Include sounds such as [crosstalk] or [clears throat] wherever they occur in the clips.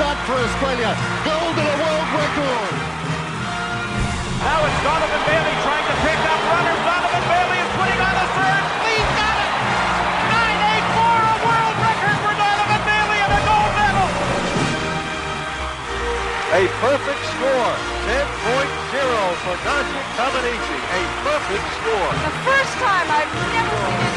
A for Australia. Gold and a world record. Now it's Donovan Bailey trying to pick up runners. Donovan Bailey is putting on a third. He's got it. 984, a world record for Donovan Bailey and a gold medal. A perfect score. 10.0 for Nadia Comaneci. A perfect score. The first time I've never seen anyone get a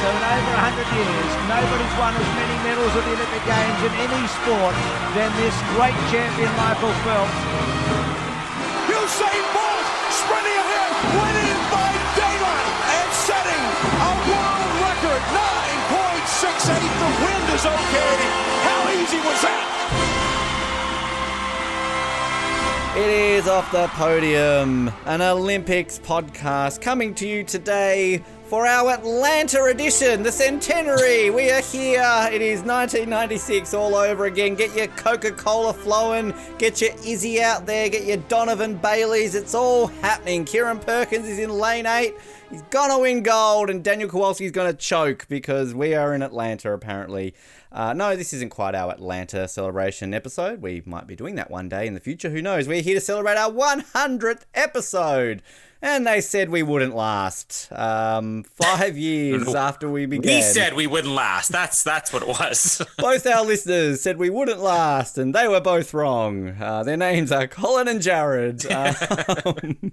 So in over 100 years, nobody's won as many medals at the Olympic Games in any sport than this great champion Michael Phelps. Usain Bolt sprinting ahead, winning by daylight and setting a world record 9.68. The wind is okay. How easy was that? It is off the podium, an Olympics podcast coming to you today for our Atlanta edition, the centenary. We are here. It is 1996 all over again. Get your Coca Cola flowing, get your Izzy out there, get your Donovan Baileys. It's all happening. Kieran Perkins is in lane eight. He's gonna win gold, and Daniel Kowalski's gonna choke because we are in Atlanta apparently. Uh, no, this isn't quite our Atlanta celebration episode. We might be doing that one day in the future. Who knows? We're here to celebrate our 100th episode. And they said we wouldn't last. Um, five [laughs] years after we began. We said we wouldn't last. That's that's what it was. [laughs] both our listeners said we wouldn't last, and they were both wrong. Uh, their names are Colin and Jared. [laughs] Um,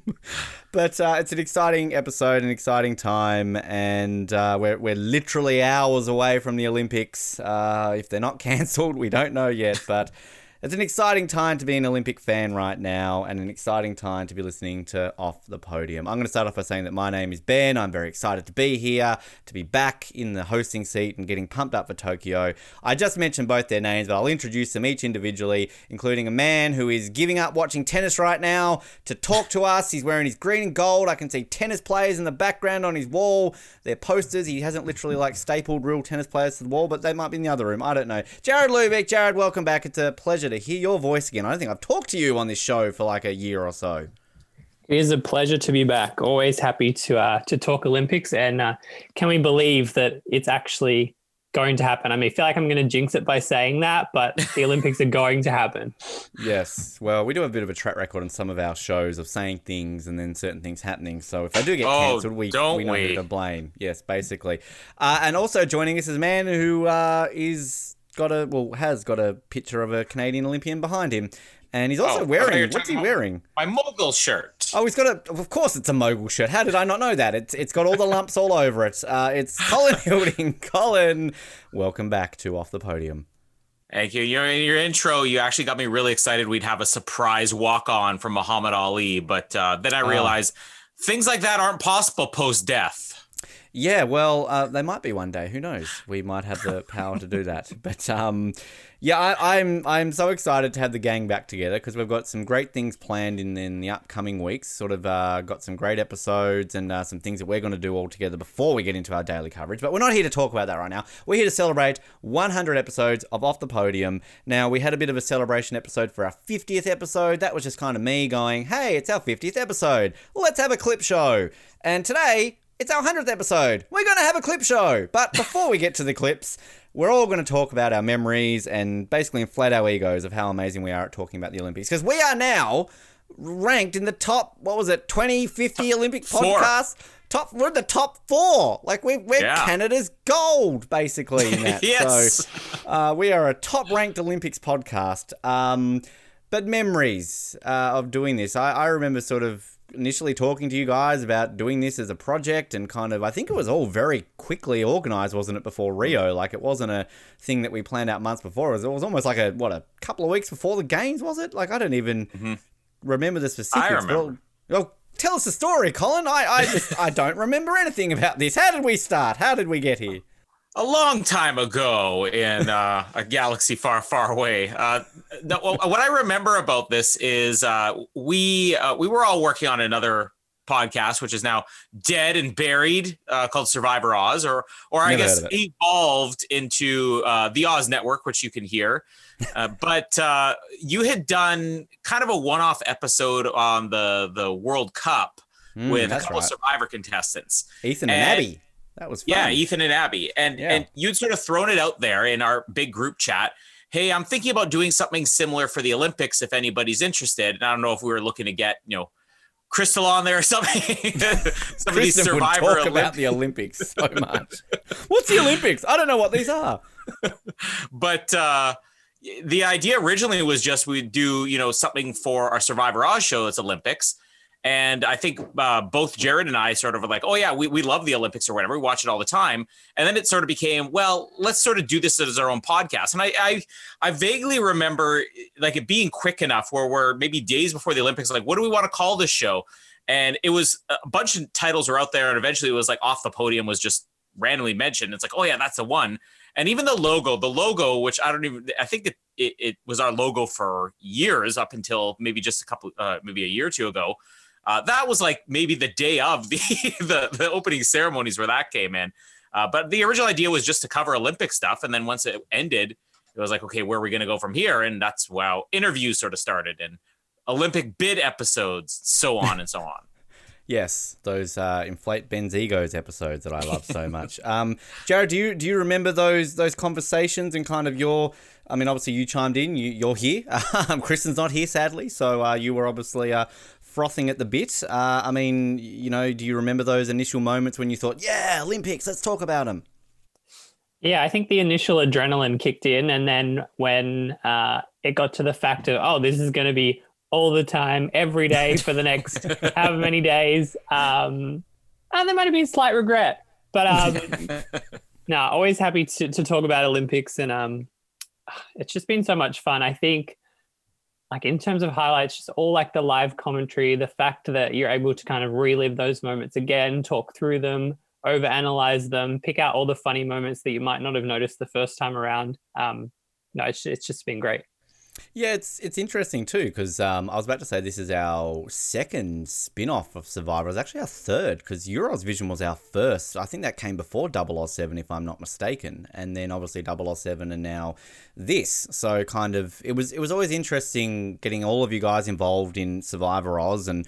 but uh, it's an exciting episode, an exciting time, and uh, we're, we're literally hours away from the Olympics. Uh, if they're not cancelled, we don't know yet, but. It's an exciting time to be an Olympic fan right now, and an exciting time to be listening to Off the Podium. I'm going to start off by saying that my name is Ben. I'm very excited to be here, to be back in the hosting seat and getting pumped up for Tokyo. I just mentioned both their names, but I'll introduce them each individually, including a man who is giving up watching tennis right now to talk to us. He's wearing his green and gold. I can see tennis players in the background on his wall. They're posters. He hasn't literally like stapled real tennis players to the wall, but they might be in the other room. I don't know. Jared Lubick. Jared, welcome back. It's a pleasure to hear your voice again. I don't think I've talked to you on this show for like a year or so. It is a pleasure to be back. Always happy to uh, to talk Olympics, and uh, can we believe that it's actually going to happen? I mean, I feel like I'm going to jinx it by saying that, but the [laughs] Olympics are going to happen. Yes. Well, we do have a bit of a track record on some of our shows of saying things and then certain things happening. So if I do get Oh, cancelled, we, don't we know we? who to blame. Yes, basically. Uh, and also joining us is a man who uh, is got a well has got a picture of a Canadian Olympian behind him, and he's also Oh, I thought you wearing what's he wearing? My mogul shirt. Oh, he's got a. Of course, it's a mogul shirt. How did I not know that? It's it's got all the lumps all over it. Uh, it's Colin [laughs] Hilding. Colin, welcome back to Off the Podium. Thank you. Your in your intro, you actually got me really excited. We'd have a surprise walk on from Muhammad Ali, but uh, then I realized things like that aren't possible post death. Yeah, well, uh, they might be one day. Who knows? We might have the power to do that. [laughs] But um, yeah, I, I'm I'm so excited to have the gang back together because we've got some great things planned in in the upcoming weeks. Sort of uh, got some great episodes and uh, some things that we're going to do all together before we get into our daily coverage. But we're not here to talk about that right now. We're here to celebrate 100 episodes of Off the Podium. Now we had a bit of a celebration episode for our 50th episode. That was just kind of me going, "Hey, it's our 50th episode. Let's have a clip show." And today it's our 100th episode. We're going to have a clip show. But before we get to the clips, we're all going to talk about our memories and basically inflate our egos of how amazing we are at talking about the Olympics. Because we are now ranked in the top, what was it, 2050 Olympic four. podcasts? Top, we're in the top four. Like we're, we're Yeah. Canada's gold, basically. In [laughs] that. Yes. So uh, we are a top ranked Olympics podcast. Um, but memories uh, of doing this, I, I remember sort of initially talking to you guys about doing this as a project and kind of, I think it was all very quickly organized, wasn't it, before Rio? Like it wasn't a thing that we planned out months before. It was, it was almost like a, what, a couple of weeks before the games, was it? Like I don't even mm-hmm. remember the specifics. but- remember. Well, tell us the story, Colin. I, I just, I don't remember anything about this. How did we start? How did we get here? A long time ago in uh, a galaxy far, far away. Uh, what I remember about this is uh, we uh, we were all working on another podcast, which is now dead and buried, uh, called Survivor Oz, or or I Never guess heard of it. evolved into uh, the Oz Network, which you can hear. Uh, but uh, you had done kind of a one-off episode on the the World Cup Mm, with a couple right. of Survivor contestants. Ethan and, and- Abby. That was fun. Yeah, Ethan and Abby. And Yeah. and you'd sort of thrown it out there in our big group chat. Hey, I'm thinking about doing something similar for the Olympics if anybody's interested. And I don't know if we were looking to get, you know, Crystal on there or [laughs] something. Some of these Kristen would survivor talk about the Olympics so [laughs] much. What's the Olympics? I don't know what these are. [laughs] but uh the idea originally was just we'd do, you know, something for our Survivor Oz show that's Olympics. And I think uh, both Jared and I sort of were like, oh, yeah, we, we love the Olympics or whatever. We watch it all the time. And then it sort of became, well, let's sort of do this as our own podcast. And I, I, I vaguely remember like it being quick enough where we're maybe days before the Olympics, like, what do we want to call this show? And it was a bunch of titles were out there. And eventually it was like off the podium was just randomly mentioned. It's like, oh, yeah, that's the one. And even the logo, the logo, which I don't even, I think it, it, it was our logo for years up until maybe just a couple, uh, maybe a year or two ago. Uh, that was like maybe the day of the [laughs] the, the opening ceremonies where that came in. Uh, but the original idea was just to cover Olympic stuff, and then once it ended, it was like, okay, where are we going to go from here? And that's how interviews sort of started and Olympic bid episodes, so [laughs] on and so on. Yes, those uh, inflate Ben's egos episodes that I love so [laughs] much. Um, Jared, do you do you remember those those conversations and kind of your? I mean, obviously you chimed in. You, you're here. Um, Kristen's not here, sadly. So uh, you were obviously uh, frothing at the bit. Uh, I mean, you know, do you remember those initial moments when you thought, "Yeah, Olympics, let's talk about them"? Yeah, I think the initial adrenaline kicked in, and then when uh, it got to the fact of, oh, this is going to be all the time, every day for the next [laughs] however many days, um, and there might have been slight regret, but um, [laughs] no, always happy to, to talk about Olympics, and um, it's just been so much fun. I think, like in terms of highlights, just all like the live commentary, the fact that you're able to kind of relive those moments again, talk through them, overanalyze them, pick out all the funny moments that you might not have noticed the first time around. Um, no, it's, it's just been great. Yeah, it's it's interesting too because um, I was about to say this is our second spin off of Survivor. It's actually our third because Euros Vision was our first. I think that came before Double O Seven, if I'm not mistaken, and then obviously Double O Seven, and now this. So kind of it was it was always interesting getting all of you guys involved in Survivor Oz and.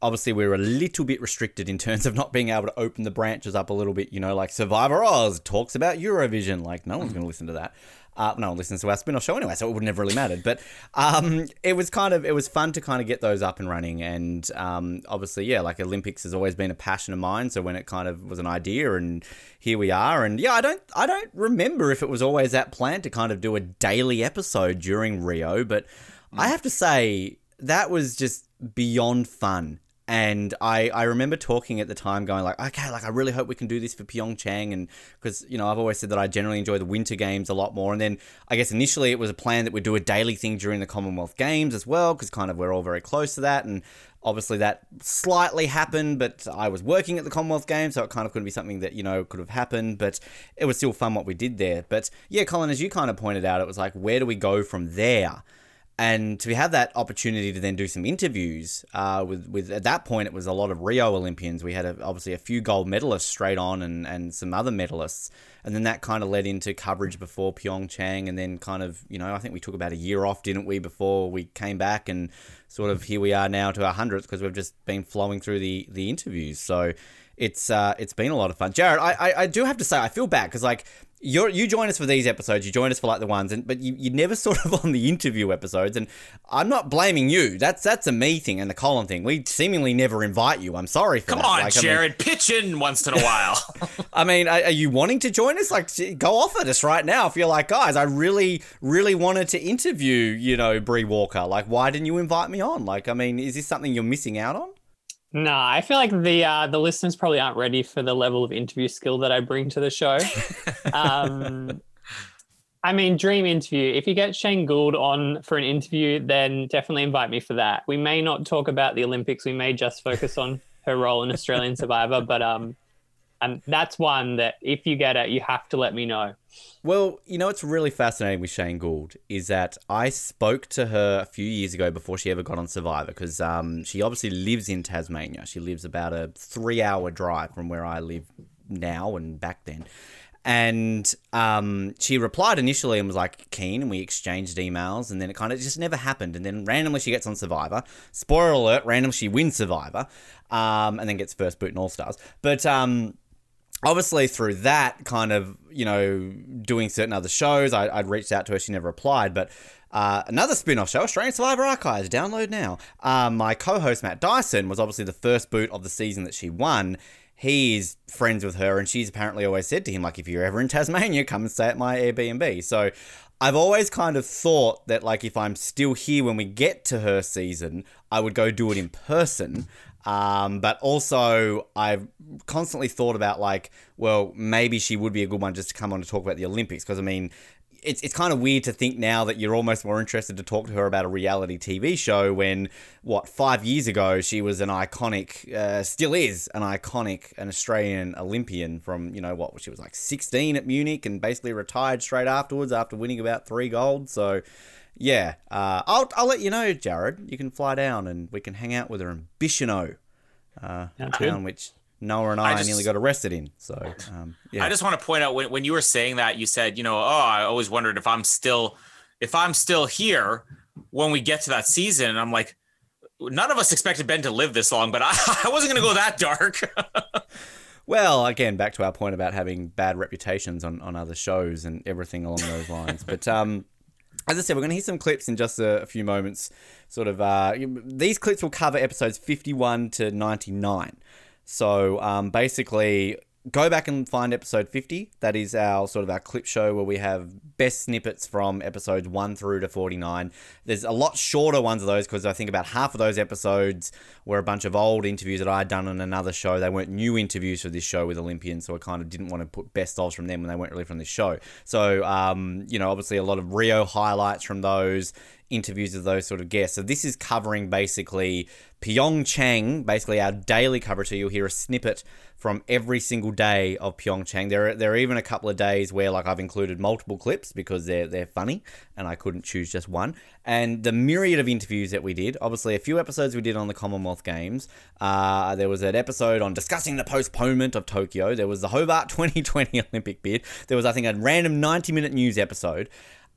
Obviously, we are a little bit restricted in terms of not being able to open the branches up a little bit. You know, like Survivor Oz talks about Eurovision. Like, no one's going to listen to that. Uh, no one listens to our spin-off show anyway, so it would never really mattered. But um, it was kind of it was fun to kind of get those up and running, and um, obviously, yeah, like Olympics has always been a passion of mine. So when it kind of was an idea, and here we are, and yeah, I don't I don't remember if it was always that plan to kind of do a daily episode during Rio, but I have to say that was just beyond fun. And I, I remember talking at the time going like, okay, like I really hope we can do this for Pyeongchang. And because, you know, I've always said that I generally enjoy the winter games a lot more. And then I guess initially it was a plan that we'd do a daily thing during the Commonwealth Games as well, because kind of we're all very close to that. And obviously that slightly happened, but I was working at the Commonwealth Games, so it kind of couldn't be something that, you know, could have happened. But it was still fun what we did there. But yeah, Colin, as you kind of pointed out, it was like, where do we go from there? And to have that opportunity to then do some interviews uh, with with at that point it was a lot of Rio Olympians. We had a, obviously a few gold medalists straight on and and some other medalists, and then that kind of led into coverage before Pyeongchang, and then kind of you know I think we took about a year off, didn't we, before we came back, and sort of here we are now to our hundredth because we've just been flowing through the the interviews. So it's uh, it's been a lot of fun. Jared, I, I, I do have to say I feel bad because like you you join us for these episodes, you join us for like the ones, and but you you never [laughs] sort of on the interview episodes, and I'm not blaming you. That's that's a me thing and the Colin thing. We seemingly never invite you. I'm sorry for Come that. on, Like, I mean- Jared, pitch in once in a while. [laughs] I mean, are, are you wanting to join us? Like, go off at us right now if you're like, guys, I really, really wanted to interview, you know, Bree Walker. Like, why didn't you invite me on? Like, I mean, is this something you're missing out on? No, I feel like the uh, the listeners probably aren't ready for the level of interview skill that I bring to the show. um, [laughs] I mean, dream interview. If you get Shane Gould on for an interview, then definitely invite me for that. We may not talk about the Olympics. We may just focus on her role in Australian Survivor, but um, and that's one that if you get it, you have to let me know. Well, you know what's really fascinating with Shane Gould is that I spoke to her a few years ago before she ever got on Survivor because um, she obviously lives in Tasmania. She lives about a three hour drive from where I live now and back then. And um, she replied initially and was like keen, and we exchanged emails, and then it kind of just never happened. And then randomly she gets on Survivor. Spoiler alert: randomly she wins Survivor, um, and then gets first boot in All Stars. But um, obviously through that kind of you know doing certain other shows I, would reached out to her she never replied but uh, another spin-off show australian survivor archives download now. Uh, my co-host matt dyson was obviously the first boot of the season that she won. He's friends with her and she's apparently always said to him like if you're ever in tasmania come and stay at my airbnb. So I've always kind of thought that like if I'm still here when we get to her season, I would go do it in person. Um, but also, I've constantly thought about like, well, maybe she would be a good one just to come on to talk about the Olympics because I mean, it's it's kind of weird to think now that you're almost more interested to talk to her about a reality TV show when what five years ago she was an iconic, uh, still is an iconic, an Australian Olympian from you know what she was like 16 at Munich and basically retired straight afterwards after winning about three gold. So yeah, uh, I'll I'll let you know, Jared. You can fly down and we can hang out with her in Bicheno, uh, town good. which Noah and I, I just, nearly got arrested in. So, um, yeah. I just want to point out when, when you were saying that, you said, you know, oh, I always wondered if I'm still, if I'm still here when we get to that season. And I'm like, none of us expected Ben to live this long, but I, [laughs] I wasn't going to go that dark. [laughs] well, again, back to our point about having bad reputations on, on other shows and everything along those lines. but, um, as I said, we're going to hear some clips in just a, a few moments. Sort of, uh, these clips will cover episodes 51 to 99. So um, basically, go back and find episode 50. That is our sort of our clip show where we have best snippets from episodes 1 through to 49. There's a lot shorter ones of those because I think about half of those episodes were a bunch of old interviews that I'd done on another show. They weren't new interviews for this show with Olympians, so I kind of didn't want to put best ofs from them when they weren't really from this show. So, um, you know, obviously a lot of Rio highlights from those interviews of those sort of guests. So this is covering basically Pyeongchang, basically our daily coverage. So you'll hear a snippet from every single day of Pyeongchang. There are, there are even a couple of days where like I've included multiple clips because they're they're funny and I couldn't choose just one. And the myriad of interviews that we did, obviously a few episodes we did on the Commonwealth Games. Uh, there was an episode on discussing the postponement of Tokyo. There was the Hobart [laughs] 2020 Olympic bid. There was I think a random 90 minute news episode.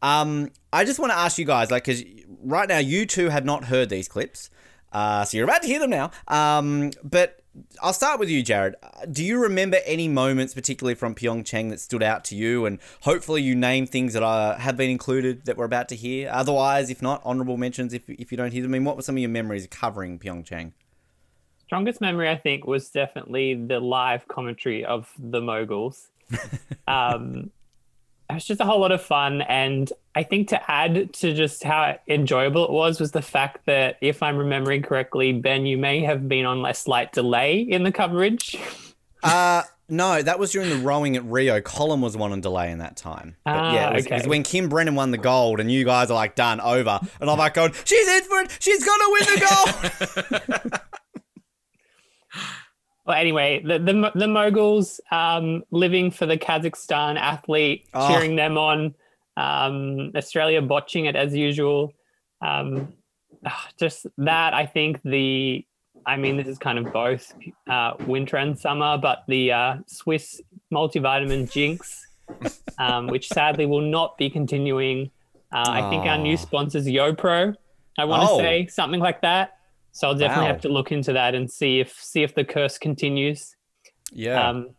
Um, I just want to ask you guys, like, because right now you two have not heard these clips, uh, so you're about to hear them now. Um, but I'll start with you, Jared. Do you remember any moments, particularly from Pyeongchang, that stood out to you? And hopefully, you name things that are, have been included that we're about to hear. Otherwise, if not, honourable mentions if, if you don't hear them. I mean, what were some of your memories covering Pyeongchang? Strongest memory, I think, was definitely the live commentary of the moguls. [laughs] um, it was just a whole lot of fun. And I think to add to just how enjoyable it was, was the fact that, if I'm remembering correctly, Ben, you may have been on a slight delay in the coverage. Uh, no, that was during the rowing at Rio. Colin was one on delay in that time. But ah, yeah, it was, okay. it was, when Kim Brennan won the gold, and you guys are like done over, and I'm like going, she's in for it. She's gonna win the gold. [laughs] Well, anyway, the the, the moguls um, living for the Kazakhstan athlete, oh. cheering them on. Um, Australia botching it as usual. Um, ah, just that, I think the. I mean, this is kind of both uh, winter and summer, but the uh, Swiss multivitamin Jinx, um, which sadly will not be continuing. Uh, I think our new sponsor is YoPro. I want to oh. say something like that. So I'll definitely wow. have to look into that and see if see if the curse continues. Yeah. Um,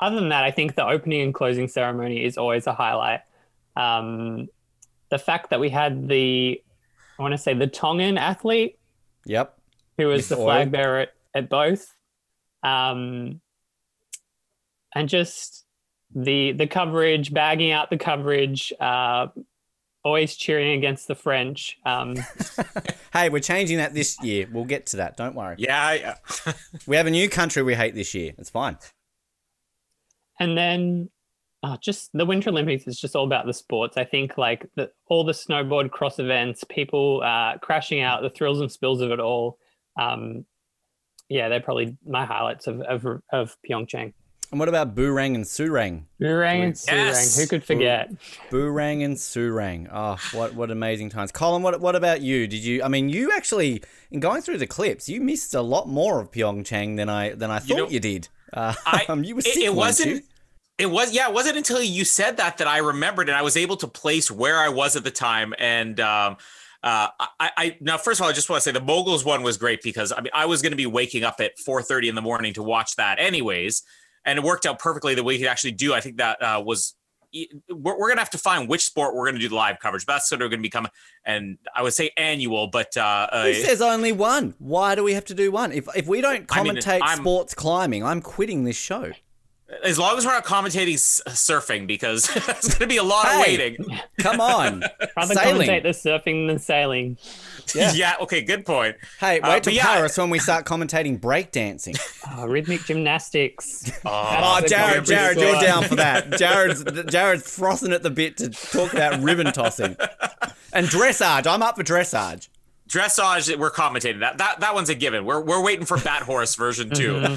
other than that, I think the opening and closing ceremony is always a highlight. Um, the fact that we had the, I want to say the Tongan athlete. Yep. Who was the flag bearer at, at both. Um, and just the the coverage, bagging out the coverage, uh, always cheering against the French. Um, [laughs] hey, we're changing that this year. We'll get to that. Don't worry. Yeah. yeah. [laughs] we have a new country we hate this year. It's fine. And then oh, just the Winter Olympics is just all about the sports. I think like the, all the snowboard cross events, people uh, crashing out, the thrills and spills of it all. Um, yeah, they're probably my highlights of, of, of Pyeongchang. And what about Boorang and Soorang? Boorang and Soorang. Yes. Who could forget? Boorang and Soorang. Oh, what what amazing times. Colin, what what about you? Did you? I mean, you actually in going through the clips, you missed a lot more of Pyeongchang than I than I thought you, know, you did. Uh, I, [laughs] you were sick, it, it wasn't. You? It was yeah. It wasn't until you said that that I remembered, and I was able to place where I was at the time. And um, Uh, I, I now first of all, I just want to say the moguls one was great because I mean I was going to be waking up at 4:30 in the morning to watch that anyways, and it worked out perfectly the way we could actually do. I think that uh, was we're, we're gonna have to find which sport we're gonna do the live coverage. But that's sort of gonna become, and I would say annual, but uh, uh, says only one? Why do we have to do one? If if we don't commentate I'm- sports climbing, I'm quitting this show. As long as we're not commentating s- surfing because [laughs] it's gonna be a lot of waiting. Come on, [laughs] Rather sailing. commentate the surfing than sailing. Yeah. [laughs] Yeah. Okay. Good point. Hey, Uh, wait but till yeah. Paris when we start commentating breakdancing. Oh, rhythmic gymnastics. Oh, That's the Jared, Jared, you're down for that. Jared's Jared's frothing at the bit to talk about ribbon tossing and dressage. I'm up for dressage. Dressage. We're commentating that. That that one's a given. We're we're waiting for Bat Horse version 2 [laughs]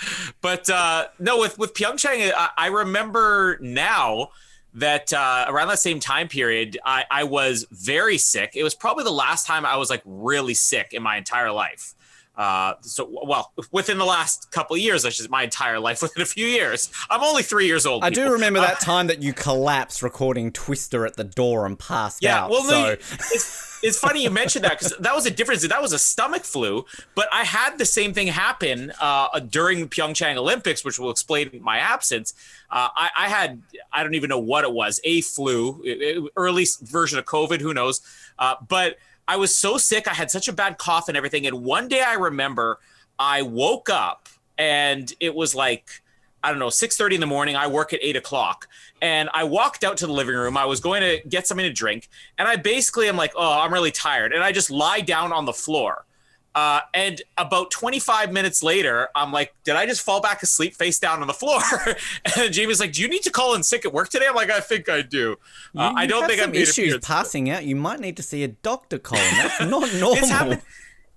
[laughs] but uh, no, with with Pyeongchang, I, I remember now that uh, around that same time period, I, I was very sick. It was probably the last time I was like really sick in my entire life. Uh, so well, within the last couple of years, I should my entire life [laughs] within a few years. I'm only three years old. I do people. remember that time that you collapsed recording Twister at the door and passed Yeah, out. well, so it's, it's funny you mentioned that because that was a difference. That was a stomach flu, but I had the same thing happen uh, during Pyeongchang Olympics, which will explain my absence. Uh, I, I had, I don't even know what it was, a flu, early version of COVID, who knows? Uh, but I was so sick. I had such a bad cough and everything. And one day I remember I woke up and it was like, I don't know, 6:30 in the morning. I work at eight o'clock. And I walked out to the living room. I was going to get something to drink. And I basically am like, oh, I'm really tired. And I just lie down on the floor. Uh, and about 25 minutes later, I'm like, did I just fall back asleep face down on the floor? [laughs] and Jamie's like, do you need to call in sick at work today? I'm like, I think I do. Uh, You I don't think I'm issues passing out. You might need to see a doctor, Colin. That's [laughs] not normal. It's happened.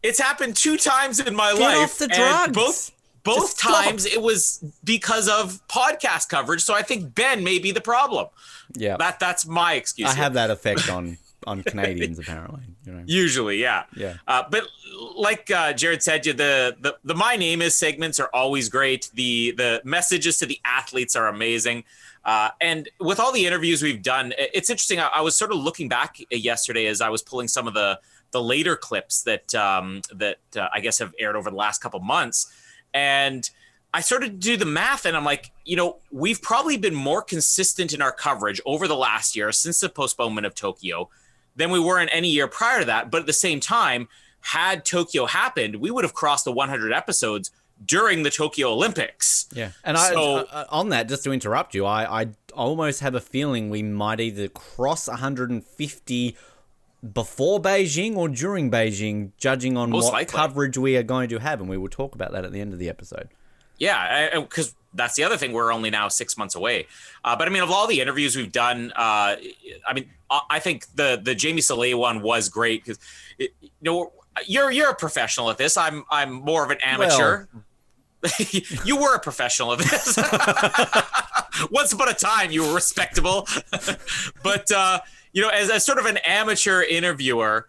It's happened two times in my Get life. off the and drugs. Both both times it was because of podcast coverage. So I think Ben may be the problem. yeah, That that's my excuse. I have that effect on on Canadians apparently. You know. Usually, yeah. Yeah. Uh, but like uh, Jared said, you the, the the my name is segments are always great. The the messages to the athletes are amazing. Uh, and with all the interviews we've done, it's interesting. I, I was sort of looking back yesterday as I was pulling some of the the later clips that um, that uh, I guess have aired over the last couple months, and I started to do the math, and I'm like, you know, we've probably been more consistent in our coverage over the last year since the postponement of Tokyo than we were in any year prior to that. But at the same time, had Tokyo happened, we would have crossed the 100 episodes during the Tokyo Olympics. Yeah, and I, So- uh, on that, just to interrupt you, I, I almost have a feeling we might either cross 150 before Beijing or during Beijing, judging on what likely. coverage we are going to have, and we will talk about that at the end of the episode. Yeah, because that's the other thing. We're only now six months away. Uh, but I mean, of all the interviews we've done, uh, I mean, I I think the the Jamie Salé one was great because, you know, you're you're a professional at this. I'm I'm more of an amateur. [laughs] you were a professional at this. [laughs] Once upon a time, you were respectable. [laughs] but uh, you know, as, as sort of an amateur interviewer,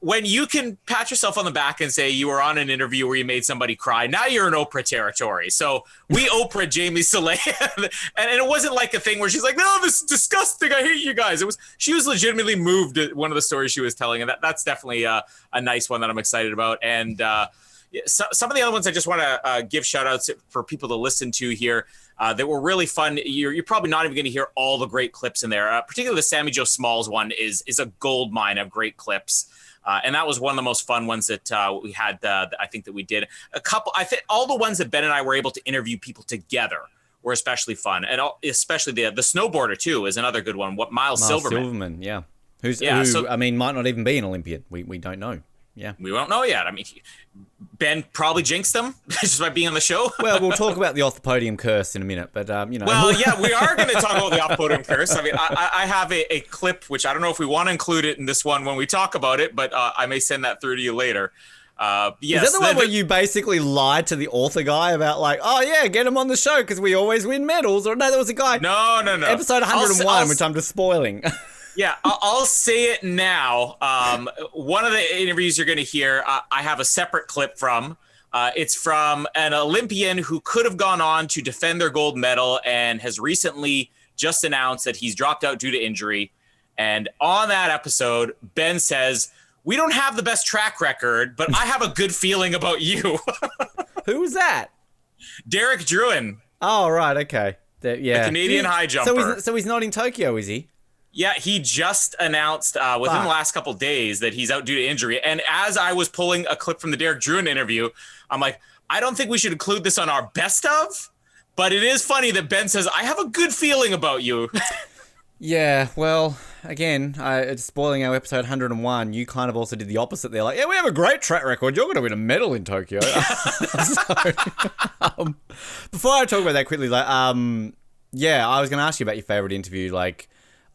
when you can pat yourself on the back and say you were on an interview where you made somebody cry, now you're in Oprah territory. So we [laughs] Oprah Jamie Salé, [laughs] and, and it wasn't like a thing where she's like, "No, this is disgusting. I hate you guys." It was she was legitimately moved at one of the stories she was telling, and that, that's definitely a, a nice one that I'm excited about. And uh, so, some of the other ones I just want to uh, give shout outs for people to listen to here. Uh, that were really fun. You're, you're probably not even going to hear all the great clips in there. Uh, particularly the Sammi Jo Smalls one is is a gold mine of great clips. Uh, and that was one of the most fun ones that uh, we had. Uh, I think that we did a couple. I think all the ones that Ben and I were able to interview people together were especially fun, and all, especially the the snowboarder too is another good one. What Miles, Miles Silverman? Silverman, yeah, who's Yeah, who? so- I mean, might not even be an Olympian. We we don't know. Yeah. We won't know yet. I mean, Ben probably jinxed them [laughs] just by being on the show. [laughs] Well, we'll talk about the off the podium curse in a minute, but um, you know. Well, [laughs] yeah, we are going to talk about the off-podium curse. I mean, I, I I have a, a clip which I don't know if we want to include it in this one when we talk about it, but uh, I may send that through to you later. Uh, yes, Is that the one where you basically lied to the author guy about like, oh yeah, get him on the show because we always win medals? Or no, there was a guy. No, no, no. Episode I'll 101, I'll which I'm just spoiling. Yeah, I'll, I'll say it now. Um, one of the interviews you're going to hear, uh, I have a separate clip from. Uh, it's from an Olympian who could have gone on to defend their gold medal and has recently just announced that he's dropped out due to injury. And on that episode, Ben says, "We don't have the best track record, but I have a good feeling about you." [laughs] Who was that? Derek Drouin, Oh, right. Okay. The, yeah. Canadian high So jumper. he's, so he's not in Tokyo, is he? Yeah, he just announced uh, within Fuck. the last couple days that he's out due to injury. And as I was pulling a clip from the Derek Drouin interview, I'm like, I don't think we should include this on our best of, but it is funny that Ben says, I have a good feeling about you. [laughs] Yeah, well, again, it's spoiling our episode 101. You kind of also did the opposite there. Like, yeah, we have a great track record. You're going to win a medal in Tokyo. [laughs] [laughs] so, um, before I talk about that quickly, like, um, yeah, I was going to ask you about your favorite interview. Like,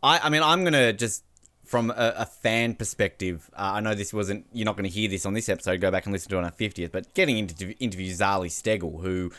I, I mean, I'm going to just from a, a fan perspective, uh, I know this wasn't. You're not going to hear this on this episode. Go back and listen to it on our 50th. But getting into interview Zali Steggall, who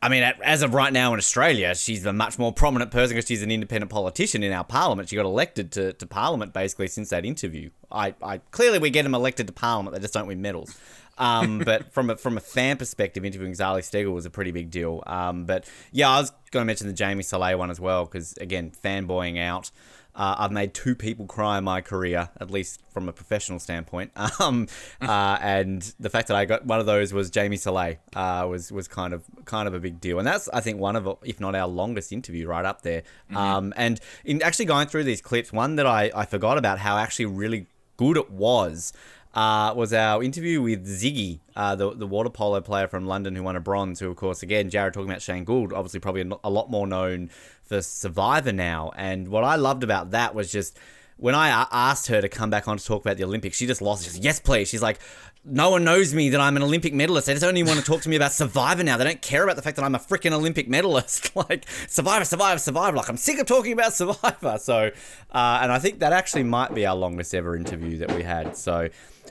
I mean, at- as of right now in Australia, she's a much more prominent person because she's an independent politician in our parliament. She got elected to, to parliament basically since that interview. I, I clearly we get them elected to parliament, they just don't win medals. Um, [laughs] but from a, from a fan perspective, interviewing Zali Steggall was a pretty big deal. Um, but yeah, I was going to mention the Jamie Salé one as well because again, fanboying out. Uh, I've made two people cry in my career, at least from a professional standpoint. [laughs] Um, uh, and the fact that I got one of those was Jamie Salé uh, was was kind of kind of a big deal, and that's I think one of if not our longest interview, right up there. Um, and in actually going through these clips, one that I, I forgot about how actually really good it was. Uh, was our interview with Ziggy, uh, the the water polo player from London who won a bronze. Who, of course, again, Jared talking about Shane Gould, obviously probably a lot more known for Survivor now. And what I loved about that was just when I asked her to come back on to talk about the Olympics, she just lost. She said, "Yes, please." She's like, "No one knows me that I'm an Olympic medalist. They just only want to talk to me about Survivor now. They don't care about the fact that I'm a freaking Olympic medalist. [laughs] like Survivor, Survivor, Survivor. Like I'm sick of talking about Survivor." So, uh, and I think that actually might be our longest ever interview that we had. So.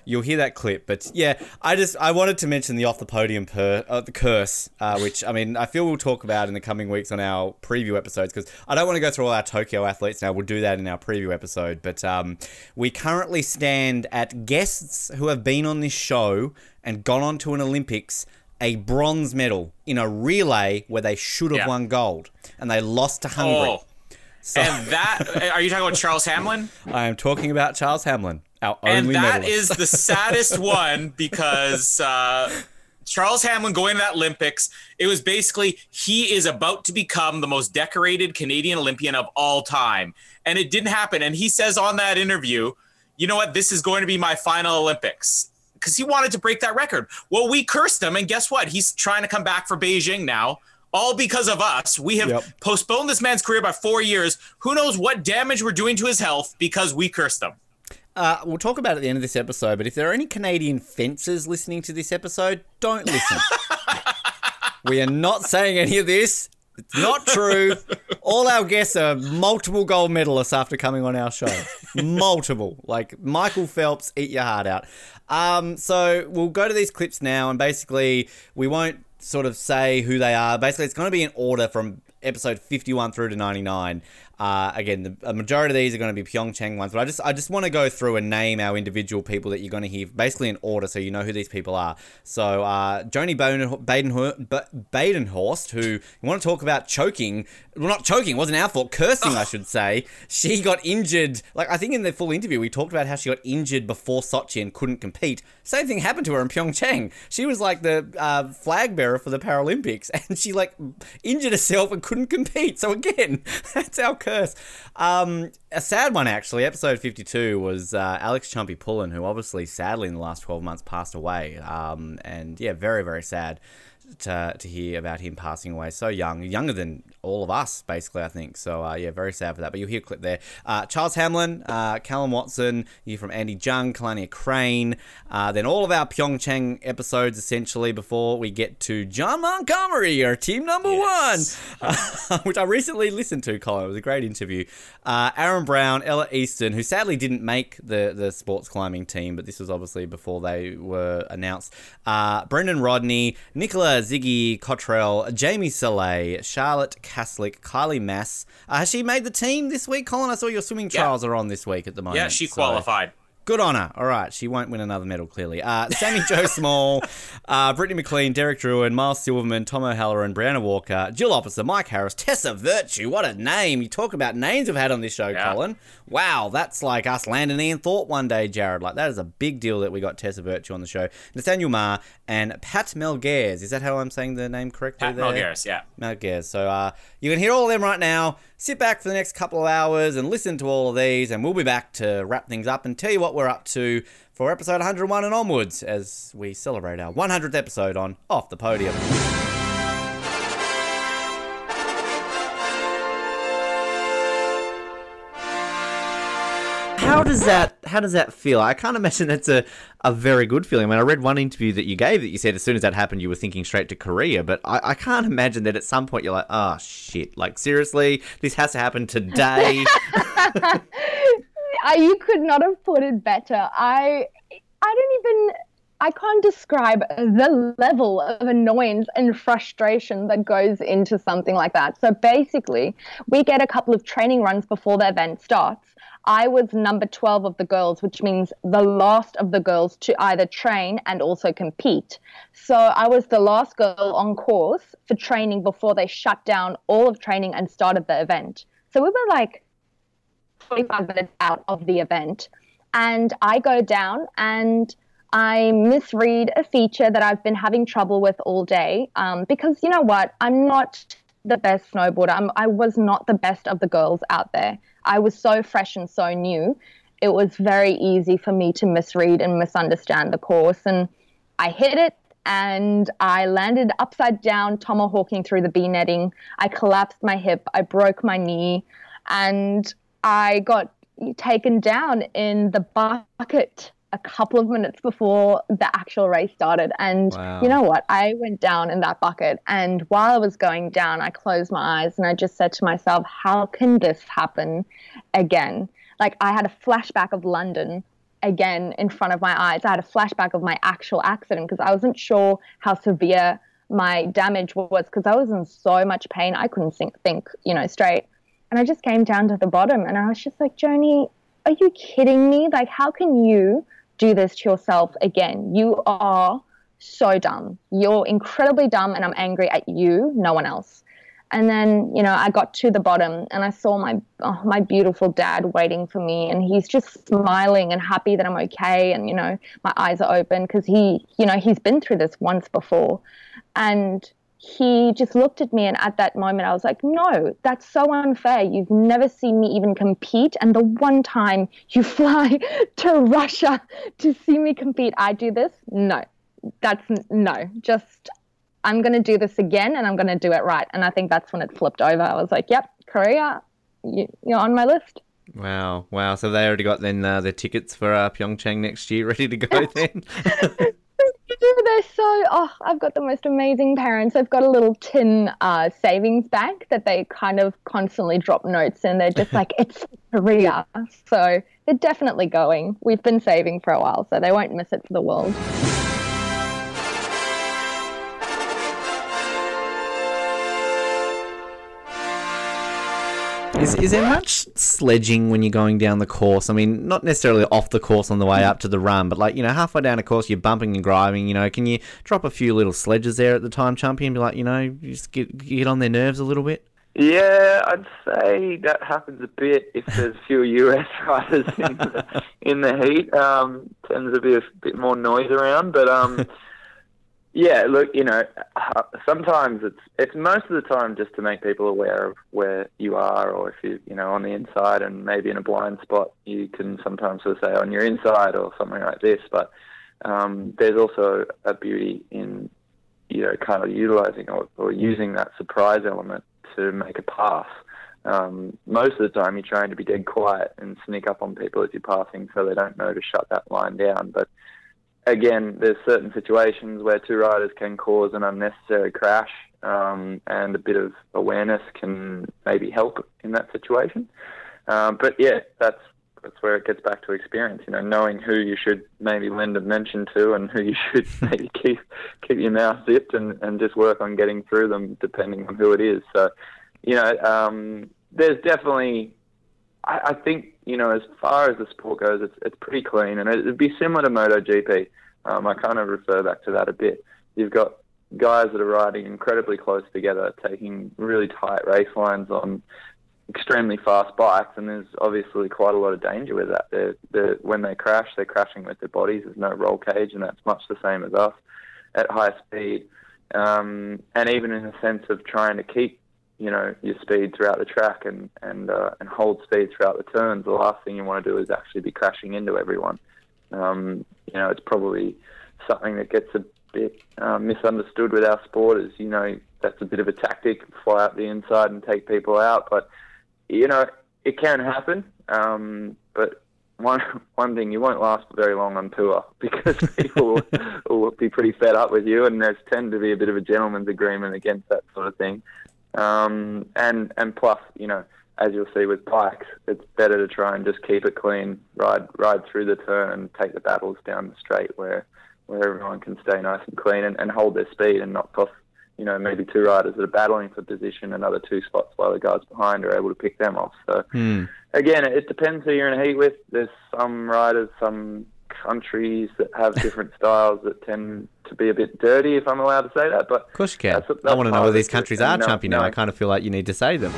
You'll hear that clip, but yeah, I just I wanted to mention the off the podium per uh, the curse, uh, which I mean I feel we'll talk about in the coming weeks on our preview episodes because I don't want to go through all our Tokyo athletes now. We'll do that in our preview episode, but um, we currently stand at guests who have been on this show and gone on to an Olympics a bronze medal in a relay where they should have Yeah. won gold and they lost to Hungary. oh, and that, are you talking about Charles Hamelin? [laughs] I am talking about Charles Hamelin, our and that is the saddest [laughs] one because uh, Charles Hamelin going to that Olympics, it was basically he is about to become the most decorated Canadian Olympian of all time, and it didn't happen. And he says on that interview, "You know what? This is going to be my final Olympics." Because he wanted to break that record. Well, we cursed him, and guess what? He's trying to come back for Beijing now. All because of us. We have Yep. postponed this man's career by four years. Who knows what damage we're doing to his health because we cursed him. Uh, we'll talk about it at the end of this episode, but if there are any Canadian fencers listening to this episode, don't listen. we are not saying any of this. It's not true. All our guests are multiple gold medalists after coming on our show. Multiple. Like Michael Phelps, eat your heart out. Um, so we'll go to these clips now, and basically, we won't sort of say who they are. Basically, it's going to be in order from episode 51 through to 99. Uh, again, the a majority of these are going to be Pyeongchang ones, but I just I just want to go through and name our individual people that you're going to hear basically in order, so you know who these people are. So uh, Joany Baden, Baden, Badenhorst, who you want to talk about choking, well not choking, it wasn't our fault, cursing I should say. She got injured. Like I think in the full interview we talked about how she got injured before Sochi and couldn't compete. Same thing happened to her in Pyeongchang. She was like the uh, flag bearer for the Paralympics, [laughs] and she like injured herself and couldn't compete. So again, [laughs] that's our curse. Um, a sad one actually. Episode fifty-two was uh, Alex Chumpy Pullen, who obviously, sadly, in the last twelve months passed away. Um, and yeah, very very sad to, to hear about him passing away so young, younger than all of us, basically, I think. So, uh, yeah, very sad for that. But you'll hear a clip there. Uh, Charles Hamelin, uh, Callum Watson, you from Andy Jung, Kailani Craine, uh, then all of our Pyeongchang episodes, essentially, before we get to Jon Montgomery, our team number Yes. one, uh, [laughs] which I recently listened to, Colin. It was a great interview. Uh, Aaron Brown, Ella Easton, who sadly didn't make the, the sports climbing team, but this was obviously before they were announced. Uh, Brendan Rodney, Nicola Ziggy Cottrell, Jamie Salé, Charlotte Caslick, Kylie Masse. Uh, has she made the team this week, Colin? I saw your swimming Yeah. trials are on this week at the moment. Yeah, she so- qualified. Good on her. All right, she won't win another medal, clearly. Uh, Sammi Jo [laughs] Small, uh, Brittany MacLean, Derek Drouin, Miles Silverman, Tom O'Halloran, Brianna Walker, Jill Officer, Mike Harris, Tessa Virtue. What a name. You talk about names we've had on this show, Yeah. Colin. Wow, that's like us landing Ian Thorpe one day, Jared. Like, that is a big deal that we got Tessa Virtue on the show. Nathaniel Marr and Pat Melgares. Is that how I'm saying the name correctly Pat there? Melgares, yeah. Melgares. So uh, you can hear all of them right now. Sit back for the next couple of hours and listen to all of these, and we'll be back to wrap things up and tell you what we're up to for episode 101 and onwards as we celebrate our 100th episode on Off the Podium. How does that how does that feel? I can't imagine that's a, a very good feeling. I mean, I read one interview that you gave that you said as soon as that happened you were thinking straight to Korea, but I, I can't imagine that at some point you're like, oh shit, like seriously, this has to happen today. [laughs] [laughs] I, you could not have put it better. I I don't even I can't describe the level of annoyance and frustration that goes into something like that. So basically, we get a couple of training runs before the event starts. I was number 12 of the girls, which means the last of the girls to either train and also compete. So I was the last girl on course for training before they shut down all of training and started the event. So we were like 45 minutes out of the event. And I go down and I misread a feature that I've been having trouble with all day. Um, because you know what? I'm not the best snowboarder. I'm, I was not the best of the girls out there. I was so fresh and so new. It was very easy for me to misread and misunderstand the course. And I hit it and I landed upside down, tomahawking through the bee netting. I collapsed my hip. I broke my knee. And I got taken down in the bucket a couple of minutes before the actual race started. And Wow. you know what? I went down in that bucket. And while I was going down, I closed my eyes and I just said to myself, how can this happen again? Like, I had a flashback of London again in front of my eyes. I had a flashback of my actual accident because I wasn't sure how severe my damage was because I was in so much pain. I couldn't think, think, you know, straight. And I just came down to the bottom and I was just like, Joany, are you kidding me? Like, how can you do this to yourself again? You are so dumb. You're incredibly dumb, and I'm angry at you, no one else. And then, you know, I got to the bottom and I saw my oh, my beautiful dad waiting for me, and he's just smiling and happy that I'm okay, and you know, my eyes are open because he, you know, he's been through this once before, and he just looked at me, and at that moment, I was like, no, that's so unfair. You've never seen me even compete, and the one time you [laughs] fly to Russia to see me compete, I do this. No, that's no, just I'm going to do this again and I'm going to do it right. And I think that's when it flipped over. I was like, yep, Korea, you, you're on my list. wow, wow. So they already got then uh, their tickets for uh, Pyeongchang next year ready to go [laughs] then. [laughs] They're so, oh, I've got the most amazing parents. They've got a little tin uh, savings bank that they kind of constantly drop notes in. They're just [laughs] like, it's Korea. So they're definitely going. We've been saving for a while, so they won't miss it for the world. Is, is there much sledging when you're going down the course? I mean, not necessarily off the course on the way up to the run, but like, you know, halfway down a course, you're bumping and grinding, you know, can you drop a few little sledges there at the time champion? Be like, you know, you just get, get on their nerves a little bit? Yeah, I'd say that happens a bit if there's fewer [laughs] US riders in the, in the heat. Um, tends to be a bit more noise around, but um, yeah, look, you know, uh, sometimes it's it's most of the time just to make people aware of where you are, or if you you know on the inside and maybe in a blind spot, you can sometimes sort of say on your inside or something like this. But um, there's also a beauty in you know kind of utilizing or, or using that surprise element to make a pass. Um, most of the time, you're trying to be dead quiet and sneak up on people as you're passing, so they don't know to shut that line down. But again, there's certain situations where two riders can cause an unnecessary crash, um, and a bit of awareness can maybe help in that situation. Um, but yeah, that's that's where it gets back to experience. You know, knowing who you should maybe lend a mention to, and who you should [laughs] maybe keep keep your mouth zipped, and, and just work on getting through them, depending on who it is. So, you know, um, there's definitely, I, I think you know, as far as the sport goes, it's it's pretty clean, and it'd be similar to MotoGP. Um, I kind of refer back to that a bit. You've got guys that are riding incredibly close together, taking really tight race lines on extremely fast bikes, and there's obviously quite a lot of danger with that. They're, they're, when they crash, they're crashing with their bodies. There's no roll cage, and that's much the same as us at high speed. Um, and even in the sense of trying to keep, you know, your speed throughout the track and and uh, and hold speed throughout the turns, the last thing you want to do is actually be crashing into everyone. Um, you know, it's probably something that gets a bit uh, misunderstood with our sport. Is you know that's a bit of a tactic, fly up the inside and take people out, but you know, it can happen. Um, but one [laughs] one thing, you won't last very long on tour [laughs] because people will, [laughs] will be pretty fed up with you, and there's tend to be a bit of a gentleman's agreement against that sort of thing. Um, and and plus, you know, as you'll see with bikes, it's better to try and just keep it clean, ride ride through the turn, and take the battles down the straight where where everyone can stay nice and clean and, and hold their speed and not cost you know, maybe two riders that are battling for position, another two spots while the guys behind are able to pick them off. So Hmm. again, it depends who you're in a heat with. There's some riders, some countries that have [laughs] different styles that tend to be a bit dirty, if I'm allowed to say that. But Of course you can. That's- I want to know part where these countries are, no- uh, Chumpy, now. no- I kind of feel like you need to say them.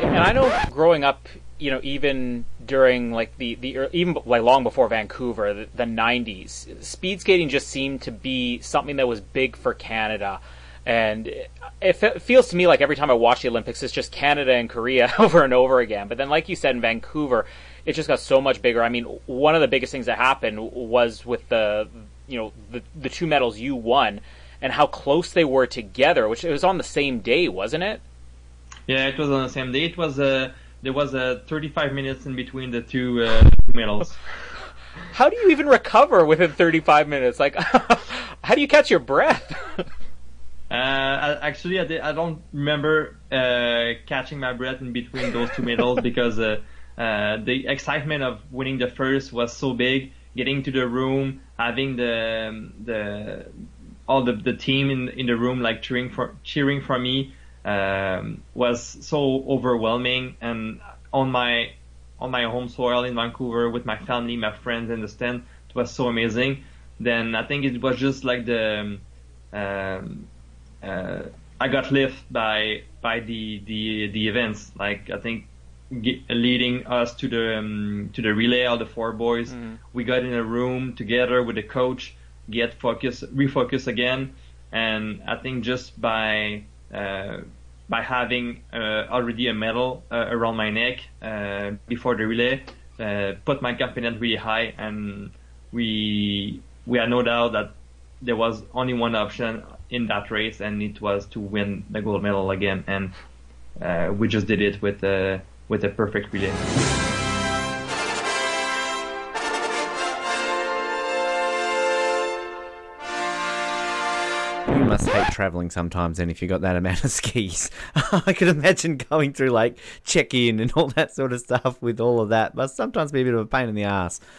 and I know growing up, you know, even during like the the even like long before Vancouver, the, the '90s, speed skating just seemed to be something that was big for Canada. And it, it feels to me like every time I watch the Olympics, it's just Canada and Korea [laughs] over and over again. But then, like you said in Vancouver, it just got so much bigger. I mean, one of the biggest things that happened was with the, you know, the the two medals you won and how close they were together, which it was on the same day, wasn't it? Yeah, it was on the same day. It was uh, there was uh, 35 minutes in between the two uh, two medals. [laughs] How do you even recover within 35 minutes? Like, [laughs] how do you catch your breath? Uh, I- actually, I, did, I don't remember uh, catching my breath in between those two medals [laughs] because uh, uh, the excitement of winning the first was so big. Getting to the room, having the the all the, the team in in the room like cheering for cheering for me um, was so overwhelming. And on my on my home soil in Vancouver with my family, my friends in the stand, it was so amazing. Then I think it was just like the um, uh, I got lifted by by the the the events. Like I think leading us to the um, to the relay, all the four boys, we got in a room together with the coach, get focus, refocus again, and I think just by uh, by having uh, already a medal uh, around my neck uh, before the relay, uh, put my confidence really high, and we we had no doubt that there was only one option in that race, and it was to win the gold medal again. And uh, we just did it with a with a perfect relay. You must hate traveling sometimes, and if you got that amount of [laughs] skis, I could imagine going through like check in and all that sort of stuff with all of that. Must sometimes be a bit of a pain in the ass. [laughs]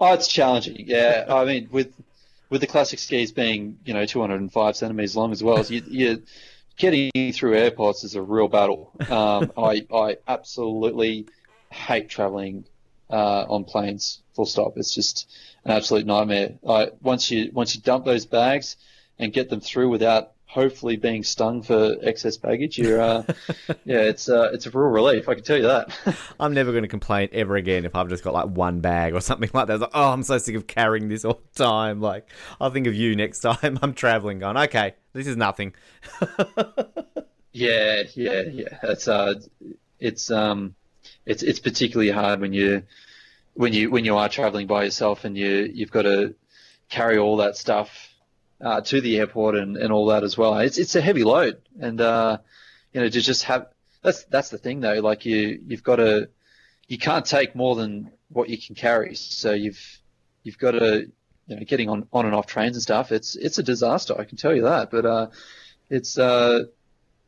Oh, it's challenging. Yeah, I mean, with with the classic skis being you know 205 centimeters long as well, you, you getting through airports is a real battle. Um, [laughs] I I absolutely hate traveling uh, on planes. Full stop. It's just an absolute nightmare. I, once you once you dump those bags and get them through without hopefully being stung for excess baggage, you're uh, [laughs] yeah, it's uh, it's a real relief. I can tell you that. [laughs] I'm never going to complain ever again if I've just got like one bag or something like that. It's like, oh, I'm so sick of carrying this all the time. Like, I'll think of you next time [laughs] I'm traveling. Going, okay, this is nothing. Yeah, yeah, yeah. It's uh, it's um, it's it's particularly hard when you when you when you are traveling by yourself and you you've got to carry all that stuff uh, to the airport and, and all that as well. It's it's a heavy load, and uh, you know to just have that's that's the thing though. Like you you've got to you can't take more than what you can carry. So you've you've got to you know getting on on and off trains and stuff. It's it's a disaster. I can tell you that. But uh, it's uh,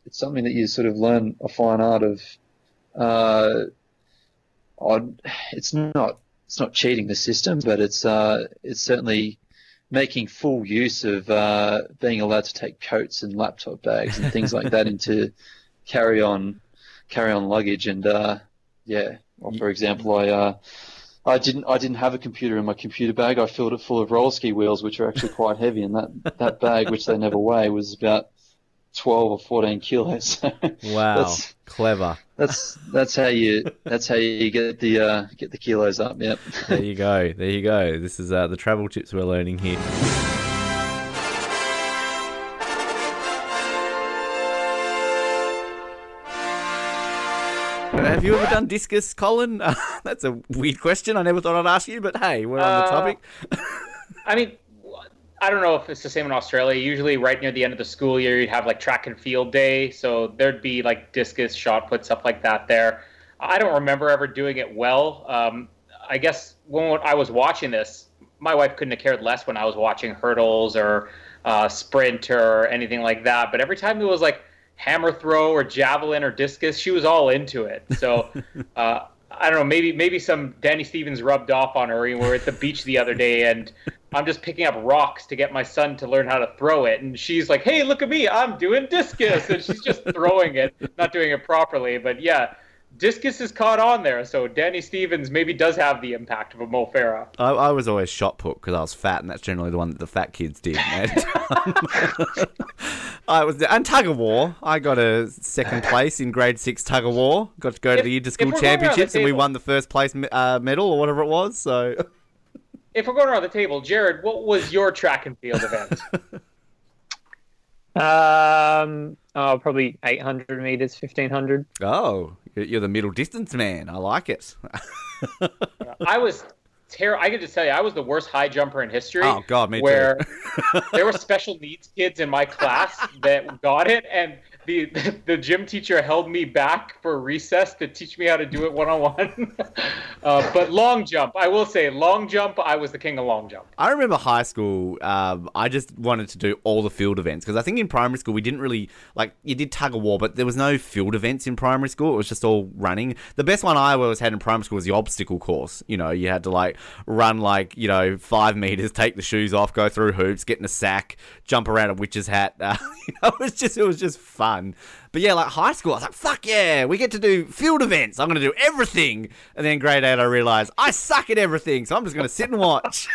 it's something that you sort of learn a fine art of. Uh, on, it's not it's not cheating the system, but it's uh, it's certainly making full use of uh, being allowed to take coats and laptop bags and things like that into [laughs] carry on carry on luggage and uh, yeah. Well, for example, I uh, I didn't I didn't have a computer in my computer bag. I filled it full of roller ski wheels, which are actually quite heavy, and that that bag, which they never weigh, was about twelve or fourteen kilos. [laughs] Wow, That's- clever. That's that's how you that's how you get the uh, get the kilos up. Yep. There you go. There you go. This is uh, the travel tips we're learning here. Have you ever done discus, Colin? Uh, [laughs] that's a weird question. I never thought I'd ask you, but hey, we're on the Uh, topic. I mean, I don't know if it's the same in Australia. Usually, right near the end of the school year, you'd have like track and field day, so there'd be like discus, shot put, stuff like that. There, I don't remember ever doing it well. Um, I guess when I was watching this, my wife couldn't have cared less when I was watching hurdles or uh, sprint or anything like that. But every time it was like hammer throw or javelin or discus, she was all into it. So. [laughs] Uh, I don't know. Maybe maybe some Dani Stevens rubbed off on her. We were at the beach the other day, and I'm just picking up rocks to get my son to learn how to throw it. And she's like, "Hey, look at me! I'm doing discus," and she's just throwing it, not doing it properly. But yeah, discus is caught on there. So Dani Stevens maybe does have the impact of a Mo Farah. I, I was always shot put because I was fat, and that's generally the one that the fat kids did. [laughs] [laughs] I was and tug of war. I got a second place in grade six tug of war. Got to go to If- the inter-school around the championships, and we won the first place uh, medal or whatever it was. So If we're going around the table, Jared, what was your track and field event? [laughs] Um, oh, probably 800 meters, 1500. Oh, you're you're the middle distance man. I like it. [laughs] I was terrible. I could just tell you, I was the worst high jumper in history. Oh, God, me too. where [laughs] there were special needs kids in my class that got it, and the [laughs] the gym teacher held me back for recess to teach me how to do it one on one. But long jump, I will say, long jump, I was the king of long jump. I remember high school. Um, I just wanted to do all the field events because I think in primary school we didn't really like you did tug of war, but there was no field events in primary school. It was just all running. The best one I always had in primary school was the obstacle course. You know, you had to like run like you know five meters, take the shoes off, go through hoops, get in a sack, jump around a witch's hat. Uh, [laughs] you know, it was just it was just fun. But yeah, like high school, I was like, fuck yeah, we get to do field events. I'm going to do everything. And then grade eight, I realized I suck at everything, so I'm just going to sit and watch.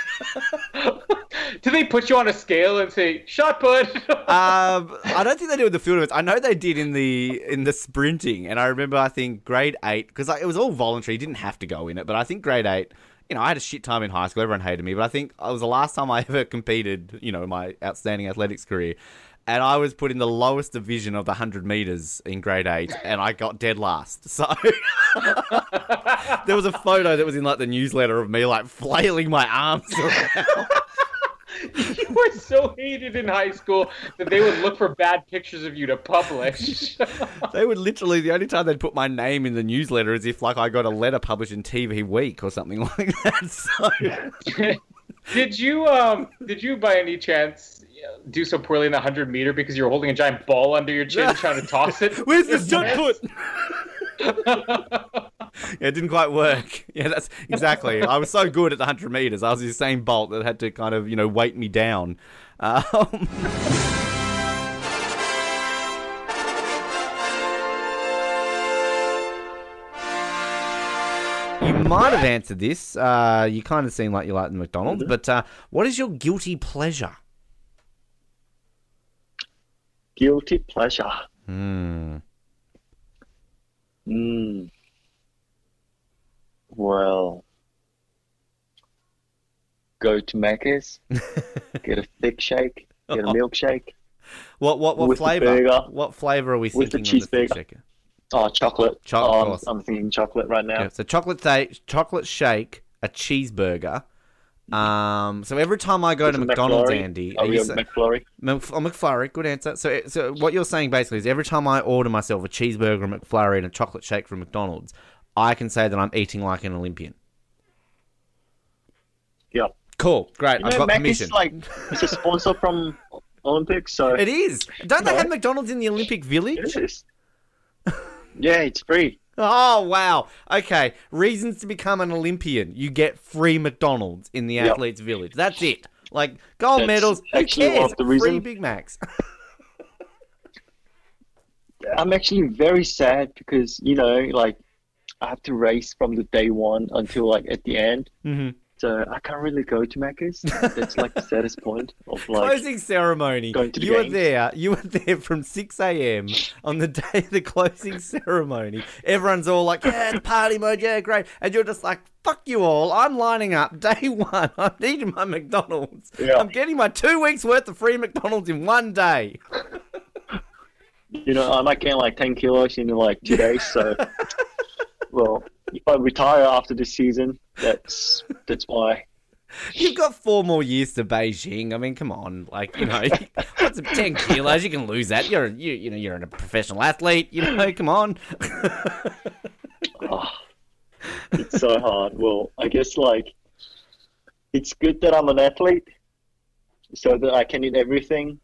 [laughs] Do they put you on a scale and say shot put? [laughs] um, I don't think they did with the field events. I know they did in the in the sprinting, and I remember I think grade eight because like, it was all voluntary. You didn't have to go in it, but I think grade eight. You know, I had a shit time in high school. Everyone hated me, but I think it was the last time I [laughs] ever competed. You know, in my outstanding athletics career, and I was put in the lowest division of the hundred meters in grade eight, and I got dead last. [laughs] So there was a photo that was in like the newsletter of me like flailing my arms around. [laughs] you were so hated in high school that they would look for bad pictures of you to publish. [laughs] They would literally the only time they'd put my name in the newsletter is if like I got a letter published in TV Week or something like that. So did you um did you by any chance do so poorly in the 100 meter because you're holding a giant ball under your chin [laughs] trying to toss it Where's the shot put? [laughs] yeah, it didn't quite work. Yeah, that's exactly. I was so good at the hundred meters. I was the same bolt that had to kind of you know weight me down. Um, You might have answered this. Uh, you kind of seem like you like the McDonald's, but uh, what is your guilty pleasure? Guilty pleasure. Hmm. Mm. Well, go to Macca's, [laughs] get a thick shake, get a milkshake. What what what flavor? What flavor are we With the thinking? on the cheeseburger. Oh, chocolate. Chocolate, Um, course. I'm thinking chocolate right now. Yeah, so chocolate th- chocolate shake, a cheeseburger. Um, so every time I go to McDonald's, McFlurry. Andy, A are you real McFlurry. Mc- oh, McFlurry, good answer. So, so what you're saying basically is every time I order myself a cheeseburger, a McFlurry, and a chocolate shake from McDonald's, I can say that I'm eating like an Olympian. Yeah. Cool, great. You I've know, got Macca's permission. is like it's a sponsor from Olympics, so It is. Don't you they know, have McDonald's in the Olympic Village? It is. [laughs] Yeah, it's free. Oh wow. Okay. Reasons to become an Olympian. You get free McDonald's in the Yep. athletes village. That's it. Like gold That's medals, who cares? Free Big Macs. [laughs] I'm actually very sad because you know, like, I have to race from the day one until like at the end. Mm-hmm. So I can't really go to Macca's. That's like the [laughs] saddest point of like closing ceremony. going to the You were there. You were there from six a.m. on the day of the closing ceremony. Everyone's all like, "Yeah, the party mode, yeah, great," and you're just like, "Fuck you all! I'm lining up day [laughs] one. I'm eating my McDonald's. Yeah. I'm getting my two weeks worth of free McDonald's in one day." you know, I might gain like 10 kilos in like two days. So, [laughs] well, if I retire after this season, that's that's why. You've got four more years to Beijing. I mean, come on, like you know, what's ten kilos? You can lose that. You're you you know you're a professional athlete. You know, come on. Oh, it's so hard. Well, I guess like it's good that I'm an athlete, so that I can eat everything,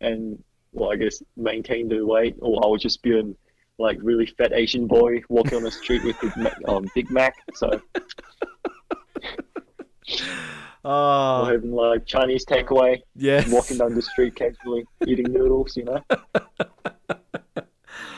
and well, I guess maintain the weight, or I would just be an like really fat Asian boy walking on the street with Big Mac, um, Big Mac. So. Oh, or having like Chinese takeaway. Yes. Walking down the street casually eating noodles, you know. [laughs]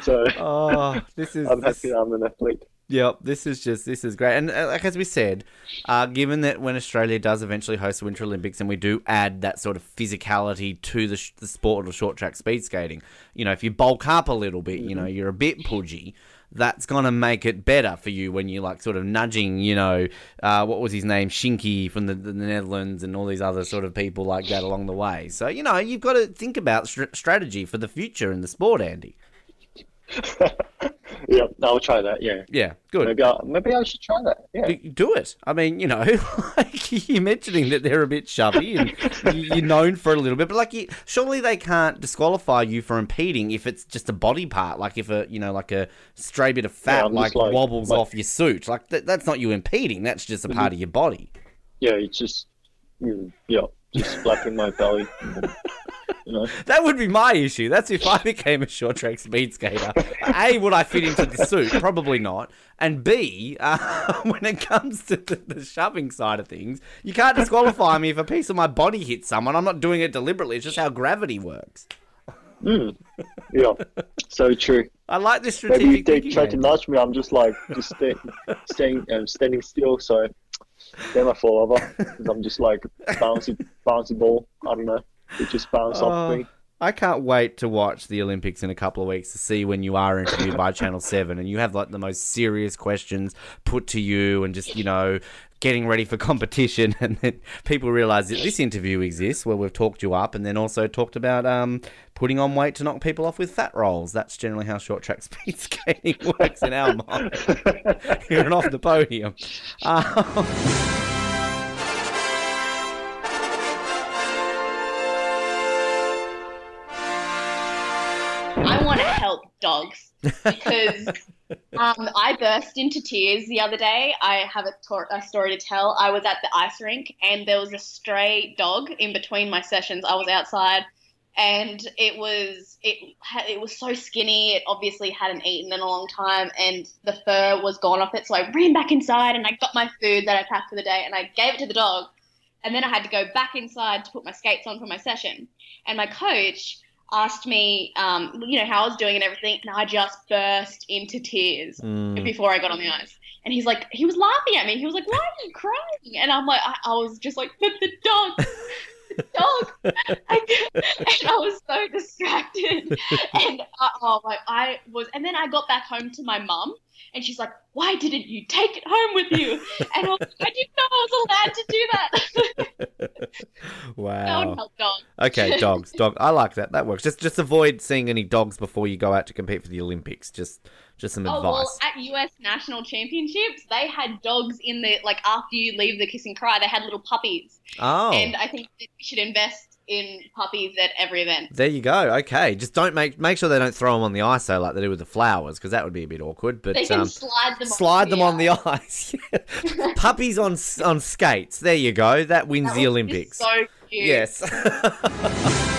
so [laughs] Oh, this is I'm this- happy I'm an athlete. Yep, this is just this is great, and uh, like as we said, uh, given that when Australia does eventually host the Winter Olympics, and we do add that sort of physicality to the, sh- the sport of short track speed skating, you know, if you bulk up a little bit, you know, you're a bit pudgy. That's gonna make it better for you when you're like sort of nudging, you know, uh, what was his name, Sjinkie from the, the Netherlands, and all these other sort of people like that along the way. So you know, you've got to think about str- strategy for the future in the sport, Andy. [laughs] Yeah, I'll try that. Yeah. Yeah, good. Maybe I, maybe I should try that. Yeah. Do it. I mean, you know, [laughs] like you're mentioning that they're a bit chubby and [laughs] you- you're known for it a little bit, but like, you, surely they can't disqualify you for impeding if it's just a body part, like if a, you know, like a stray bit of fat I'm like, like- wobbles like- off your suit. Like that, that's not you impeding. That's just a part of your body. Yeah, it's just mm, yeah, just flapping my belly. [laughs] You know. That would be my issue. That's if I became a short track speed skater. A, would I fit into the suit? Probably not. And B, uh, [laughs] when it comes to the, the shoving side of things, you can't disqualify me if a piece of my body hits someone. I'm not doing it deliberately. It's just how gravity works. Mm. Yeah. So true. I like this Maybe strategic if they try to nudge me, I'm just like just stay, [laughs] staying um, standing still. So then I fall over 'cause I'm just like bouncy bouncy ball. I don't know. It just bounce off Oh, me. I can't wait to watch the Olympics in a couple of weeks to see when you are interviewed by Channel 7 and you have like the most serious questions put to you and just, you know, getting ready for [laughs] competition and then people realize that this interview exists where we've talked you up and then also talked about um, putting on weight to knock people off with fat rolls. That's generally how short track [laughs] speed skating works in our mind. [laughs] Here and off the podium. Um, I want to help dogs because [laughs] um, I burst into tears the other day. I have a, tor- a story to tell. I was at the ice rink and there was a stray dog in between my sessions. I was outside and it was it it was so skinny. It obviously hadn't eaten in a long time and the fur was gone off it. So I ran back inside and I got my food that I packed for the day and I gave it to the dog. And then I had to go back inside to put my skates on for my session. And my coach asked me, um, you know, how I was doing and everything, and I just burst into tears Mm. before I got on the ice. And he's like, he was laughing at me. He was like, "Why are you crying?" And I'm like, I, I was just like, "But the dog, the [laughs] dog," and I was so distracted. And I, oh my, I was, and then I got back home to my mum, and she's like, "Why didn't you take it home with you?" And I, was, I didn't know I was allowed to do that. wow. dogs. Okay, dogs. Dog. I like that. That works. Just just avoid seeing any dogs before you go out to compete for the Olympics. Just just some Oh advice. well, at US national championships, they had dogs in the like after you leave the kiss and cry, they had little puppies. Oh. And I think we should invest in puppies at every event. There you go. Okay, just don't make make sure they don't throw them on the ice though, like they do with the flowers, because that would be a bit awkward. But they can um, slide them. slide on them the on the ice. [laughs] Puppies on on skates. There you go. That wins That the Olympics. So cute. Yes. [laughs]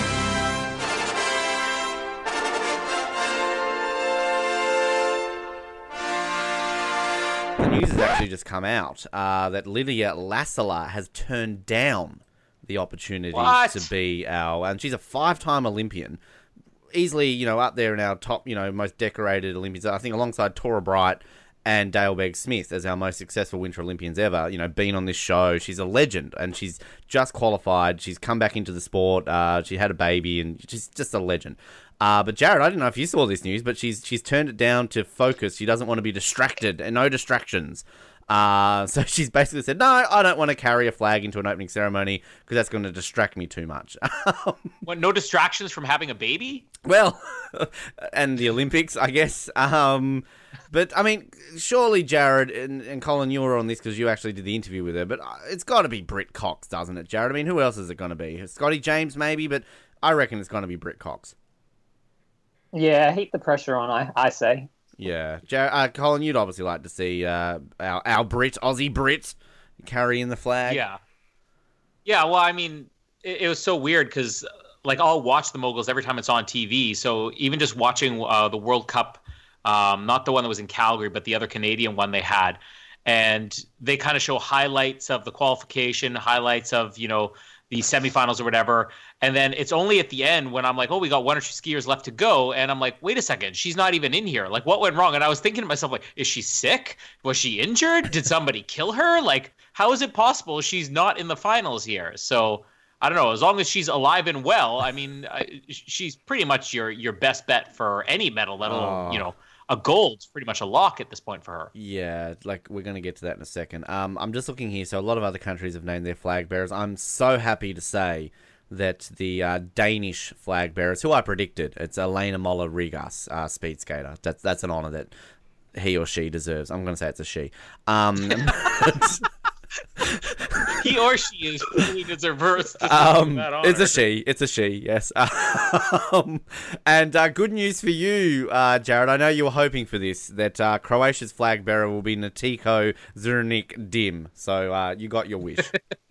news has actually just come out uh, that Lydia Lassila has turned down the opportunity What? to be our, and she's a five-time Olympian, easily, you know, up there in our top, you know, most decorated Olympians. I think alongside Torah Bright and Dale Begg Smith as our most successful Winter Olympians ever. You know, been on this show, she's a legend, and she's just qualified. She's come back into the sport. Uh, she had a baby, and she's just a legend. Uh, but Jared, I don't know if you saw this news, but she's she's turned it down to focus. She doesn't want to be distracted, and no distractions. Uh, [laughs] so she's basically said, "No, I don't want to carry a flag into an opening ceremony because that's going to distract me too much." [laughs] What, no distractions from having a baby? Well, [laughs] and the Olympics, I guess. Um, but I mean, surely Jared and, and Colin, you were on this because you actually did the interview with her. But uh, it's got to be Britt Cox, doesn't it, Jared? I mean, who else is it going to be? Scotty James, maybe, but I reckon it's going to be Britt Cox. Yeah, heap the pressure on. I I say. Yeah, Jared, uh, Colin, you'd obviously like to see uh, our our Brit, Aussie Brit, carrying the flag. Yeah. Yeah, well, I mean, it, it was so weird because, like, I'll watch the moguls every time it's on TV. So even just watching uh, the World Cup, um, not the one that was in Calgary, but the other Canadian one they had, and they kind of show highlights of the qualification, highlights of, you know, the semifinals or whatever. And then it's only at the end when I'm like, oh, we got one or two skiers left to go. And I'm like, wait a second, she's not even in here. Like, what went wrong? And I was thinking to myself, like, is she sick? Was she injured? Did somebody [laughs] kill her? Like, how is it possible she's not in the finals here? So I don't know. As long as she's alive and well, I mean, I, she's pretty much your your best bet for any medal, let alone Oh. you know a gold's pretty much a lock at this point for her. Yeah, like we're going to get to that in a second. Um, I'm just looking here. So a lot of other countries have named their flag bearers. I'm so happy to say that the uh, Danish flag bearers, who I predicted, it's Elena Moller Rigas, uh, speed skater. That's that's an honor that he or she deserves. I'm going to say it's a she. Um, [laughs] but- he or she is fully deserves to um, that honor. it's a she. It's a she. Yes. [laughs] Um, and uh, good news for you, uh, Jared. I know you were hoping for this. That uh, Croatia's flag bearer will be Natko Zrnčić Dim. So uh, you got your wish. [laughs]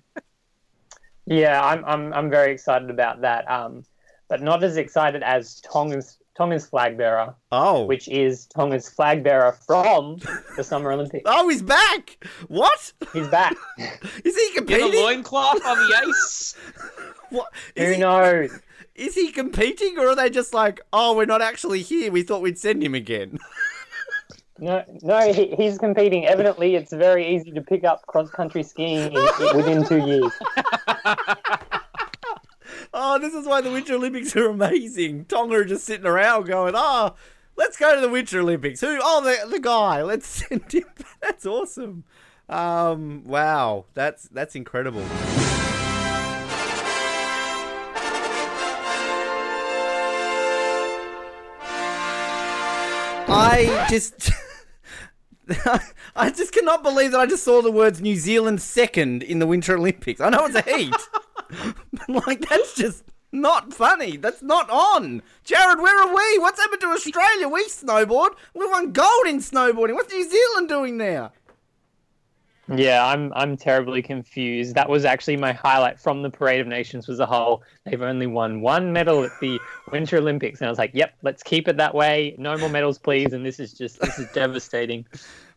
Yeah, I'm I'm I'm very excited about that. Um, but not as excited as Tonga's Tonga's flag bearer. Oh, which is Tonga's flag bearer from [laughs] the Summer Olympics. Oh, he's back! What? He's back. [laughs] Is he Get competing? a loincloth on the ice. [laughs] What? Who knows? Is he competing, or are they just like, oh, we're not actually here? We thought we'd send him again. No, no, he, he's competing. Evidently, it's very easy to pick up cross country skiing in, within two years. Oh, this is why the Winter Olympics are amazing. Tonga are just sitting around going, oh, let's go to the Winter Olympics. Who? Oh, the, the guy. Let's [laughs] send him. That's awesome. Um, wow, that's that's incredible. I just. [laughs] [laughs] I just cannot believe that I just saw the words New Zealand second in the Winter Olympics. I know it's a heat. but [laughs] like that's just not funny. That's not on. Jared, where are we? What's happened to Australia? We snowboard. We won gold in snowboarding. What's New Zealand doing now? Yeah, I'm I'm terribly confused. That was actually my highlight from the Parade of Nations was the whole they've only won one medal at the Winter Olympics, and I was like, yep, let's keep it that way. No more medals, please. And this is just this is devastating.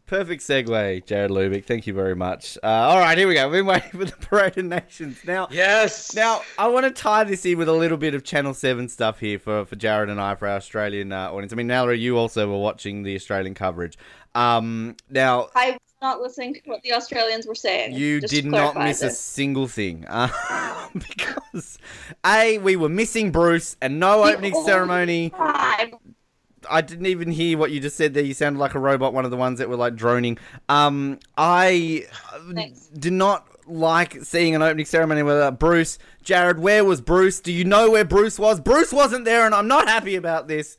Perfect segue, Jared Lubick. Thank you very much. Uh, all right, here we go. We've been waiting for the [laughs] Parade of Nations. Now, yes. Now, I want to tie this in with a little bit of Channel 7 stuff here for, for Jared and I, for our Australian uh, audience. I mean, Nala, you also were watching the Australian coverage. Um, now, I was not listening to what the Australians were saying. you just did not clarify miss a single thing. Uh, [laughs] because, A, we were missing Bruce and no opening only ceremony. time- I didn't even hear what you just said there. You sounded like a robot, one of the ones that were like droning. Um, I uh, did not like seeing an opening ceremony without Bruce. Jared, where was Bruce? Do you know where Bruce was? Bruce wasn't there, and I'm not happy about this.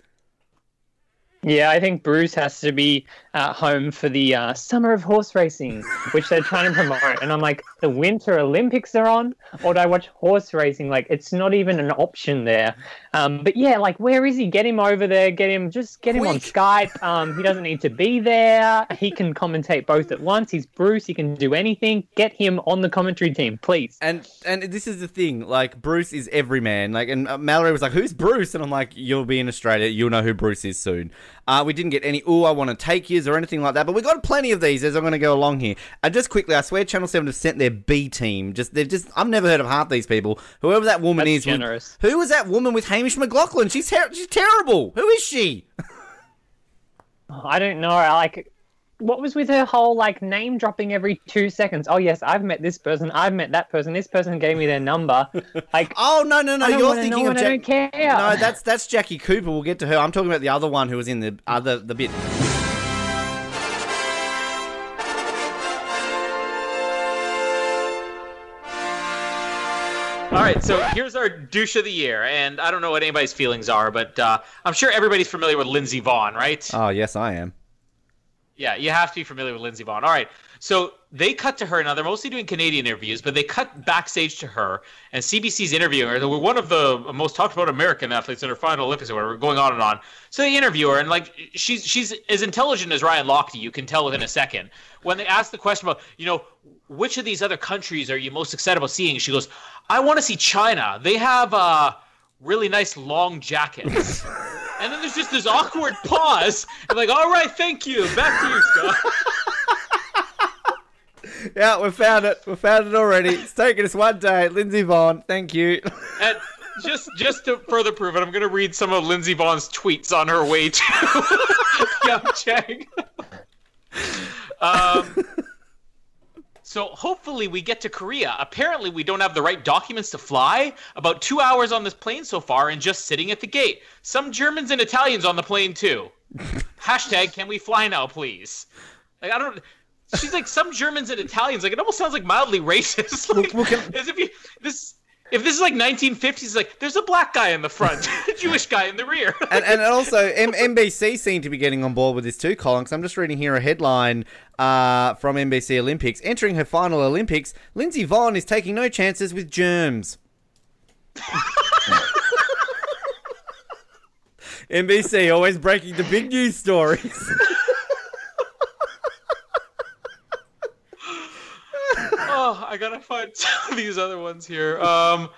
Yeah, I think Bruce has to be at home for the uh, summer of horse racing, which they're trying to promote. And I'm like, the Winter Olympics are on, or do I watch horse racing? Like, it's not even an option there. Um, but yeah, like, where is he? Get him over there. Get him. Just get him on Skype. Um, he doesn't need to be there. He can commentate both at once. He's Bruce. He can do anything. Get him on the commentary team, please. And and this is the thing, like Bruce is every man. Like, and Mallory was like, "Who's Bruce?" And I'm like, "You'll be in Australia. You'll know who Bruce is soon." Uh, we didn't get any, ooh, I want to take yous or anything like that, but we got plenty of these as I'm going to go along here. And just quickly, I swear Channel 7 have sent their B team. Just They've just, I've never heard of half these people. Whoever that woman That's is. with- generous. who was that woman with Hamish McLachlan? She's, ter- she's terrible. Who is she? [laughs] I don't know. I like what was with her whole like name dropping every two seconds. Oh yes, I've met this person. I've met that person. This person gave me their number. [laughs] Like oh no no no, you're thinking know of and I don't care. No, that's that's Jackie Cooper. We'll get to her. I'm talking about the other one who was in the other the bit. All right, so here's our douche of the year, and I don't know what anybody's feelings are, but uh, I'm sure everybody's familiar with Lindsey Vonn, right? Oh yes, I am. Yeah, you have to be familiar with Lindsey Vonn. All right, so they cut to her. Now they're mostly doing Canadian interviews, but they cut backstage to her, and CBC's interviewing her. They were one of the most talked about American athletes in her final Olympics, or whatever, going on and on. So they interview her, and like she's she's as intelligent as Ryan Lochte. You can tell within a second. When they ask the question about, you know, which of these other countries are you most excited about seeing? She goes, I want to see China. They have uh, really nice long jackets. [laughs] and then there's just this awkward pause. And like, all right, thank you. Back to you, Scott. [laughs] Yeah, we found it. We found it already. It's taken us one day. Lindsey Vonn, thank you. [laughs] And just just to further prove it, I'm going to read some of Lindsey Vonn's tweets on her way to [laughs] Pyeongchang. um, so hopefully we get to Korea. Apparently we don't have the right documents to fly. About two hours on this plane so far, and just sitting at the gate. Some Germans and Italians on the plane too. [laughs] Hashtag Can we fly now, please? Like I don't. She's like some Germans and Italians. Like it almost sounds like mildly [laughs] racist. Like as if you this. If this is like 1950s, like there's a black guy in the front, [laughs] a Jewish guy in the rear. [laughs] and, and also M- NBC seem to be getting on board with this too, Colin. Because I'm just reading here a headline uh, from NBC Olympics. Entering her final Olympics, Lindsey Vonn is taking no chances with germs. [laughs] NBC always breaking the big news stories. oh, I gotta find [laughs] some of these other ones here. Um,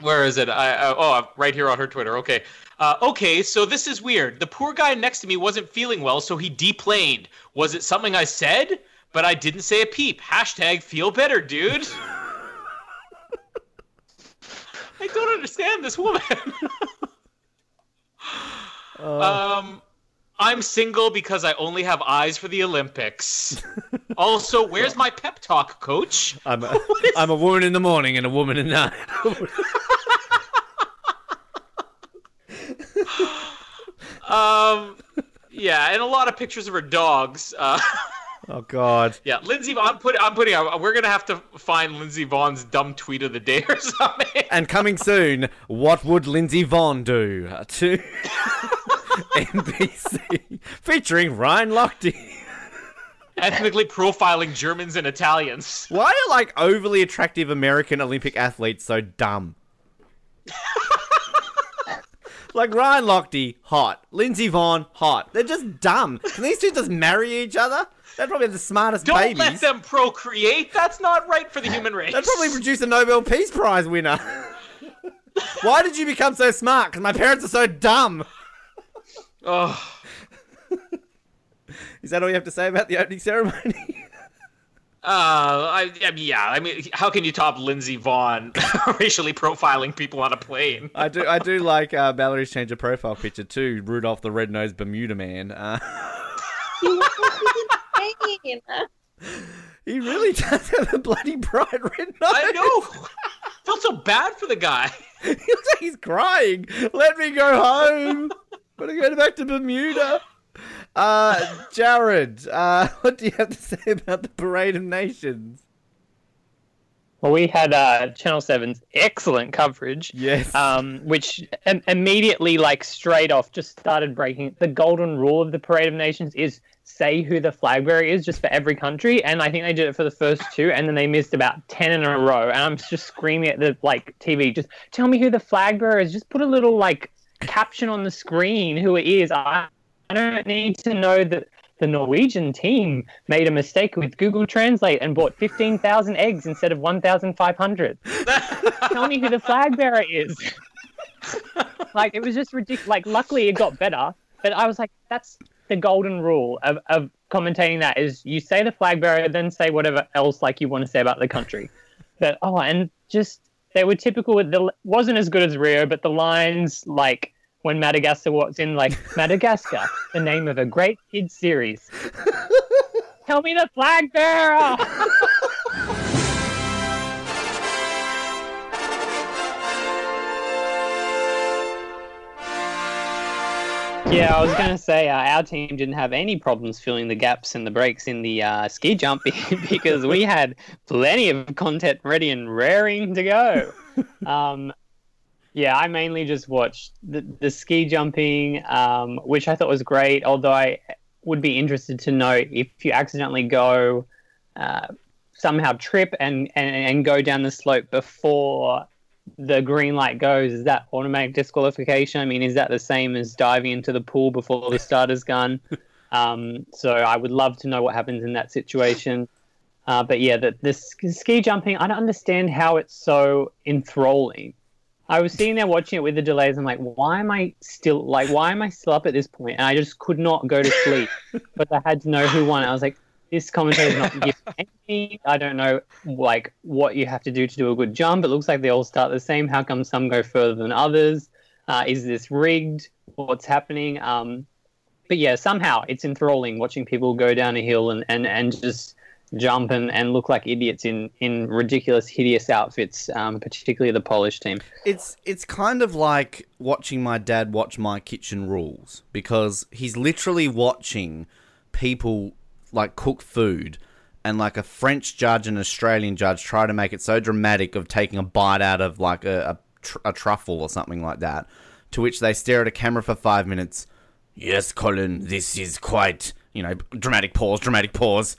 where is it? I, I oh, right here on her Twitter. Okay, uh, okay. So this is weird. The poor guy next to me wasn't feeling well, so he deplaned. Was it something I said? But I didn't say a peep. Hashtag feel better, dude. [laughs] I don't understand this woman. [laughs] Um, I'm single because I only have eyes for the Olympics. [laughs] also, where's my pep talk, coach? I'm a, [laughs] I'm a woman in the morning and a woman at night. [laughs] Um, yeah, and a lot of pictures of her dogs. Uh, oh God. yeah, Lindsey. I'm putting. I'm putting. We're gonna have to find Lindsey Vonn's dumb tweet of the day or something. And coming soon, what would Lindsey Vonn do uh, to NBC featuring Ryan Lochte? Ethnically profiling Germans and Italians. Why are like overly attractive American Olympic athletes so dumb? like Ryan Lochte, hot. Lindsey Vonn, hot. They're just dumb. Can these two just marry each other? They're probably the smartest Don't babies. let them procreate. That's not right for the human race. They'd probably produce a Nobel Peace Prize winner. [laughs] Why did you become so smart? Because my parents are so dumb. Oh. [laughs] Is that all you have to say about the opening ceremony? [laughs] Uh, I, I mean, yeah. I mean, how can you top Lindsey Vonn racially profiling people on a plane? I do. I do [laughs] like uh, Valerie's change of profile picture too. Rudolph the red-nosed Bermuda man. Uh, he really does have a bloody bright red nose. I know. Felt so bad for the guy. he looks like he's crying. Let me go home. I go back to Bermuda. Uh, Jared, uh, [laughs] what do you have to say about the Parade of Nations? Well, we had uh, Channel 7's excellent coverage. Yes. Um, which im- immediately, like straight off, just started breaking. The golden rule of the Parade of Nations is say who the flag bearer is just for every country. And I think they did it for the first two, and then they missed about 10 in a row. And I'm just screaming at the like TV, just tell me who the flag bearer is. Just put a little like caption on the screen who it is. I, I don't need to know that the Norwegian team made a mistake with Google Translate and bought 15,000 eggs instead of 1,500. [laughs] Tell me who the flag bearer is. like it was just ridiculous. Like luckily it got better, but I was like, that's the golden rule of, of commentating. That is, you say the flag bearer, then say whatever else like you want to say about the country. But oh, and just they were typical. With the wasn't as good as Rio, but the lines like when Madagascar was in like Madagascar, the name of a great kid series. [laughs] Tell me the flag bearer. [laughs] Yeah, I was going to say uh, our team didn't have any problems filling the gaps and the breaks in the uh, ski jump [laughs] because we had plenty of content ready and raring to go. [laughs] Um, yeah, I mainly just watched the, the ski jumping, um, which I thought was great. Although I would be interested to know if you accidentally go uh, somehow trip and, and and go down the slope before the green light goes, is that automatic disqualification? I mean, is that the same as diving into the pool before the starter's gun? [laughs] Um, so I would love to know what happens in that situation. Uh, but yeah, the, the ski jumping, I don't understand how it's so enthralling. I was sitting there watching it with the delays. I'm like, why am I still like, why am I still up at this point? And I just could not go to sleep, [laughs] but I had to know who won. I was like, this commentator is not giving [laughs] anything. I don't know like what you have to do to do a good jump. It looks like they all start the same. How come some go further than others? Uh, is this rigged? What's happening? Um, but yeah, somehow it's enthralling watching people go down a hill and, and, and just jump and, and look like idiots in, in ridiculous, hideous outfits, um, particularly the Polish team. It's it's kind of like watching my dad watch My Kitchen Rules because he's literally watching people like cook food and like a French judge and an Australian judge try to make it so dramatic of taking a bite out of like a, a, tr- a truffle or something like that, to which they stare at a camera for five minutes. Yes, Colin, this is quite, you know, dramatic pause, dramatic pause.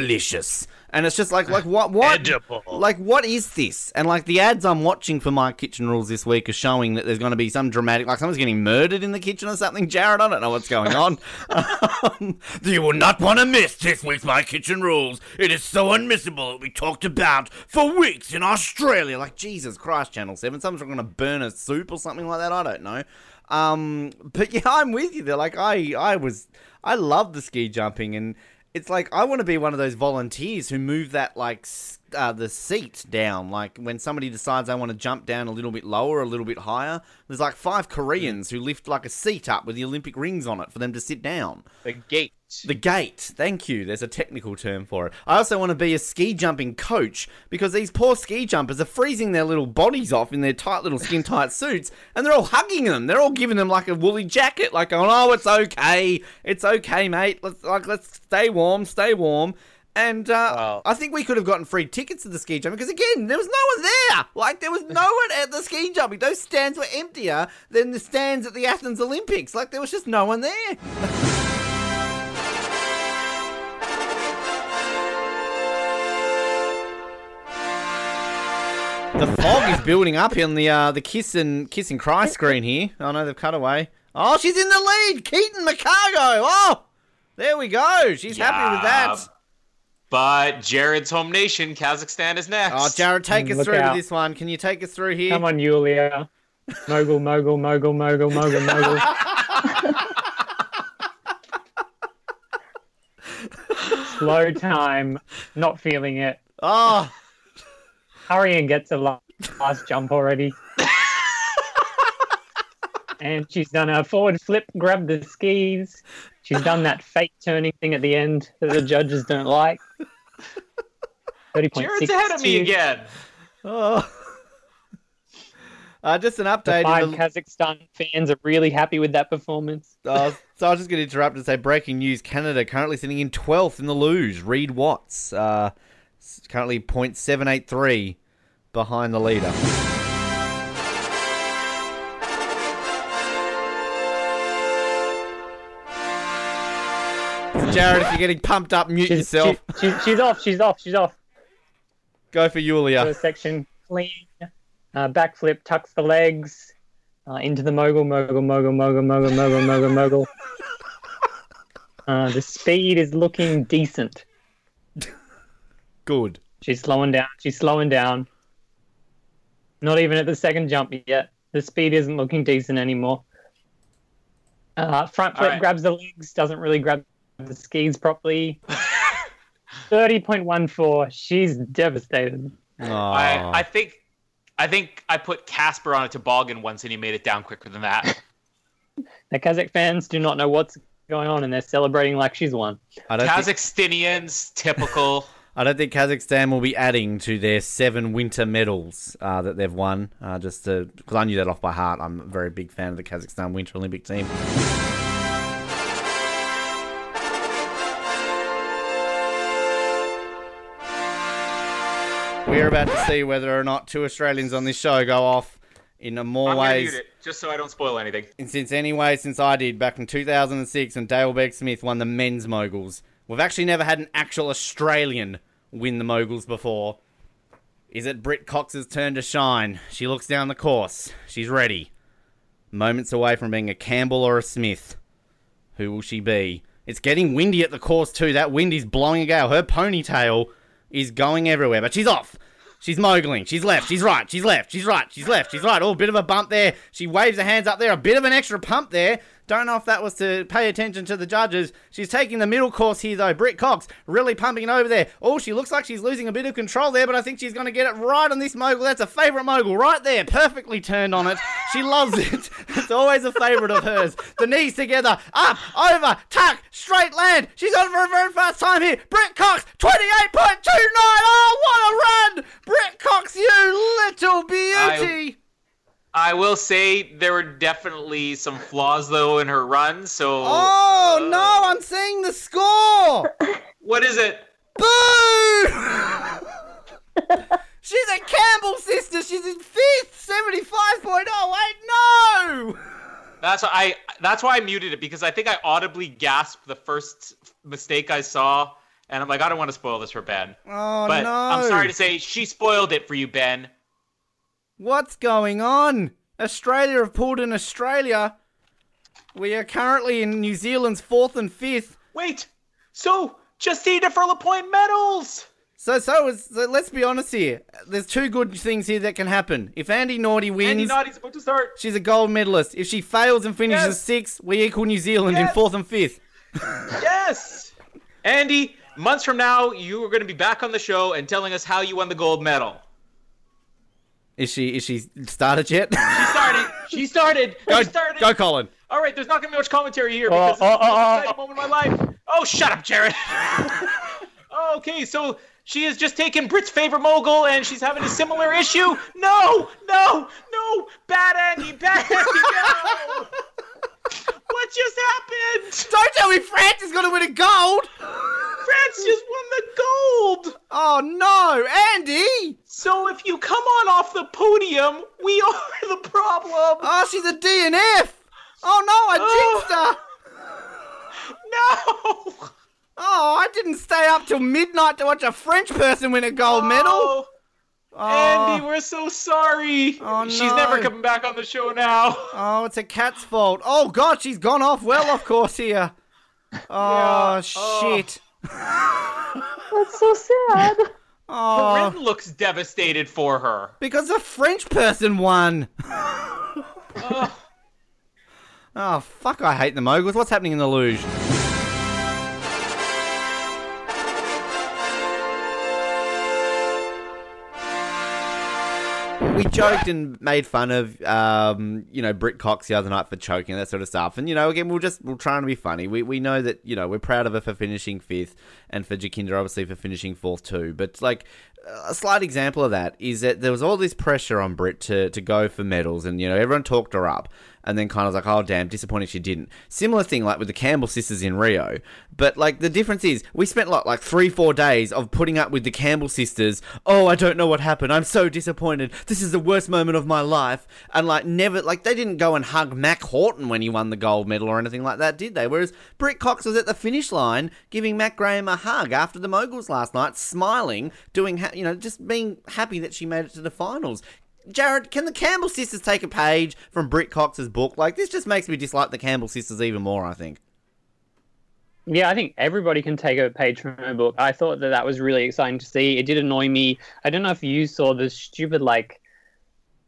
Delicious. And it's just like, like what, what, Edible. like what is this? And like the ads I'm watching for my kitchen rules this week are showing that there's going to be some dramatic, like someone's getting murdered in the kitchen or something. Jared, I don't know what's going on. [laughs] um, you will not want to miss this week's my kitchen rules. It is so unmissable. It'll be talked about for weeks in Australia. Like Jesus Christ, Channel Seven. Someone's going to burn a soup or something like that. I don't know. Um, but yeah, I'm with you. There, like I, I was, I love the ski jumping and it's like I want to be one of those volunteers who move that like uh, the seat down. Like when somebody decides they want to jump down a little bit lower, a little bit higher. There's like five Koreans who lift like a seat up with the Olympic rings on it for them to sit down. The gate. The gate. Thank you. There's a technical term for it. I also want to be a ski jumping coach because these poor ski jumpers are freezing their little bodies off in their tight little skin tight [laughs] suits and they're all hugging them. They're all giving them like a woolly jacket, like going, "Oh, it's okay. It's okay, mate. Let's like let's stay warm, stay warm." And uh, I think we could have gotten free tickets to the ski jumping because again, there was no one there. Like there was no one at the ski jumping. Those stands were emptier than the stands at the Athens Olympics. Like there was just no one there. [laughs] The fog is building up in the uh, the kiss and kiss and cry screen here. Oh no, they've cut away. Oh, she's in the lead. Keaton McCargo. Oh, there we go. She's happy with that. But Jared's home nation, Kazakhstan, is next. Oh, Jared, take us through out. to this one. Can you take us through here? Come on, Yulia. Mogul, mogul, mogul, mogul, mogul, mogul. [laughs] Slow time, not feeling it. Oh. Hurry and get to la- last jump already. [laughs] and she's done a forward flip, grab the skis. She's done that fake turning thing at the end that the judges don't like. 30.6 Jared's ahead of me again. Oh. Uh, just an The update. five the- Kazakhstan fans are really happy with that performance. Uh, so I was just going to interrupt and say breaking news: Canada currently sitting in twelfth in the luge. Reid Watts uh, s- currently 0.783 behind the leader. Jared, if you're getting pumped up, mute She's, yourself. she- she- she's off. She's off. She's off. Go for Yulia. First section clean. Uh, backflip, tucks the legs uh, into the mogul, mogul, mogul, mogul, mogul, mogul, mogul, mogul. [laughs] Uh, the speed is looking decent. Good. She's slowing down. She's slowing down. Not even at the second jump yet. The speed isn't looking decent anymore. Uh, front All flip right. grabs the legs, doesn't really grab the skis properly. [laughs] 30.14. She's devastated. I, I think I think I put Casper on a toboggan once and he made it down quicker than that. [laughs] The Kazakh fans do not know what's going on and they're celebrating like she's won. I don't think- Kazakhstanians, typical. [laughs] I don't think Kazakhstan will be adding to their seven winter medals uh, that they've won. Uh, just because I knew that off by heart. I'm a very big fan of the Kazakhstan Winter Olympic team. We're about to see whether or not two Australians on this show go off in more I'm ways. mute it just so I don't spoil anything. And since anyway, since I did back in 2006 when Dale Begg-Smith won the men's moguls, we've actually never had an actual Australian win the moguls before. Is it Britt Cox's turn to shine? She looks down the course. She's ready. Moments away from being a Campbell or a Smith. Who will she be? It's getting windy at the course too. That wind is blowing a gale. Her ponytail is going everywhere, but she's off. She's mogling. She's left. She's right. She's left. She's right. She's left. She's right. Oh, a bit of a bump there. She waves her hands up there. A bit of an extra pump there. Don't know if that was to pay attention to the judges. She's taking the middle course here, though. Britt Cox really pumping it over there. Oh, she looks like she's losing a bit of control there, but I think she's going to get it right on this mogul. That's a favourite mogul right there. Perfectly turned on it. She loves it. [laughs] It's always a favourite of hers. The knees together. Up, over, tuck, straight land. She's on for a very fast time here. Britt Cox, 28.29. Oh, what a run. Britt Cox, you little beauty. I will say there were definitely some flaws though in her run. So Oh, uh, no, I'm seeing the score. [laughs] what is it? Boo! [laughs] She's a Campbell sister. She's in fifth, 75.08. No! That's why I. That's why I muted it because I think I audibly gasped the first mistake I saw, and I'm like, I don't want to spoil this for Ben. Oh, but no. I'm sorry to say she spoiled it for you, Ben. What's going on? Australia have pulled in Australia. We are currently in New Zealand's fourth and fifth. Wait, so Justine Dufour-Lapointe medals. So, so, is, so let's be honest here. There's two good things here that can happen. If Andy Naughty wins, Andy Naughty's about to start. she's a gold medalist. If she fails and finishes Yes. sixth, we equal New Zealand in fourth and fifth. [laughs] Yes, Andy. Months from now, you are going to be back on the show and telling us how you won the gold medal. Is she? Is she started yet? She started. She started. [laughs] go, she started. go, Colin. All right, there's not going to be much commentary here Oh, because this is the oh, most oh, exciting moment of my life. Oh, shut up, Jared. [laughs] okay, so she has just taken Brit's favorite mogul and she's having a similar issue. No, no, no, bad Andy, bad Andy, no. What just happened? Don't tell me France is going to win a gold. France just won the gold. Oh no, Andy! So if you come on off the podium, we are [laughs] the problem. Oh, she's a DNF. Oh no, I oh. jinxed her. [laughs] No. Oh, I didn't stay up till midnight to watch a French person win a gold medal. Oh. Oh, Oh, Andy, we're so sorry. Oh, no. She's never coming back on the show now. oh, it's a cat's fault. Oh God, she's gone off well off course here. [laughs] Oh, oh shit. [laughs] That's so sad. [laughs] Oh, Corinne looks devastated for her. because a French person won. Oh fuck! I hate the moguls. What's happening in the luge? We joked and made fun of, um, you know, Britt Cox the other night for choking and that sort of stuff. And you know, again, we'll just we're trying to be funny. We we know that you know we're proud of her for finishing fifth, and for Jakinder obviously for finishing fourth too. But like a slight example of that is that there was all this pressure on Britt to to go for medals, and you know everyone talked her up, and then kind of like, oh damn, disappointed she didn't. Similar thing like with the Campbell sisters in Rio, but like the difference is we spent like like three four days of putting up with the Campbell sisters. Oh, I don't know what happened. I'm so disappointed. This is the worst moment of my life, and like never like they didn't go and hug Mack Horton when he won the gold medal or anything like that, did they? Whereas Britt Cox was at the finish line giving Matt Graham a hug after the moguls last night, smiling, doing ha- you know just being happy that she made it to the finals. Jared, can the Campbell sisters take a page from Britt Cox's book? Like this just makes me dislike the Campbell sisters even more. I think. Yeah, I think everybody can take a page from her book. I thought that that was really exciting to see. It did annoy me. I don't know if you saw the stupid like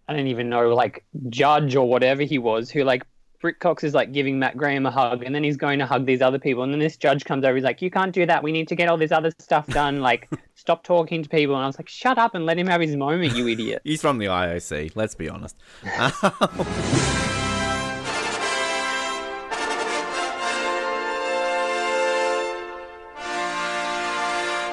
I don't even know, like judge or whatever he was, who like Britt Cox is like giving Matt Graham a hug, and then he's going to hug these other people, and then this judge comes over, he's like, "You can't do that. We need to get all this other stuff done. Like, [laughs] stop talking to people." And I was like, "Shut up and let him have his moment, you idiot." He's from the IOC. Let's be honest. [laughs]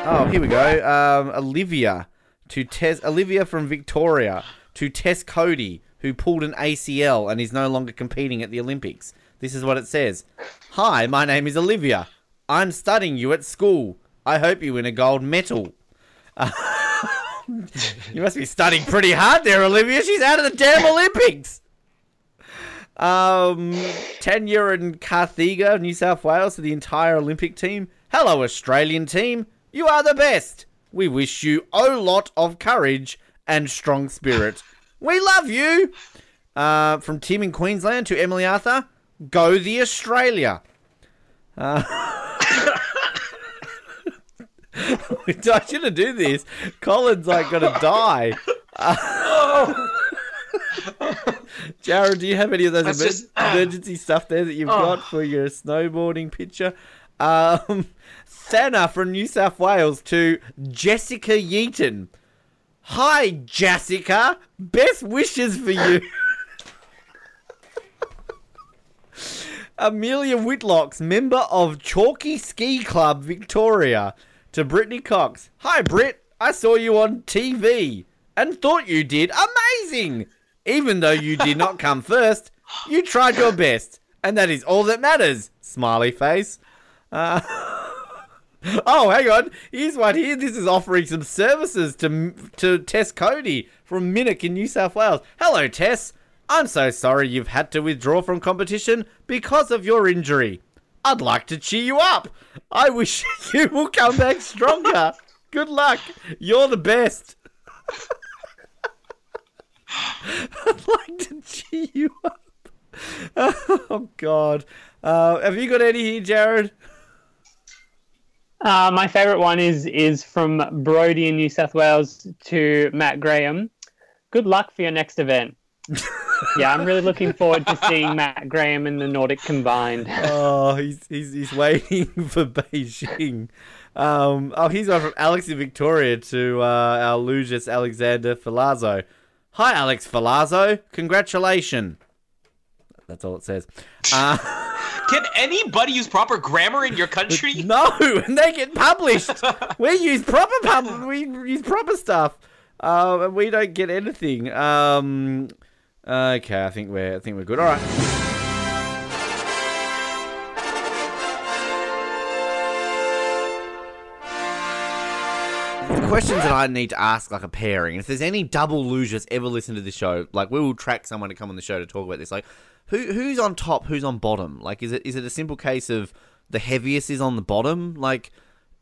Oh, here we go. Um, Olivia to Tess. Olivia from Victoria to Tess Coady, who pulled an ACL and is no longer competing at the Olympics. This is what it says. Hi, my name is Olivia. I'm studying you at school. I hope you win a gold medal. [laughs] you must be studying pretty hard there, Olivia. She's out of the damn Olympics. Um, Tanya and Carthiga, New South Wales, to the entire Olympic team. Hello, Australian team. You are the best. We wish you a lot of courage and strong spirit. We love you. Uh, from Tim in Queensland to Emily Arthur, go the Australia. Uh, [laughs] I shouldn't do this. Colin's like gonna die. Uh, [laughs] Jared, do you have any of those emer- just- emergency stuff there that you've Oh. got for your snowboarding picture? Um, Thana from New South Wales to Jessica Yeaton. Hi, Jessica. Best wishes for you. Amelia Whitlock's member of Chalky Ski Club Victoria to Brittany Cox. Hi, Britt. I saw you on TV and thought you did amazing. Even though you did not come [laughs] first, you tried your best, and that is all that matters. Smiley face. Uh, [laughs] oh, hang on. Here's one here. This is offering some services to to Tess Coady from Minnock in New South Wales. Hello, Tess. I'm so sorry you've had to withdraw from competition because of your injury. I'd like to cheer you up. I wish [laughs] you will come back stronger. Good luck. You're the best. [laughs] I'd like to cheer you up. [laughs] Oh, God. Uh, have you got any here, Jared? Uh, my favourite one is is from Brody in New South Wales to Matt Graham. Good luck for your next event. [laughs] yeah, I'm really looking forward to seeing Matt Graham and the Nordic combined. [laughs] oh, he's, he's he's waiting [laughs] for Beijing. Um, oh, here's one from Alex in Victoria to uh, our Lucius Alexander Ferlazzo. Hi, Alex Ferlazzo. Congratulations. That's all it says. [laughs] Uh, Can anybody use proper grammar in your country? [laughs] no, and they get published. [laughs] we use proper pub. We use proper stuff. Uh, and we don't get anything. Um, okay, I think we're I think we're good. All right. the questions that I need to ask, like a pairing. If there's any double losers ever listen to the show, like we will track someone to come on the show to talk about this. Like, who who's on top, who's on bottom? Like, is it is it a simple case of the heaviest is on the bottom? Like,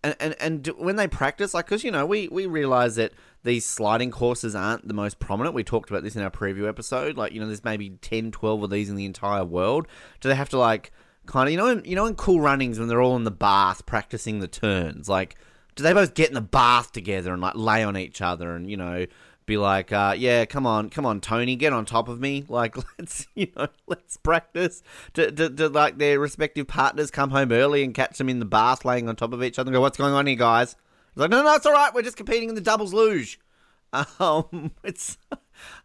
and and, and when they practice, like, because you know we we realize that these sliding courses aren't the most prominent. We talked about this in our preview episode. Like, you know, there's maybe 10, 12 of these in the entire world. Do they have to like kind of you know you know in cool runnings when they're all in the bath practicing the turns like do they both get in the bath together and like lay on each other and you know be like uh, yeah come on come on tony get on top of me [laughs] like let's you know [laughs] let's practice do, do, do like their respective partners come home early and catch them in the bath laying on top of each other and go what's going on here guys it's like no no it's all right we're just competing in the doubles luge [laughs] um it's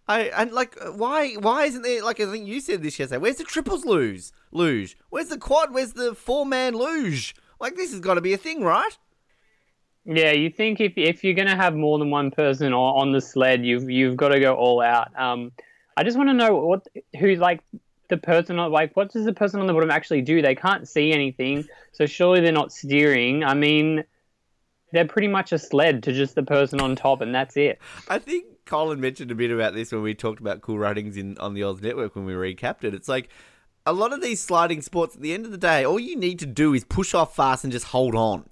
I and like why why isn't there like I think you said this yesterday? Where's the triples luge? Luge. Where's the quad? Where's the four man luge? Like this has got to be a thing, right? Yeah, you think if if you're gonna have more than one person on, on the sled, you've you've got to go all out. Um, I just want to know what who's like the person on like what does the person on the bottom actually do? They can't see anything, so surely they're not steering. I mean, they're pretty much a sled to just the person on top, and that's it. I think Colin mentioned a bit about this when we talked about cool runnings in on the Oz Network when we recapped it. It's like a lot of these sliding sports. At the end of the day, all you need to do is push off fast and just hold on.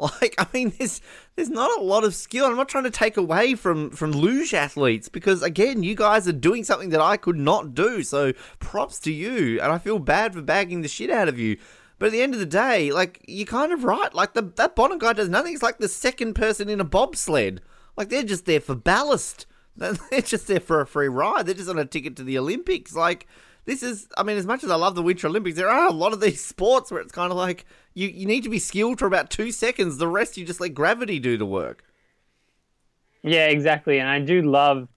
[laughs] Like, I mean, there's there's not a lot of skill. I'm not trying to take away from from luge athletes because again, you guys are doing something that I could not do. So props to you, and I feel bad for bagging the shit out of you. But at the end of the day, like you're kind of right. Like the that bottom guy does nothing. It's like the second person in a bobsled. Like they're just there for ballast. [laughs] They're just there for a free ride. They're just on a ticket to the Olympics. Like this is, I mean, as much as I love the Winter Olympics, there are a lot of these sports where it's kind of like you you need to be skilled for about two seconds. The rest you just let gravity do the work. Yeah, exactly. And I do love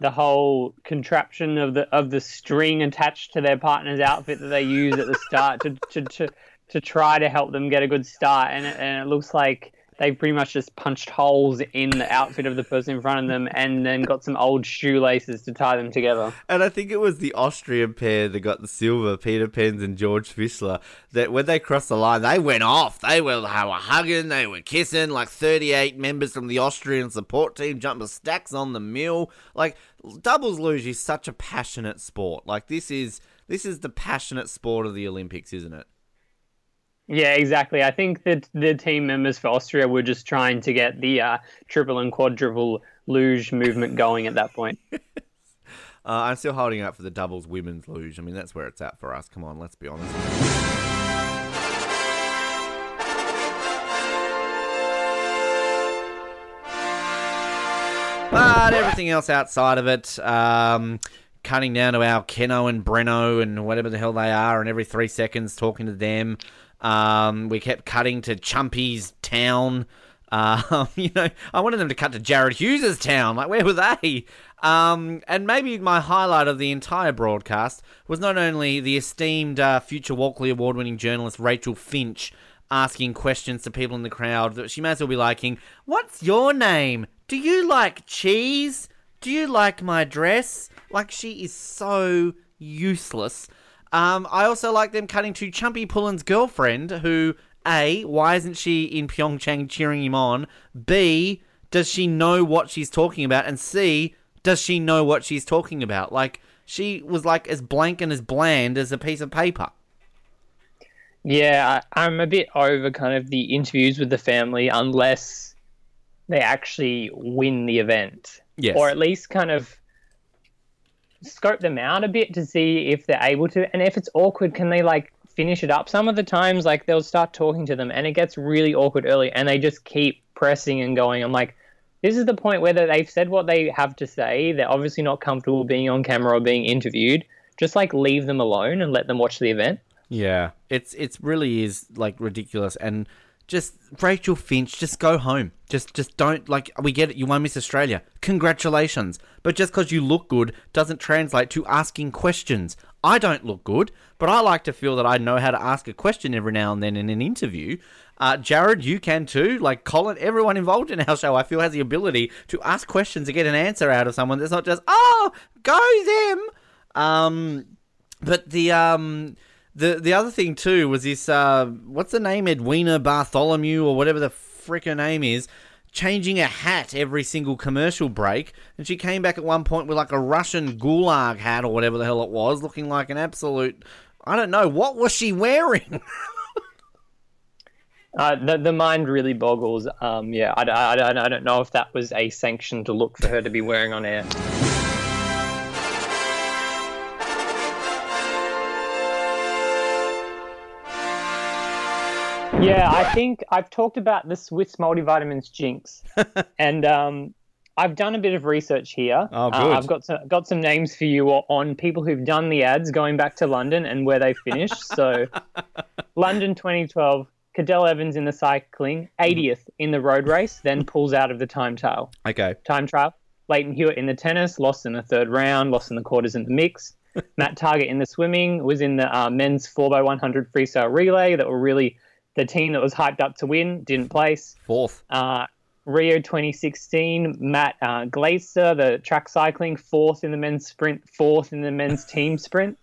the whole contraption of the of the string attached to their partner's outfit that they use at the start to to, to, to try to help them get a good start. And it, and it looks like they pretty much just punched holes in the outfit of the person in front of them and then got some old shoelaces to tie them together. And I think it was the Austrian pair that got the silver, Peter Penz and George Fischler, that when they crossed the line, they went off. They were, they were hugging, they were kissing, like 38 members from the Austrian support team jumping stacks on the mill. Like, doubles luge is such a passionate sport. Like, this is this is the passionate sport of the Olympics, isn't it? Yeah, exactly. I think that the team members for Austria were just trying to get the uh, triple and quadruple luge movement going at that point. [laughs] uh, I'm still holding out for the doubles women's luge. I mean, that's where it's at for us. Come on, let's be honest. But everything else outside of it, um, cutting down to our Keno and Breno and whatever the hell they are, and every three seconds talking to them. Um, we kept cutting to Chumpy's town. Uh, [laughs] you know, I wanted them to cut to Jared Hughes's town. Like, where were they? Um, and maybe my highlight of the entire broadcast was not only the esteemed uh, future Walkley Award-winning journalist Rachel Finch asking questions to people in the crowd that she may as well be liking. What's your name? Do you like cheese? Do you like my dress? Like, she is so useless. Um, I also like them cutting to Chumpy Pullen's girlfriend, who A, why isn't she in Pyeongchang cheering him on? B, does she know what she's talking about? And C, does she know what she's talking about? Like, she was like as blank and as bland as a piece of paper. Yeah, I, I'm a bit over kind of the interviews with the family unless they actually win the event. Yes. Or at least kind of scope them out a bit to see if they're able to. And if it's awkward, can they like finish it up? Some of the times, like they'll start talking to them and it gets really awkward early and they just keep pressing and going. I'm like, this is the point where they've said what they have to say. They're obviously not comfortable being on camera or being interviewed. Just like leave them alone and let them watch the event. Yeah, it's it's really is like ridiculous and just Rachel Finch, just go home. Just just don't like we get it, you won Miss Australia. Congratulations. But just because you look good doesn't translate to asking questions. I don't look good, but I like to feel that I know how to ask a question every now and then in an interview. Uh, Jared, you can too. Like Colin, everyone involved in our show, I feel has the ability to ask questions to get an answer out of someone that's not just, oh, go them. Um, but the um, the the other thing too was this uh, what's the name Edwina Bartholomew or whatever the frick her name is changing a hat every single commercial break and she came back at one point with like a Russian gulag hat or whatever the hell it was looking like an absolute I don't know what was she wearing [laughs] Uh, the, the mind really boggles. Um, yeah, I, I, I, I don't know if that was a sanction to look for her to be wearing on air. Yeah, I think I've talked about the Swiss multivitamins jinx, [laughs] and um, I've done a bit of research here. Oh, Uh, good. I've got some, got some names for you on people who've done the ads going back to London and where they finished. so, [laughs] London 2012, Cadel Evans in the cycling, 80th in the road race, then pulls out of the time trial. okay Time trial. Lleyton Hewitt in the tennis, lost in the third round, lost in the quarters in the mix. [laughs] Matt Targett in the swimming was in the uh, men's 4x100 freestyle relay that were really the team that was hyped up to win, didn't place. fourth Uh, Rio 2016, Matt uh, Glaetzer, the track cycling, fourth in the men's sprint, fourth in the men's [laughs] team sprint.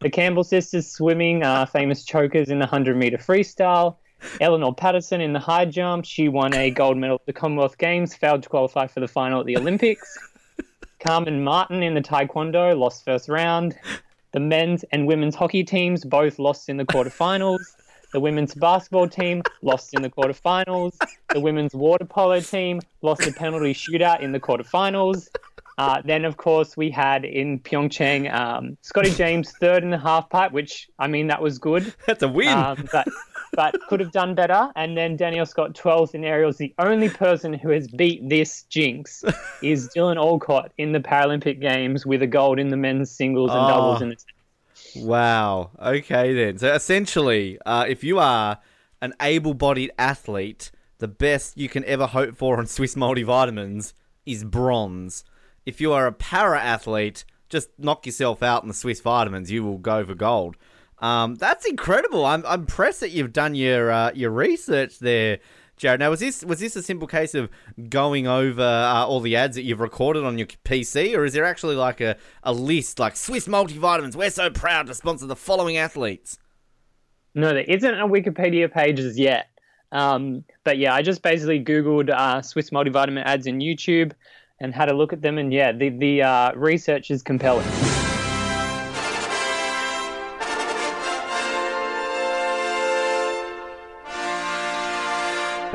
The Campbell sisters swimming, uh, famous chokers in the 100 meter freestyle. Eleanor Patterson in the high jump. She won a gold medal at the Commonwealth Games, failed to qualify for the final at the Olympics. [laughs] Carmen Marton in the Taekwondo lost first round. The men's and women's hockey teams both lost in the quarterfinals. The women's basketball team lost in the quarterfinals. The women's water polo team lost a penalty shootout in the quarterfinals. Uh, then, of course, we had in Pyeongchang um, Scotty James third in the half pipe, which I mean that was good. [laughs] That's a win. Um, but but could have done better. And then Daniel Scott, 12th in aerials. The only person who has beat this jinx [laughs] is Dylan Alcott in the Paralympic Games with a gold in the men's singles and Oh. doubles in the Wow. Okay then. So essentially, uh, if you are an able-bodied athlete, the best you can ever hope for on Swiss multivitamins is bronze. If you are a para athlete, just knock yourself out in the Swiss vitamins. You will go for gold. Um, that's incredible. I'm, I'm impressed that you've done your uh, your research there, Jared. Now, was this was this a simple case of going over uh, all the ads that you've recorded on your PC, or is there actually like a, a list like Swiss multivitamins? We're so proud to sponsor the following athletes. No, there isn't a Wikipedia page as yet. Um, but yeah, I just basically Googled uh, Swiss multivitamin ads in YouTube and had a look at them. And yeah, the, the uh, research is compelling.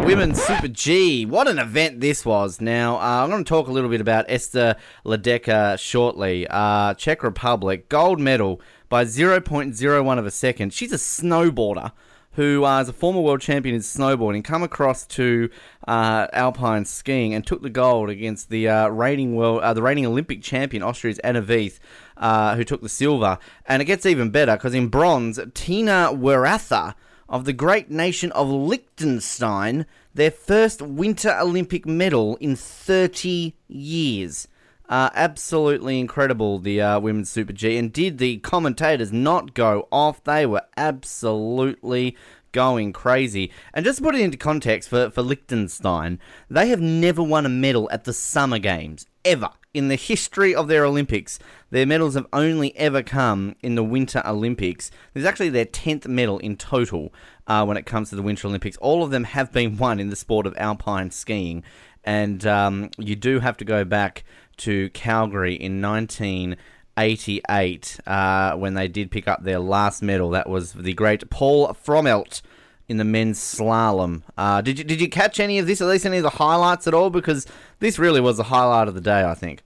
Women's Super G. What an event this was. Now, uh, I'm going to talk a little bit about Ester Ledecká shortly. Uh, Czech Republic, gold medal by 0.01 of a second. She's a snowboarder who uh, is a former world champion in snowboarding, come across to uh, alpine skiing and took the gold against the uh, reigning world, uh, the reigning Olympic champion, Austria's Anna Veith, uh, who took the silver. And it gets even better because in bronze, Tina Weirather of the great nation of Liechtenstein, their first Winter Olympic medal in 30 years. Uh, absolutely incredible, the uh, women's Super G. And did the commentators not go off? They were absolutely going crazy. And just to put it into context for, for Liechtenstein, they have never won a medal at the Summer Games, ever. In the history of their Olympics, their medals have only ever come in the Winter Olympics. This is actually their 10th medal in total uh, when it comes to the Winter Olympics. All of them have been won in the sport of alpine skiing. And um, you do have to go back to Calgary in 1988 uh, when they did pick up their last medal. That was the great Paul Frommelt in the men's slalom. Uh, did you did you catch any of this? At least any of the highlights at all? Because this really was the highlight of the day, I think.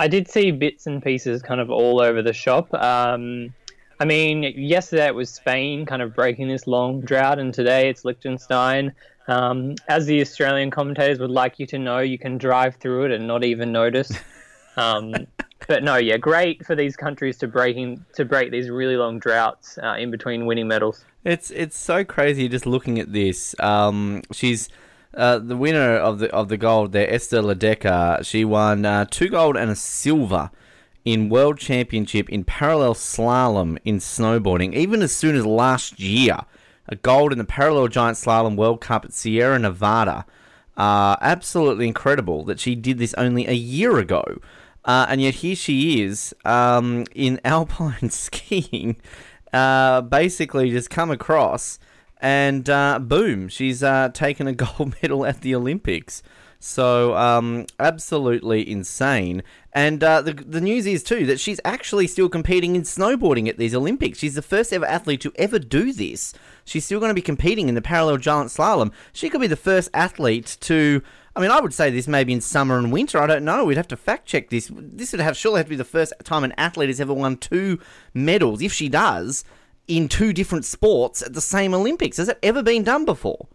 I did see bits and pieces kind of all over the shop. Um, I mean, yesterday it was Spain kind of breaking this long drought, and today it's Liechtenstein. Um, as the Australian commentators would like you to know, you can drive through it and not even notice. Um, [laughs] but no, yeah, great for these countries to breaking to break these really long droughts uh, in between winning medals. It's it's so crazy just looking at this. Um, she's uh, the winner of the of the gold there, Ester Ledecká. She won uh, two gold and a silver in World Championship in parallel slalom in snowboarding. Even as soon as last year, a gold in the parallel giant slalom World Cup at Sierra Nevada. Uh, absolutely incredible that she did this only a year ago. Uh, and yet here she is um, in [laughs] alpine skiing, uh, basically just come across, and uh, boom, she's uh, taken a [laughs] gold medal at the Olympics. So um, absolutely insane. And uh, the the news is too that she's actually still competing in snowboarding at these Olympics. She's the first ever athlete to ever do this. She's still going to be competing in the parallel giant slalom. She could be the first athlete to. I mean, I would say this maybe in summer and winter. I don't know. We'd have to fact check this. This would have surely have to be the first time an athlete has ever won two medals, if she does, in two different sports at the same Olympics. Has it ever been done before?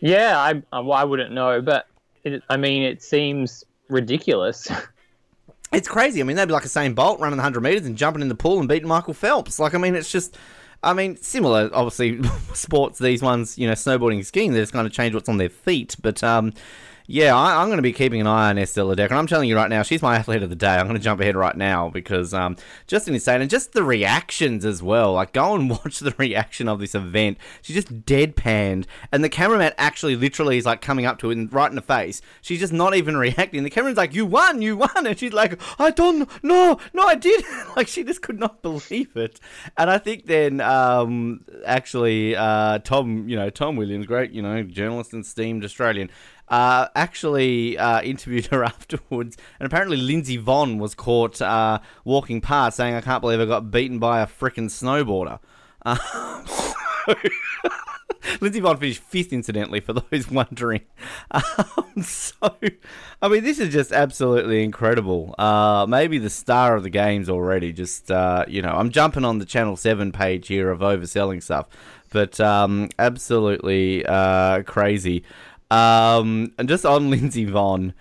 Yeah, I I- well, I wouldn't know, but it, I mean, it seems ridiculous. [laughs] It's crazy. I mean, they'd be like Usain Bolt running the 100 metres and jumping in the pool and beating Michael Phelps. Like, I mean, it's just, I mean, similar, obviously, [laughs] sports, these ones, you know, snowboarding skiing, they just kind of change what's on their feet. But, um, yeah, I, I'm going to be keeping an eye on Estelle Ledecká. And I'm telling you right now, she's my athlete of the day. I'm going to jump ahead right now because um, just insane. And just the reactions as well. Like, go and [laughs] watch the reaction of this event. She's just deadpanned. And the cameraman actually literally is like coming up to it and right in the face. She's just not even [laughs] reacting. The cameraman's like, You won, you won. And she's like, I don't, no, no, I did. [laughs] like, she just could not believe it. And I think then, um, actually, uh, Tom, you know, Tom Williams, great, you know, journalist and steamed Australian uh, actually uh, interviewed her [laughs] afterwards, and apparently Lindsey Vonn was caught uh, walking past saying, "I can't believe I got beaten by a frickin' snowboarder." Uh, [laughs] Lindsey Vonn finished fifth, incidentally, for those [laughs] wondering. Um, so, I mean, this is just absolutely incredible. Uh, maybe the star of the games already. Just, uh, you know, I'm jumping on the Channel 7 page here of overselling stuff, but um, absolutely uh, crazy. Um, and just on [laughs] Lindsey Vonn,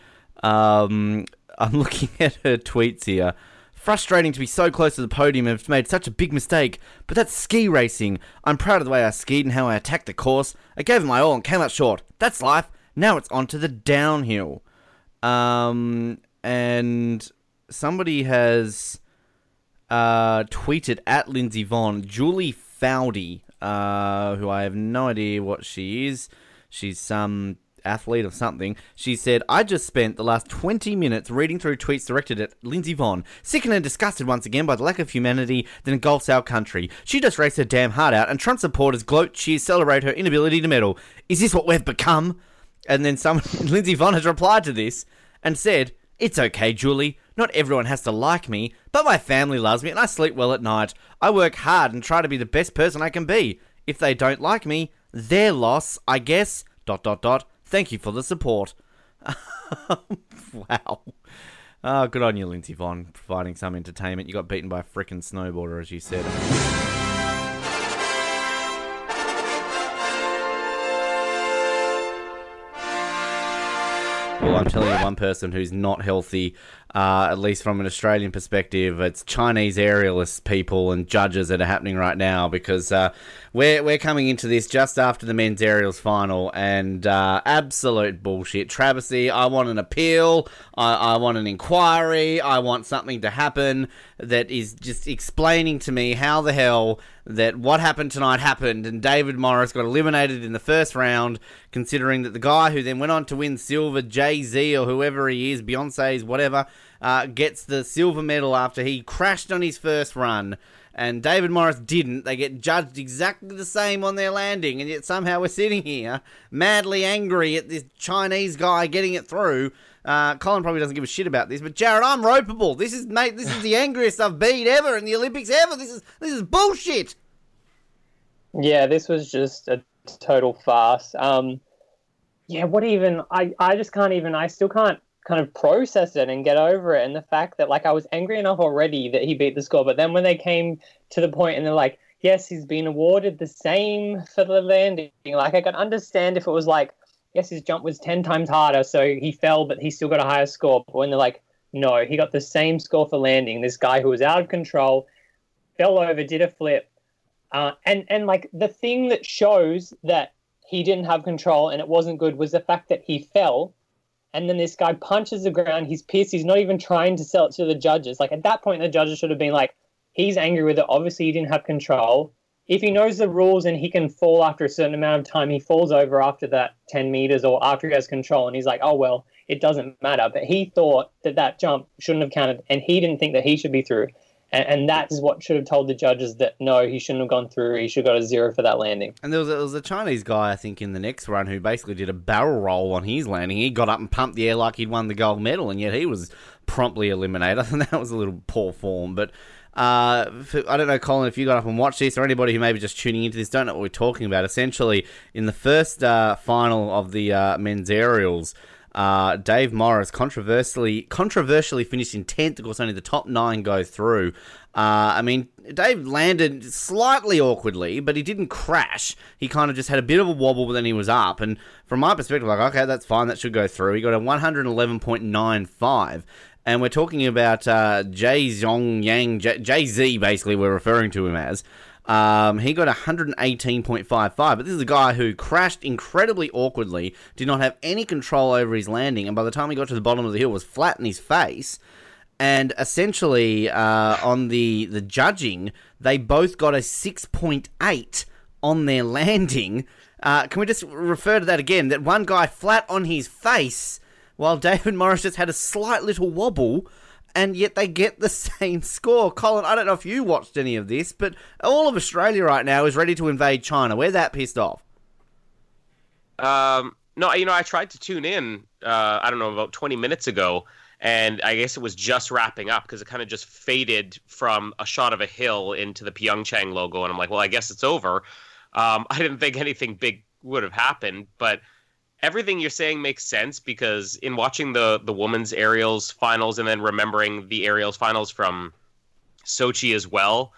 um, I'm looking [laughs] at her tweets here. Frustrating to be so close to the podium and have made such a big mistake, but that's ski racing. I'm proud of the way I skied and how I attacked the course. I gave it my all and came out short. That's life. Now it's on to the downhill. Um, and somebody has uh, tweeted at Lindsey Vonn, Julie Foudy, uh, who I have no idea what she is. She's some athlete or something. She said, I just spent the last 20 minutes reading through tweets directed at Lindsey Vonn, sickened and disgusted once again by the lack of humanity that engulfs our country. She just raced her damn heart out, and Trump supporters gloat, cheer, celebrate her inability to meddle. Is this what we've become? And then someone, [laughs] Lindsey Vonn has replied to this and said, It's okay, Julie. Not everyone has to like me, but my family loves me and I sleep well at night. I work hard and try to be the best person I can be. If they don't like me, their loss, I guess. Dot dot dot. Thank you for the support. [laughs] wow. Oh, good on you, Lindsey Vonn, providing some entertainment. You got beaten by a freaking snowboarder, as you said. Well, I'm telling you, one person who's not healthy, uh, at least from an Australian perspective, it's Chinese aerialist people and judges that are happening right now because uh, we're we're coming into this just after the men's aerials final and uh, absolute bullshit, travesty. I want an appeal. I, I want an inquiry. I want something to happen that is just explaining to me how the hell that what happened tonight happened and David Morris got eliminated in the first round, considering that the guy who then went on to win silver, Jay Z or whoever he is, Beyonce's whatever, uh, gets the silver medal after he crashed on his first run. And David Morris didn't. They get judged exactly the same on their landing, and yet somehow we're sitting here madly angry at this Chinese guy getting it through. Uh, Colin probably doesn't give a shit about this, but Jared, I'm ropeable. This is mate. This is the angriest I've been ever in the Olympics ever. This is this is bullshit. Yeah, this was just a total farce. Um, yeah, what even? I I just can't even. I still can't kind of process it and get over it. And the fact that like I was angry enough already that he beat the score, but then when they came to the point and they're like, yes, he's been awarded the same for the landing. Like I could understand if it was like, yes, his jump was ten times harder, so he fell, but he still got a higher score. But when they're like, no, he got the same score for landing. This guy who was out of control fell over, did a flip, uh, and and like the thing that shows that he didn't have control and it wasn't good was the fact that he fell and then this guy punches the ground. He's pissed. He's not even trying to sell it to the judges. Like at that point, the judges should have been like, he's angry with it. Obviously, he didn't have control. If he knows the rules and he can fall after a certain amount of time, he falls over after that 10 meters or after he has control. And he's like, oh, well, it doesn't matter. But he thought that that jump shouldn't have counted and he didn't think that he should be through. And, and that is what should have told the judges that no, he shouldn't have gone through. He should have got a zero for that landing. And there was, a, there was a Chinese guy, I think, in the next run who basically did a barrel roll on his landing. He got up and pumped the air like he'd won the gold medal, and yet he was promptly eliminated. [laughs] Think that was a little poor form. But uh, I don't know, Colin, if you got up and watched this, or anybody who may be just tuning into this, don't know what we're talking about. Essentially, in the first uh, final of the uh, men's aerials, uh, Dave Morris controversially controversially finished in tenth. Of course, only the top nine go through. Uh, I mean, Dave landed slightly awkwardly, but he didn't crash. He kind of just had a bit of a wobble, but then he was up. And from my perspective, like, okay, that's fine. That should go through. He got a 111.95. And we're talking about uh, Jay Zong Yang, Jay Z, basically, we're referring to him as. Um, he got 118.55, but this is a guy who crashed incredibly awkwardly, did not have any control over his landing, and by the time he got to the bottom of the hill, was flat in his face. And essentially, uh, on the the judging, they both got a 6.8 on their landing. Uh, can we just refer to that again? That one guy flat on his face, while David Morris just had a slight little wobble and yet they get the [laughs] same score. Colin, I don't know if you watched any of this, but all of Australia right now is ready to invade China. We're that pissed off. Um, no, you know, I tried to tune in. Uh, I don't know about 20 minutes ago, and I guess it was just wrapping up because it kind of just faded from a shot of a hill into the Pyeongchang logo, and I'm like, well, I guess it's over. Um, [laughs] I didn't think anything big would have happened, but everything you're saying makes sense because in watching the the women's aerials finals and then remembering the aerials finals from Sochi as well,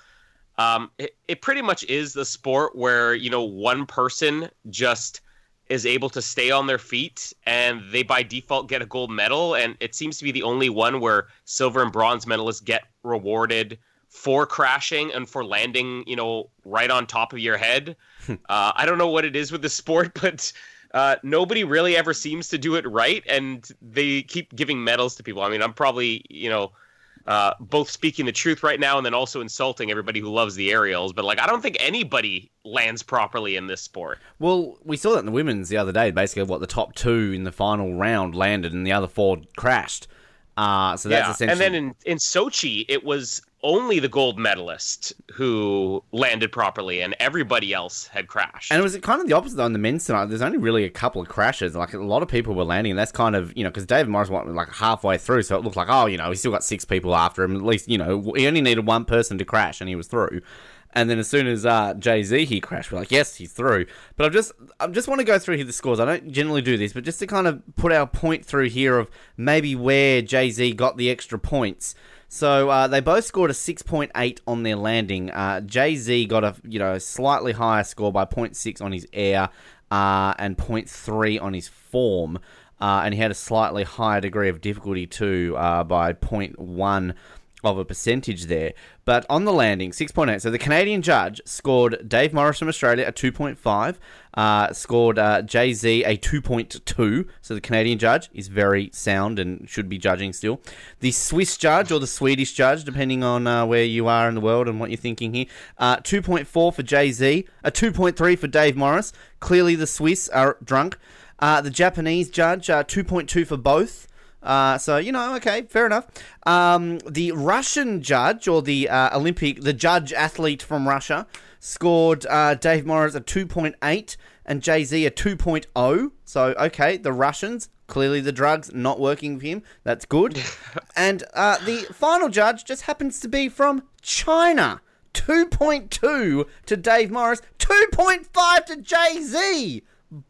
um, it, it pretty much is the sport where you know one person just is able to stay on their feet and they by default get a gold medal. And it seems to be the only one where silver and bronze medalists get rewarded for crashing and for landing you know right on top of your head. Uh, i don't know what it is with the sport [laughs] but uh, nobody really ever seems to do it right and they keep giving medals to people i mean i'm probably you know uh, both speaking the truth right now and then also insulting everybody who loves the aerials. But like, I don't think anybody lands properly in this sport. Well, we saw that in the women's the other day. Basically, what the top two in the final round landed, and the other four crashed. Uh, so that's yeah. essentially. And then in in Sochi, it was only the gold medalist who landed properly, and everybody else had crashed. And it was kind of the opposite on the men's tonight. There's only really a couple of crashes. Like a lot of people were landing, and that's kind of you know because David Morris went like halfway through, so it looked like oh you know he's still got six people after him. At least you know he only needed one person to crash, and he was through. And then as soon as uh, Jay Z he crashed, we're like, yes, he's through. But I just I just want to go through here the scores. I don't generally do this, but just to kind of put our point through here of maybe where Jay Z got the extra points. So uh, they both scored a 6.8 on their landing. Uh, Jay Z got a you know slightly higher score by 0.6 on his air uh, and 0.3 on his form, uh, and he had a slightly higher degree of difficulty too uh, by 0.1 of a percentage there. But on the landing, 6.8. So the Canadian judge scored Dave Morris from Australia a 2.5, uh, scored uh, Jay Z a 2.2. So the Canadian judge is very sound and should be judging still. The Swiss judge or the Swedish judge, depending on uh, where you are in the world and what you're thinking here, uh, 2.4 for Jay Z, a 2.3 for Dave Morris. Clearly the Swiss are drunk. Uh, the Japanese judge, uh, 2.2 for both. Uh, so you know, okay, fair enough. Um, the Russian judge or the uh, Olympic, the judge athlete from Russia, scored uh, Dave Morris a two point eight and Jay Z a 2.0. So okay, the Russians clearly the drugs not working for him. That's good. [laughs] and uh, the final judge just happens to be from China. 2.2 to Dave Morris, 2.5 to Jay Z.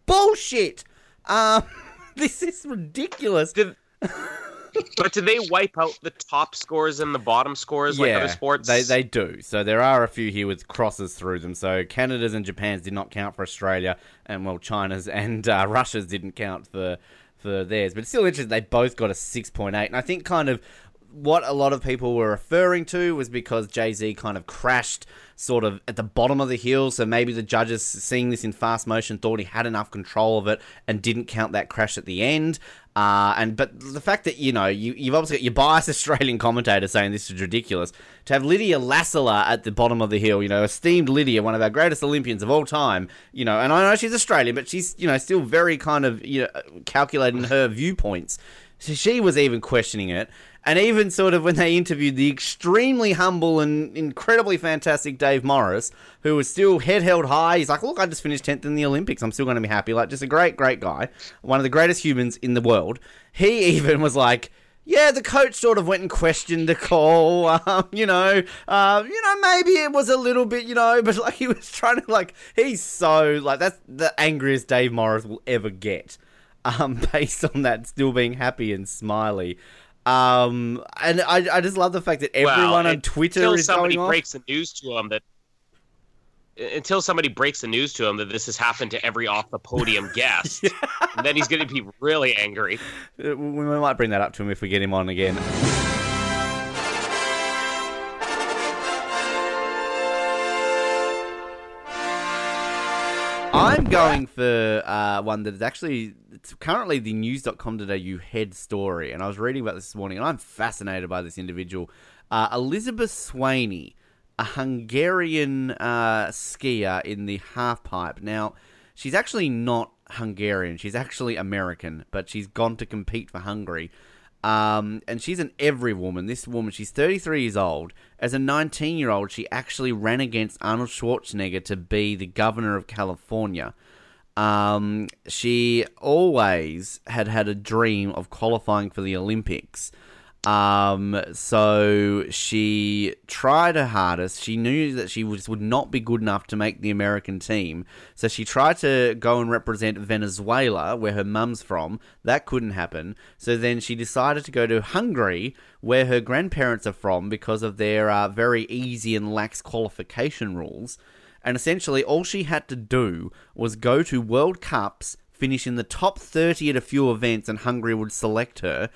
Bullshit. Um, [laughs] this is ridiculous. But do they wipe out the top scores and the bottom scores like other sports? They, they do. So there are a few here with crosses through them. So Canada's and Japan's did not count for Australia, and well, China's and uh, Russia's didn't count for for theirs. But it's still interesting. They both got a six point eight, and I think kind of what a lot of people were referring to was because Jay Z kind of crashed sort of at the bottom of the hill. So maybe the judges seeing this in fast motion thought he had enough control of it and didn't count that crash at the end. Uh, and but the fact that you know you, you've obviously got your biased [laughs] Australian commentator saying this is ridiculous to have Lydia Lassila at the bottom of the hill, you know, esteemed Lydia, one of our greatest Olympians of all time, you know, and I know she's Australian, but she's you know still very kind of you know calculating her viewpoints. So she was even questioning it. And even sort of when they interviewed the extremely humble and incredibly fantastic Dave Morris, who was still head held high, he's like, Look, I just finished 10th in the Olympics. I'm still going to be happy. Like, just a great, great guy. One of the greatest humans in the world. He [laughs] even was like, yeah, the coach sort of went and questioned the call. [laughs] Um, you know, uh, you know, maybe it was a little bit, you know, [laughs] but like he was trying to like he's so like that's the angriest Dave Morris will ever get. Um, based on that still being happy and smiley. Um, and I, I just love the fact that everyone well, on Twitter until is somebody going off. breaks the news to him that until somebody breaks the news to him that this has happened to every off the podium [laughs] guest, and then he's going to be really angry. Uh, We might bring that up to him if we get him on again. I'm going for uh, one that is actually it's currently the news.com.au head story, and I was reading about this this morning, and I'm fascinated by this individual, uh, Elizabeth Swaney, a Hungarian uh, skier in the half pipe. Now, she's actually not Hungarian; she's actually American, but she's gone to compete for Hungary. Um, and she's an every woman. This woman, she's 33 years old. As a 19 year old, she actually ran against Arnold Schwarzenegger to be the governor of California. Um, she always had had a dream of qualifying for the Olympics. Um, so she tried her hardest. She knew that she just would not be good enough to make the American team. So she tried to go and represent Venezuela, where her mum's from. That couldn't happen. So then she decided to go to Hungary, where her grandparents are from, because of their uh, very easy and lax qualification rules. And essentially, all she had to do was go to World Cups, finish in the top 30 at a few events, and Hungary would select her.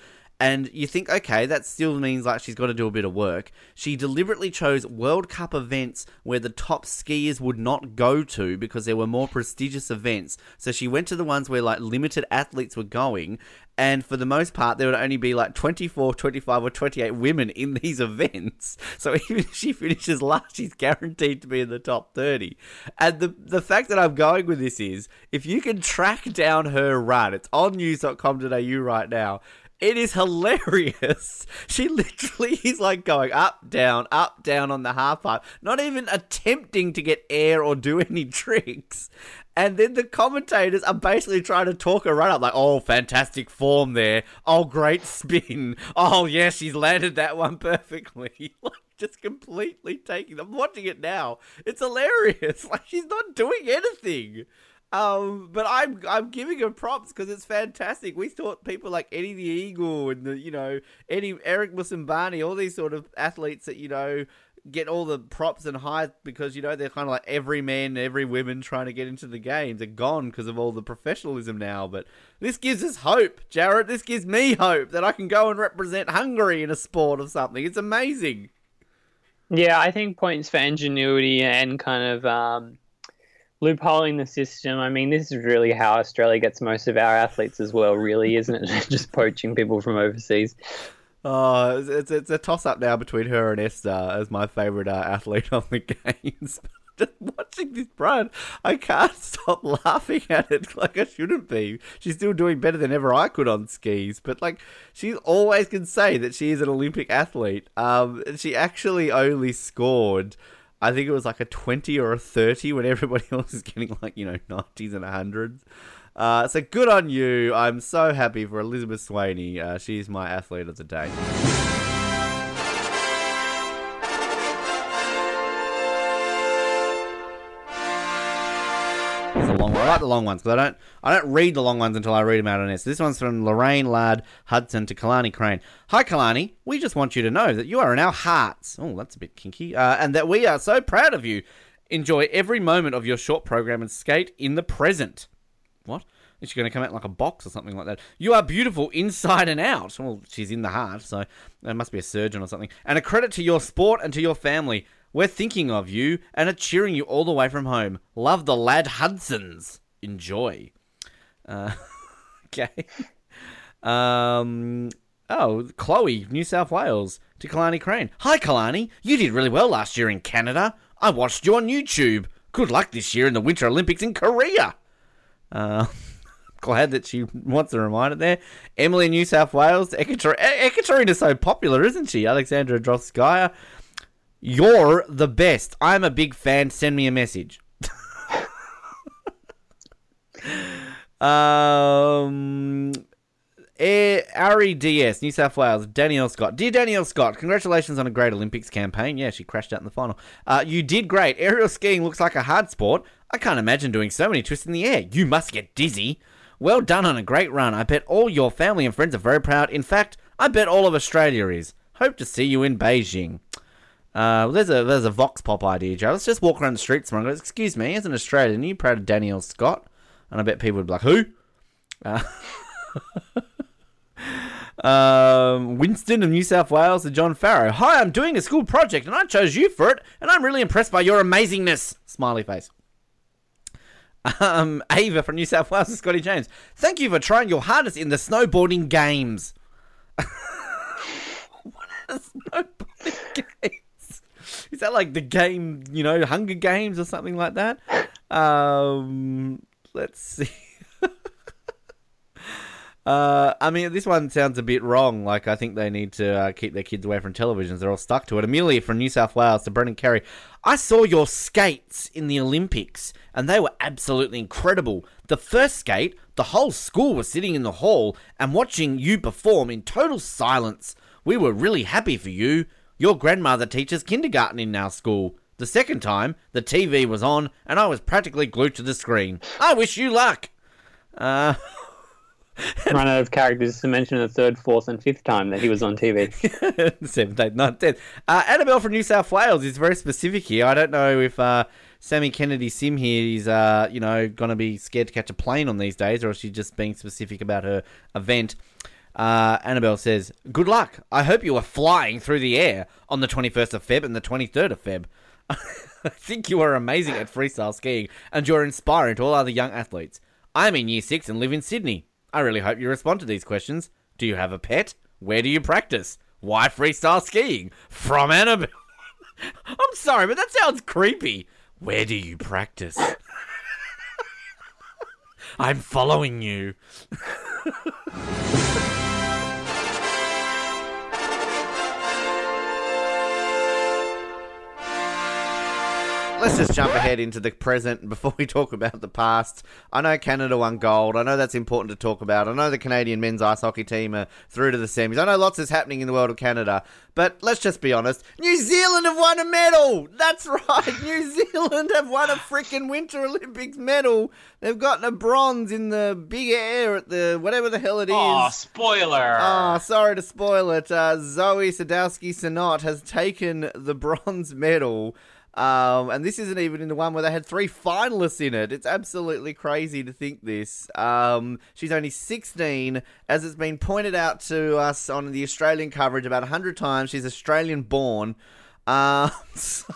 And you think, okay, that still means like she's got to do a bit of work. She deliberately chose World Cup events where the top skiers would not go to because there were more prestigious events. So she went to the ones where like limited athletes were going. And for the most part, there would only be like 24, 25, or 28 women in [laughs] these events. So [laughs] even if she finishes last, she's guaranteed to be in the top 30. And the, the fact that I'm going with this is if you can track down her run, it's on news.com.au right now. It is hilarious. [laughs] She literally [laughs] is like going up, down, up, down on the half pipe, not even attempting to get air or do [laughs] any tricks. And then the commentators are basically trying to talk her right up, like, oh, fantastic form there. Oh, great spin. Oh, yeah, she's landed that one perfectly. like, just completely taking. I'm watching it now. It's hilarious. Like, she's not doing anything. Um, but I'm I'm giving her props because it's fantastic. We thought people like Eddie the Eagle and the you know Eddie Eric Moussambani, all these sort of athletes that you know get all the props and hype because you know they're kind of like every man, every woman trying to get into the games are gone because of all the professionalism now. But this gives us hope, Jared. This gives me hope that I can go and represent Hungary in a sport or something. It's amazing. Yeah, I think points for ingenuity and kind of um, loopholing the system. I mean, this is really how Australia gets most of our athletes as well, really, isn't it? [laughs] Just poaching people from overseas. Oh, it's, it's, a toss up now between her and Ester as my favourite uh, athlete on the [laughs] games. [laughs] Just watching this Brad, I can't stop laughing at it like I shouldn't be. She's still doing better than ever I could on skis, but like she always can say that she is an Olympic athlete. Um, she actually only scored I think it was like a 20 or a 30 when [laughs] everybody else is getting like, you know, 90s and 100s. Uh, so good on you. I'm so happy for Elizabeth Swaney. Uh, she's my athlete of the day. I like the long ones because I don't I don't read the long ones until I read them out on this. This one's from Lorraine Ladd Hudson to Kailani Craine. Hi Kailani, we just want you to know that you are in our hearts. Oh, that's a bit kinky. Uh, and that we are so proud of you. Enjoy every moment of your short program and skate in the present. What? Is she going to come out like a box or something like that? You are beautiful inside and out. Well, she's in the heart, so there must be a surgeon or something. And a credit to your sport and to your family. We're thinking of you and are cheering you all the way from home. Love the lad Hudsons. Enjoy. Uh, [laughs] okay. Um. Oh, Chloe, New South Wales, to Kailani Craine. Hi, Kailani. You did really well last year in Canada. I watched you on YouTube. Good luck this year in the Winter Olympics in Korea. Uh, [laughs] glad that she wants a reminder there. Emily, New South Wales. Ekater- Ekaterina's so popular, isn't she? Alexandra Droskaya. You're the best. I'm a big fan. Send me a message. um, Ari DS, New South Wales, Danielle Scott. Dear Danielle Scott, congratulations on a great Olympics campaign. Yeah, she crashed out in the final. Uh, you did great. Aerial skiing looks like a hard sport. I can't imagine doing so many twists in the air. You must get dizzy. Well done on a great run. I bet all your family and friends are very proud. In fact, I bet all of Australia is. Hope to see you in Beijing. Uh, there's a there's a vox pop idea, Joe. Let's just walk around the streets and go, Excuse me, as an Australian, are you proud of Danielle Scott? And I bet people would be like, who? Uh, [laughs] um, Winston of New South Wales to John Farrow. Hi, I'm doing a school project and I chose you for it, and I'm really impressed by your amazingness. Smiley face. Um, Ava from New South Wales to [laughs] Scotty James. Thank you for trying your hardest in the snowboarding games. [laughs] snowboarding games? Is that like the game, you know, Hunger Games or something like that? Um, let's see. [laughs] Uh, I mean, this one sounds a bit wrong. Like, I think they need to uh, keep their kids away from televisions. They're all stuck to it. Amelia from New South Wales to Brendan Kerry. I saw your skates in the Olympics, and they were absolutely incredible. The first skate, the whole school was sitting in the hall and watching you perform in total silence. We were really happy for you. Your grandmother teaches kindergarten in our school. The second time, the TV was on, and I was practically glued to the screen. I wish you luck. Uh, [laughs] Run out of characters to mention the third, fourth, and fifth time that he was on TV. [laughs] Seventh, eighth, ninth, tenth. Uh, Annabelle from New South Wales is very specific here. I don't know if uh, Sami Kennedy Sim here is, uh, you know, going to be scared to catch a plane on these days, or is she just being specific about her event? Uh, Annabelle says, "Good luck. I hope you are flying through the air on the 21st of Feb and the 23rd of Feb. [laughs] I think you are amazing at freestyle skiing, and you're inspiring to all other young athletes. I'm in Year Six and live in Sydney. I really hope you respond to these questions. Do you have a pet? Where do you practice? Why freestyle skiing? From Annabelle. [laughs] I'm sorry, but that sounds creepy. Where do you practice? I'm following you. [laughs] Let's just jump ahead into the present before we talk about the past. I know Canada won gold. I know that's important to talk about. I know the Canadian men's ice hockey team are through to the semis. I know lots is happening in the world of Canada. But let's just be honest. New Zealand have won a medal. That's [laughs] right. New Zealand have won a freaking Winter Olympics medal. They've gotten a bronze in the big air at the whatever the hell it is. Oh, spoiler. Oh, sorry to spoil it. Uh, Zoi Sadowski Synnott has taken the [laughs] bronze medal. Um, and this isn't even in the one where they had three finalists in it. It's absolutely crazy to think this. Um, she's only 16, as it's been pointed out to us on the Australian coverage about 100 times. She's Australian born. Um, [laughs] so,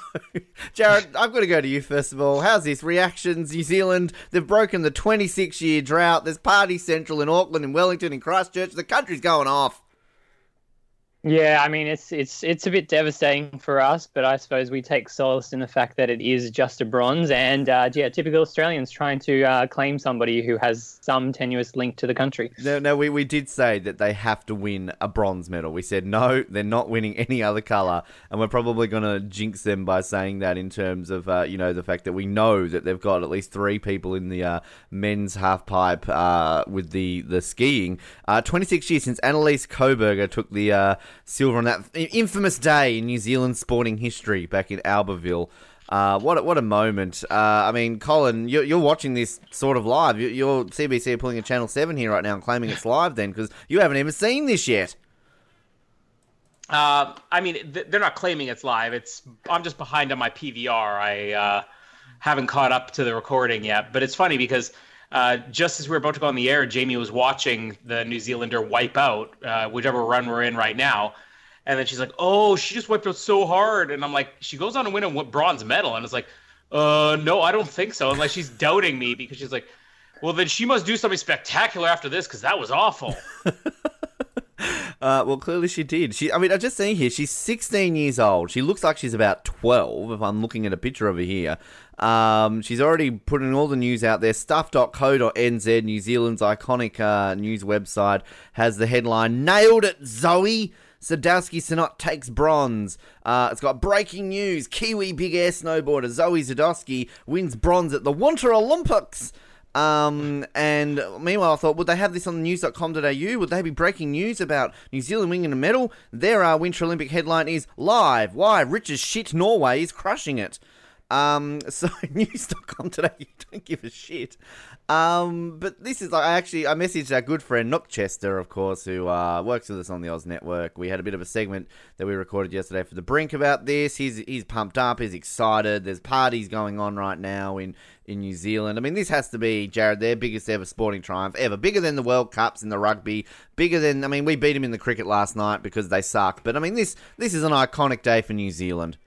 Jared, I've got to go to you first of all. How's this? Reactions, New Zealand, they've broken the 26 year drought. There's Party Central in Auckland, in Wellington, in Christchurch. The country's going off. Yeah, I mean it's it's it's a bit devastating for us, but I suppose we take solace in the fact that it is just a bronze, and uh, yeah, typical Australians trying to uh, claim somebody who has some tenuous link to the country. No, no, we, we did say that they have to win a bronze medal. We said no, they're not winning [laughs] any other color, and we're probably going to jinx them by saying that in terms of uh, you know the fact that we know that they've got at least three people in the uh, men's half pipe uh, with the the skiing. Uh, Twenty six years since Annelise Coberger took the silver on that infamous day in New Zealand sporting history back in Albertville. Uh, what a, what a moment! Uh, I mean, Colin, you're, you're watching this sort of live. You- You're CBC are pulling a Channel Seven here right now and claiming it's live, then because you haven't even seen this yet. Uh, I mean, th- they're not claiming it's live. It's I'm just behind on my PVR. I uh, haven't caught up to the recording yet. But it's funny because uh, just as we were about to go on the air, Jamie was watching the New Zealander wipe out uh, whichever run we're in right now. And then she's like, "Oh, she just wiped out so hard," and I'm like, "She goes on to win a bronze medal," and it's like, "Uh, no, I don't think so." Unless she's doubting me because she's like, "Well, then she must do something spectacular after this because that was awful." [laughs] [laughs] Uh, well, clearly she did. She, I mean, I'm just saying here, she's 16 years old. She looks like she's about 12, if I'm looking at a picture over here. Um, she's already putting all the news out there. Stuff.co.nz, New Zealand's iconic uh, news website, has the headline Nailed it, Zoi! Sadowski Synnott takes bronze. Uh, it's got breaking news. Kiwi big air snowboarder Zoi Sadowski wins bronze at the Winter Olympics. Um, and meanwhile, I thought, would they have this on news.com.au? Would they be breaking news about New Zealand winning a medal? Their uh, Winter Olympic headline is live. Why? Rich as shit Norway is crushing it. Um, [laughs] so news.com.au don't give a shit. Um, but this is like I actually I messaged our good friend Nook Chester, of course, who uh, works with us on the Oz Network. We had a bit of a segment that we recorded yesterday for the Brink about this. He's he's pumped up, he's excited. There's parties going on right now in in New Zealand. I mean, this has to be Jared their biggest ever sporting triumph ever, bigger than the World Cups in the rugby, bigger than I mean we beat them in the cricket last night because they suck. But I mean this this is an iconic day for New Zealand.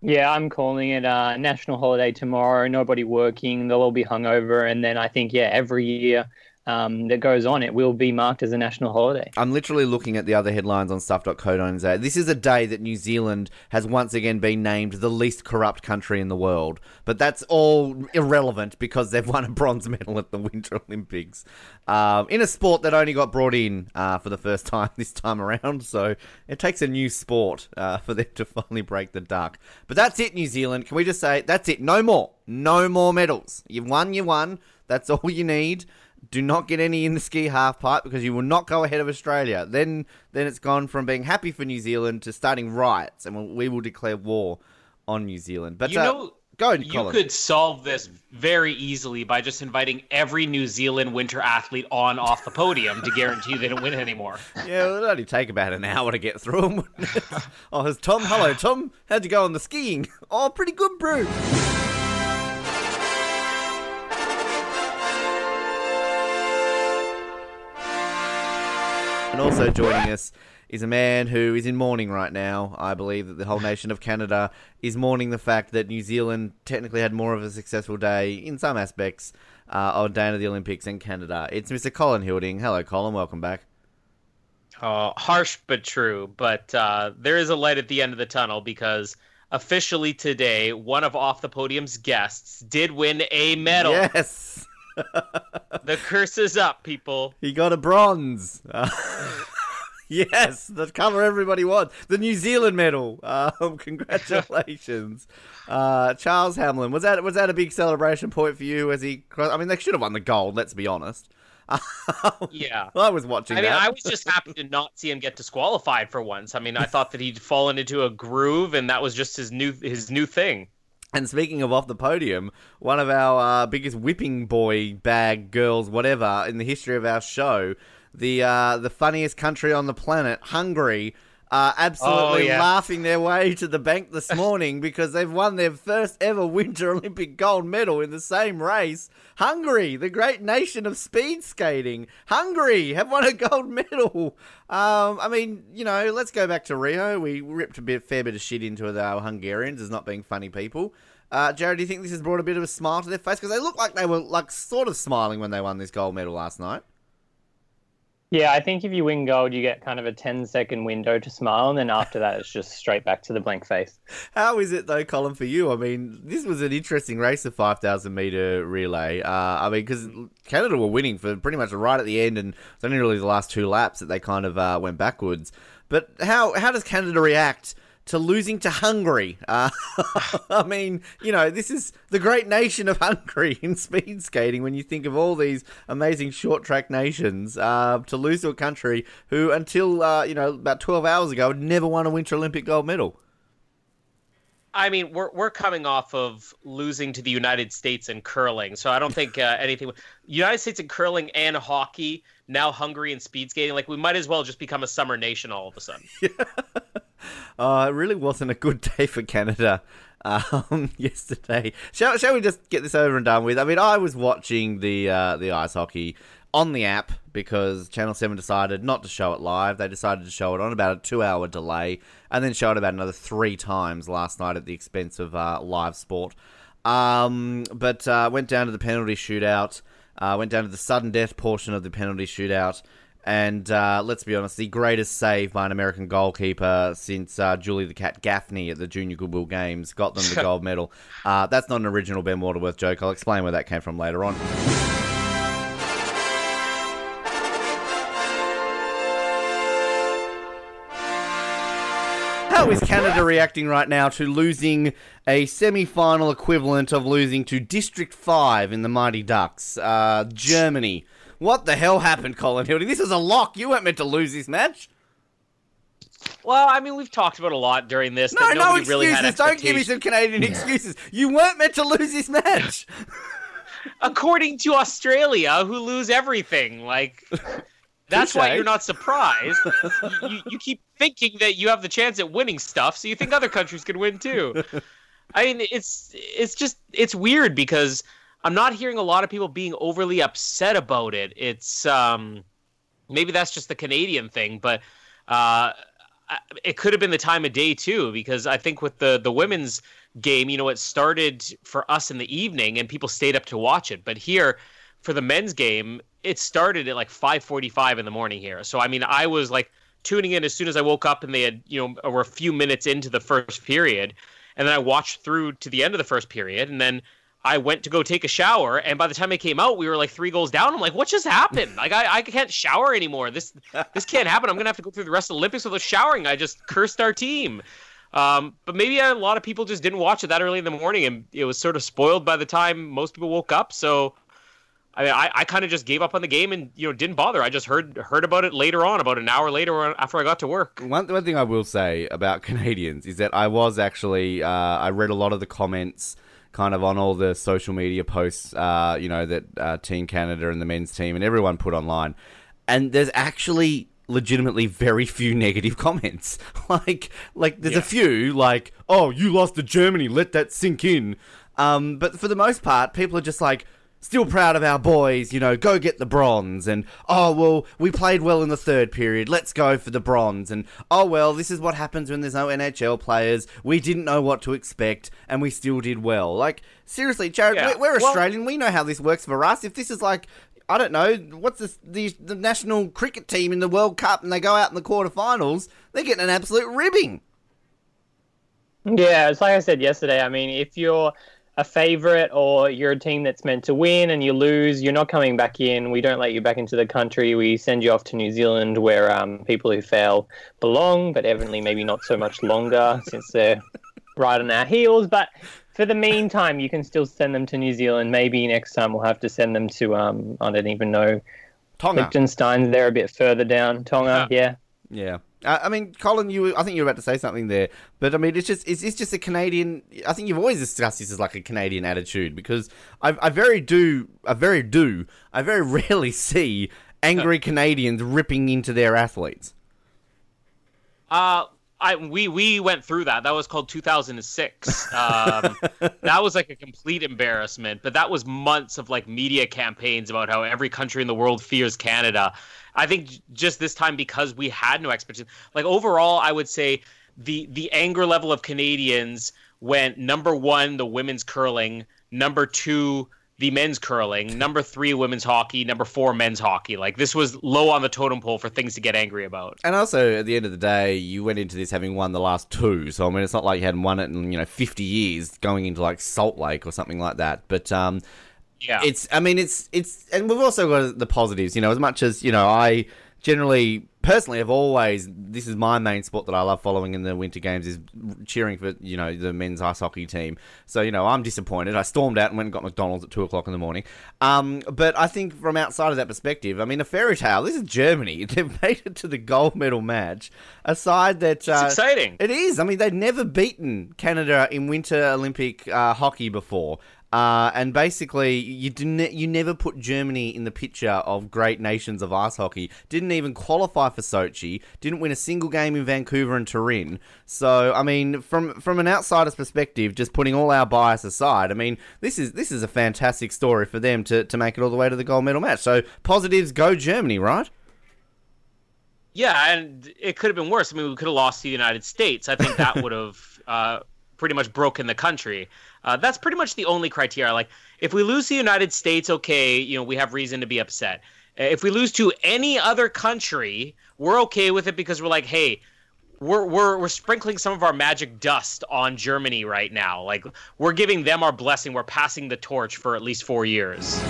Yeah, I'm calling it a national holiday tomorrow. Nobody working. They'll all be hungover, and then I think yeah, every year um, that goes on, it will be marked as a national holiday. I'm literally looking at the other headlines on stuff.co.nz. This is a day that New Zealand has once again been named the least corrupt country in the world. But that's all irrelevant because they've won a bronze medal at the [laughs] Winter Olympics um, in a sport that only got brought in uh, for the first [laughs] time this time around. So it takes a new sport uh, for them to [laughs] finally break the duck. But that's it, New Zealand. Can we just say that's it? No more. No more medals. You've won, you won. That's all you need. Do not get any in the ski half pipe because you will not go ahead of Australia. Then, then it's gone from being happy for New Zealand to starting riots, and we'll, we will declare war on New Zealand. But you uh, know, go, you Colin. could solve this very easily by just inviting every New Zealand winter athlete on off the podium to guarantee they don't win anymore. [laughs] Yeah, well, it'll only take about an hour to get through them. [laughs] oh, it's Tom. Hello, Tom. How'd you go on the skiing? Oh, pretty good, bro. And also joining us is a man who is in mourning right now. I believe that the whole nation of Canada is mourning the fact that New Zealand technically had more of a successful day in some aspects uh, on day of the Olympics in Canada. It's Mr. Colin Hilding. Hello, Colin. Welcome back. Uh, harsh but true. But uh, there is a light at the end of the tunnel because officially today, one of off the podium's guests did win a medal. Yes. The curse is up, people. He got a bronze. Uh, [laughs] yes, the colour everybody wants. The New Zealand medal. Um, [laughs] congratulations, uh, Charles Hamelin. Was that was that a big celebration point for you? As he, I mean, they should have won the gold. Let's be honest. [laughs] Yeah. I was watching I mean, that. I was just happy to not see him get disqualified for once. I mean, I thought that he'd fallen into a groove, and that was just his new his new thing. And speaking of off the podium, one of our uh, biggest whipping boy bag girls, whatever, in the history of our show, the uh, the funniest country on the planet, Hungary, are absolutely Oh, yeah. laughing their way to the bank this [laughs] morning because they've won their first ever Winter Olympic gold medal in the same race. Hungary, the great nation of speed skating, Hungary have won a gold medal. Um, I mean, you know, let's go back to Rio. We ripped a bit, fair bit of shit into our Hungarians as not being funny people. Uh, Jared, do you think this has brought a bit of a smile to their face? Because they look like they were like sort of smiling when they won this gold medal last night. Yeah, I think if you win gold, you get kind of a 10 second window to smile, and then after that, it's just straight back to the blank face. [laughs] How is it though, Colin, for you? I mean, this was an interesting race, the 5,000 meter relay. Uh, I mean, because Canada were winning for pretty much right at the end, and it's only really the last two laps that they kind of uh, went backwards. But how how does Canada react to losing to Hungary? Uh, [laughs] I mean, you know, this is the great nation of Hungary in speed skating. When you think of all these amazing short track nations, uh, to lose to a country who, until uh, you know about 12 hours ago, had never won a Winter Olympic gold medal. I mean, we're we're coming off of losing to the United States in curling, so I don't think uh, anything. United States in curling and hockey, now Hungary and speed skating. Like we might as well just become a summer nation all of a sudden. [laughs] [laughs] Uh, it really wasn't a good day for Canada [laughs] um, [laughs] yesterday. Shall, shall we just get this over and done with? I mean, I was watching the uh, the ice hockey on the app because Channel 7 decided not to show it live. They decided to show it on about a two hour delay and then show it about another three times last night at the expense of uh, live sport. Um, but uh, went down to the penalty shootout, uh, went down to the sudden death portion of the penalty shootout. And uh, let's be honest, the greatest save by an American goalkeeper since uh, Julie the Cat Gaffney at the Junior Goodwill Games got them the [laughs] gold medal. Uh, that's not an original Ben Waterworth joke. I'll explain where that came from later on. How is Canada reacting right now to losing a semi final equivalent of losing to District 5 in the Mighty Ducks? Uh, Germany. What the hell happened, Colin Hilding? This is a lock. You weren't meant to lose this match. Well, I mean, we've talked about a lot during this. No, that no nobody excuses. really had Don't give me some Canadian excuses. You weren't meant to lose this match. [laughs] According to Australia, who lose everything, like that's why you're not surprised. you, you, you keep thinking that you have the chance at winning stuff, so you think other countries could win too. [laughs] I mean, it's it's just it's weird because I'm not hearing a lot of people being overly upset about it. It's um maybe that's just the Canadian thing, but uh it could have been the time of day too because I think with the the women's game, you know, it started for us in the evening and people stayed up to watch it. But here for the men's game, it started at like 5:45 in the morning here. So I mean, I was like tuning in as soon as I woke up and they had, you know, were a few minutes into the first period. And then I watched through to the end of the first period and then I went to go take a shower, and by the time I came out, we were like three goals down. I'm like, what just happened? Like, I, I can't shower anymore. This [laughs] this can't happen. I'm gonna have to go through the rest of the Olympics without showering. I just cursed our team. Um, but maybe a lot of people just didn't watch it that early in the morning, and it was sort of spoiled by the time most people woke up. So I mean, I, I kind of just gave up on the game and you know didn't bother. I just heard heard about it later on, about an hour later after I got to work. One, one thing I will say about [laughs] Canadians is that I was actually uh, I read a lot of the comments kind of on all the social media posts, uh, you know, that uh, Team Canada and the men's team and everyone put online, and there's actually legitimately very few negative [laughs] comments. [laughs] like, like there's a few like, "Oh, you lost to Germany, let that sink in." Um, but for the most part, people are just like, still proud of our boys, you know, go get the bronze. And, oh, well, we played well in the third period. Let's go for the bronze. And, oh, well, this is what happens when there's no NHL players. We didn't know what to expect, and we still did well. Like, seriously, Jared, Yeah. we're, we're Well- Australian. We know how this works for us. If this is like, I don't know, what's this, the, the national cricket team in the World Cup and they go out in the quarterfinals, they're getting an absolute ribbing. Yeah, it's like I said yesterday. I mean, if you're a favorite or you're a team that's meant to win and you lose, you're not coming back in. We don't let you back into the country. We send you off to New Zealand where um, people who fail belong, but evidently maybe not so much longer since they're right on our heels. But for the meantime, you can still send them to New Zealand. Maybe next time we'll have to send them to, um, I don't even know, Tonga. Liechtenstein. They're a bit further down. Tonga, yeah. Yeah. I I mean, Colin, you. I think you were about to say something there, but I mean, it's just, is this just a Canadian? I think you've always discussed this as like a Canadian attitude because I, I very do, I very do, I very [laughs] rarely see angry Canadians ripping into their athletes. Uh, I we we went through that. That was called 2006. Um, [laughs] that was like a complete embarrassment. But that was months of like media campaigns about how every country in the world fears Canada. I think just this time because we had no expectation. Like overall, I would say the the anger level of Canadians went number one the women's curling, number two the men's curling, number three women's hockey, number four men's hockey. Like this was low on the totem pole for things to get angry about. And also, at the end of the day, you went into this having won the last two, so I mean, it's not like you hadn't won it in you know fifty years, going into like Salt Lake or something like that. But um, Yeah. it's I mean, it's it's, and we've also got the positives. You know, as much as you know, I generally personally have always this is my main sport that I love following in the winter games is cheering for you know the men's ice hockey team. So you know I'm disappointed. I stormed out and went and got McDonald's at two o'clock in the morning. Um, but I think from outside of that perspective, I mean a fairy tale. This is Germany. [laughs] They've made it to the gold medal match. A side that uh, exciting. It is. I mean they've never beaten Canada in Winter Olympic uh, hockey before. Uh, and basically, you didn't, you never put Germany in the picture of great nations of ice hockey. Didn't even qualify for Sochi. Didn't win a single game in Vancouver and Turin. So, I mean, from from an outsider's perspective, just putting all our bias aside, I mean, this is this is a fantastic story for them to, to make it all the way to the gold medal match. So, positives go Germany, right? Yeah, and it could have been worse. I mean, we could have lost to the United States. I think that [laughs] would have uh, pretty much broken the country. Uh, that's pretty much the only criteria. Like, if we lose the United States, okay, you know, we have reason to be upset. If we lose to any other country, we're okay with it because we're like, hey, we're, we're we're sprinkling some of our magic dust on Germany right now. Like, we're giving them our blessing. We're passing the torch for at least four years.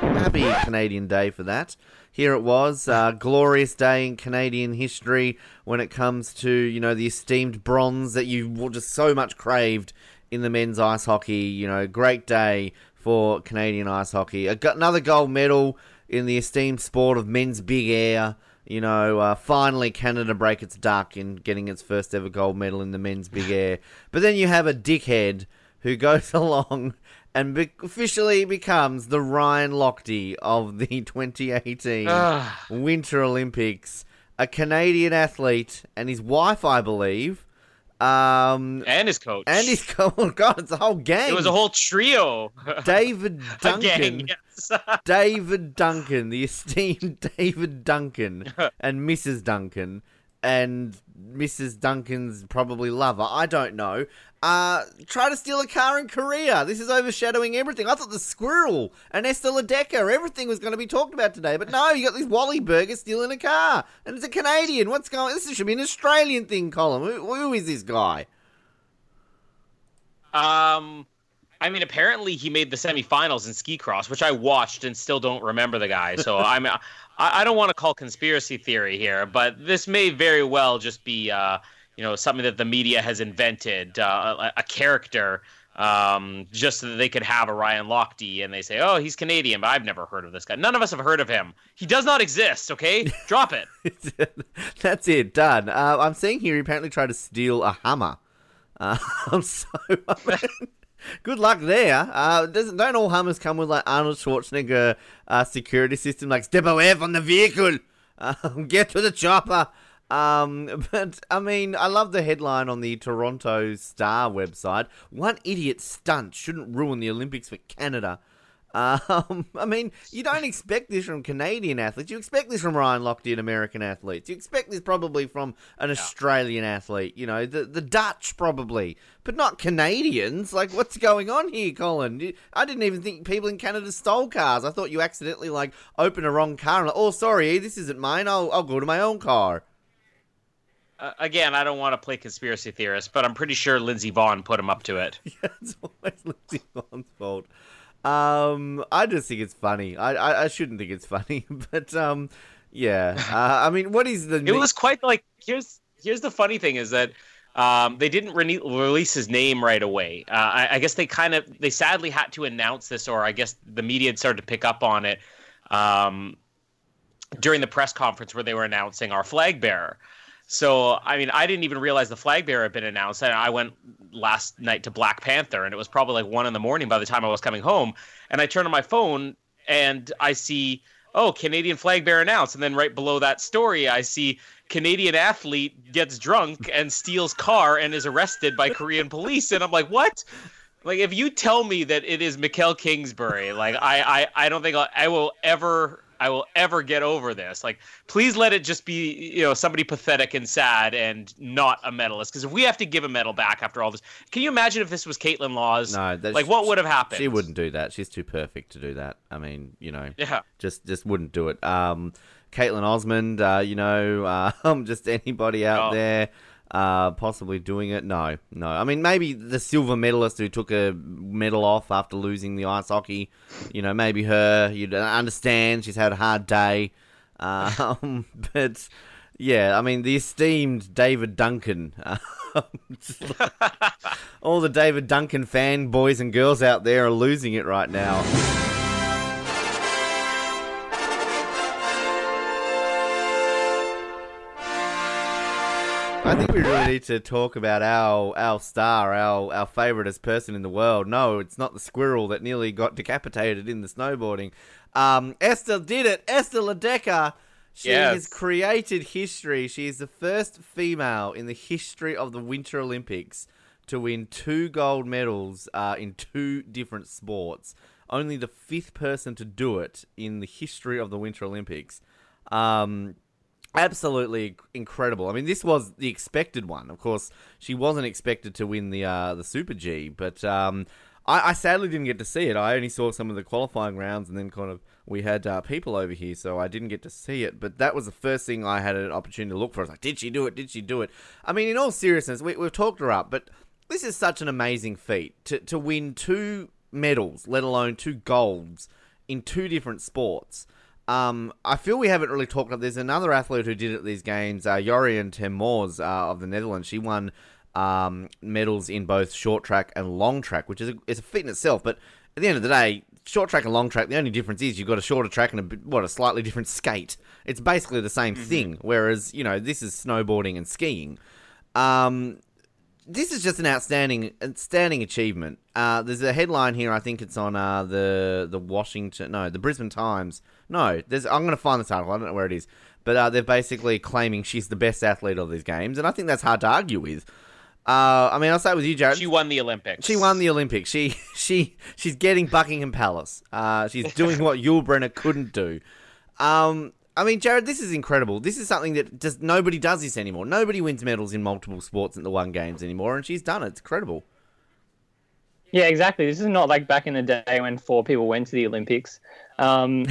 Happy Canadian Day for that. Here it was, uh, glorious day in Canadian history when it comes to you know the esteemed bronze that you just so much craved in the men's ice hockey. You know, great day for Canadian ice hockey. A, go- another gold medal in the esteemed sport of men's big air. You know, uh, finally Canada break its duck in getting its first ever gold medal in the men's big air. But then you have a dickhead who goes [laughs] along and be- officially becomes the Ryan Lochte of the [laughs] 2018 Ah. Winter Olympics. A Canadian athlete and his wife, I believe. Um, and his coach. And his coach. [laughs] Oh, God, it's a whole gang. It was a whole trio. [laughs] David Duncan. gang, yes. David Duncan, the esteemed David Duncan, and Mrs. Duncan, and Mrs. Duncan's probably lover. I don't know. Uh, try to steal a car in Korea. This is overshadowing everything. I thought the squirrel and Ester Ledecká, everything was going to be talked about today, but no, you got this Wally Burger stealing a car, and it's a Canadian. What's going? This should be an Australian thing, Colin. Who, who is this guy? Um, I mean, apparently he made the semifinals in ski cross, which I watched and still don't remember the guy. So [laughs] I'm, I, I don't want to call conspiracy theory here, but this may very well just be, uh, you know something that the media has invented, uh, a, a character um, just so that they could have a Ryan Lochte, and they say, "Oh, he's Canadian, but I've never heard of this guy. None of us have heard of him. He does not exist." Okay, [laughs] drop it. [laughs] That's it, done. Uh, I'm seeing here he apparently tried to steal a Hummer. Uh, so, I mean, good luck there. Uh, doesn't don't all Hummers come with like Arnold Schwarzenegger uh, security system, like step away from the vehicle, [laughs] um, get to the chopper. Um, [laughs] but I mean, I love the headline on the Toronto Star website. One idiot stunt shouldn't ruin the Olympics for Canada. Um, [laughs] I mean, you don't expect this from Canadian athletes. You expect this from Ryan Lochte and American athletes. You expect this probably from an Australian athlete. You know, the the Dutch probably, but not Canadians. Like, what's going on here, Colin? I didn't even think people in Canada stole cars. I thought you accidentally like opened a wrong car and like, oh, sorry, this isn't mine. I'll I'll go to my own car. Uh, again, I don't want to play conspiracy theorist, but I'm pretty sure Lindsey Vonn put him up to it. [laughs] yeah, it's always Lindsey Vonn's fault. Um, I just think it's funny. I, I, I shouldn't think it's funny, [laughs] but um, yeah. Uh, I mean, what is the? It was quite like here's here's the funny thing is that um, they didn't re- release his name right away. Uh, I, I guess they kind of they sadly had to announce this, or I guess the media had started to pick up on it um, during the press conference where they were announcing our flag bearer. So I mean, I didn't even realize the flag bearer had been announced. And I went last night to Black Panther, and it was probably like one in the morning by the time I was coming home. And I turn on my phone, and I see, oh, Canadian flag bearer announced. And then right below that story, I see Canadian athlete gets drunk and steals car and is arrested by Korean police. And I'm like, what? Like, if you tell me that it is Mikaël Kingsbury, like, I, I, I don't think I'll, I will ever. I will ever get over this. Like, please let it just be, you know, somebody pathetic and sad and not a medalist. Because if we have to give a medal back after all this, can you imagine if this was Caitlin Laws? No, like what would have happened? She wouldn't do that. She's too perfect to do that. I mean, you know, Yeah. just just wouldn't do it. Um, Kaetlyn Osmond, uh, you know, [laughs] um, just anybody out Oh. there, uh, possibly doing it. No, no. I mean, maybe the silver medalist who took a medal off after losing the ice hockey. You know, maybe her. You'd understand she's had a hard day. Um, [laughs] but yeah, I mean, the esteemed David Duncan. um, [laughs] all the David Duncan fan boys and girls out there are losing it right now. I think we really need to talk about our our star, our our favoritist person in the world. No, it's not the squirrel that nearly got decapitated in the snowboarding. Um, Ester did it. Ester Ledecká. She Yes. has created history. She is the first female in the history of the Winter Olympics to win two gold medals uh, in two different sports. Only the fifth person to do it in the history of the Winter Olympics. Um, absolutely incredible. I mean, this was the expected one. Of course, she wasn't expected to win the uh, the Super G, but um, I, I sadly didn't get to see it. I only saw some of the qualifying rounds, and then kind of we had uh, people over here, so I didn't get to see it. But that was the first thing I had an opportunity to look for. I was like, did she do it? Did she do it? I mean, in all seriousness, we, we've talked her up, but this is such an amazing feat to to win two medals, let alone two golds in two different sports. Um, I feel we haven't really talked about. There's another athlete who did it at these games, uh, Jorien ter Mors uh, of the Netherlands. She won um, medals in both short track and long track, which is a, it's a feat in itself. But at the end of the day, short track and long track, the only difference is you've got a shorter track and a what a slightly different skate. It's basically the same thing. Whereas you know this is snowboarding and skiing. Um, this is just an outstanding, outstanding achievement. Uh, there's a headline here. I think it's on uh, the the Washington, no, the Brisbane Times. No, there's. I'm going to find this article. I don't know where it is, but uh, they're basically claiming she's the best athlete of these games, and I think that's hard to argue with. Uh, I mean, I'll start with you, Jared. She won the Olympics. She won the Olympics. She [laughs] she she's getting Buckingham Palace. Uh, she's doing [laughs] what Yul Brynner couldn't do. Um, I mean, Jared, this is incredible. This is something that just nobody does this anymore. Nobody wins medals in multiple sports in the one games anymore, and she's done it. It's incredible. Yeah, exactly. This is not like back in the day when four people went to the Olympics. Um,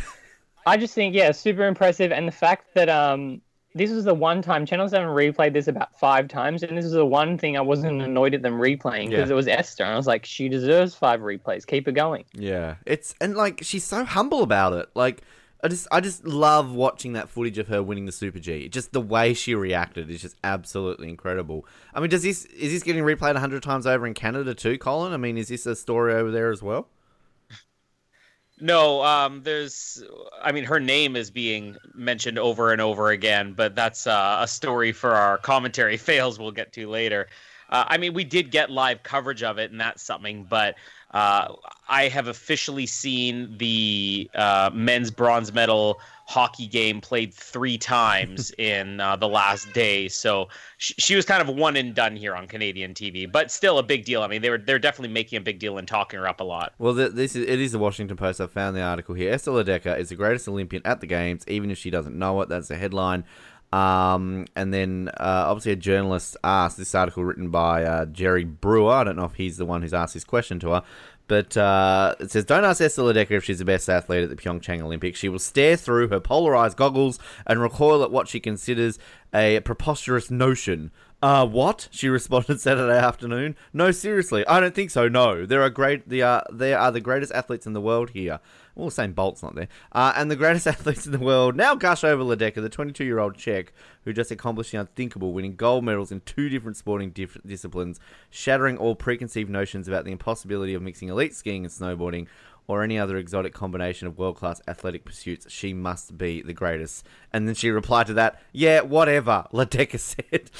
I just think, yeah, super impressive. And the fact that um, this was the one time Channel 7 replayed this about five times, and this is the one thing I wasn't annoyed at them replaying because Yeah. it was Ester. And I was like, she deserves five replays. Keep her going. Yeah, it's and like she's so humble about it. Like I just I just love watching that footage of her winning the Super G. Just the way she reacted is just absolutely incredible. I mean, does this is this getting replayed hundred times over in Canada too, Colin? I mean, is this a story over there as well? No, um, there's. I mean, her name is being mentioned over and over again, but that's uh, a story for our commentary [laughs] fails. We'll get to later. Uh, I mean, we did get live coverage of it, and that's something. But uh, I have officially seen the uh, men's bronze medal hockey game played three times [laughs] in uh, the last day. So sh- she was kind of one and done here on Canadian TV, but still a big deal. I mean, they were they're definitely making a big deal and talking her up a lot. Well, th- this is it is the Washington Post. I found the article here. Ester Ledecká is the greatest Olympian at the games, even if she doesn't know it. That's the headline. Um, and then uh, obviously a journalist asked this article written by uh, Jerry Brewer. I don't know if he's the one who's asked this question to her, but uh, it says, "Don't ask Ester Ledecká if she's the best athlete at the Pyeongchang Olympics. She will stare through her polarized goggles and recoil at what she considers a preposterous notion." Uh, what? She responded [laughs] Saturday afternoon. No, seriously, I don't think so. No, there are great. They are there are the greatest athletes in the world here. Well, Usain Bolt's not there. Uh, and the greatest [laughs] athletes in the world now gush over Ledecká, the 22 year old Czech, who just accomplished the unthinkable, winning gold medals in two different sporting dif- disciplines, shattering all preconceived notions about the impossibility of mixing elite skiing and snowboarding or any other exotic combination of world class athletic pursuits. She must be the greatest. And then she replied to that, Yeah, whatever, [laughs] Ledecká said.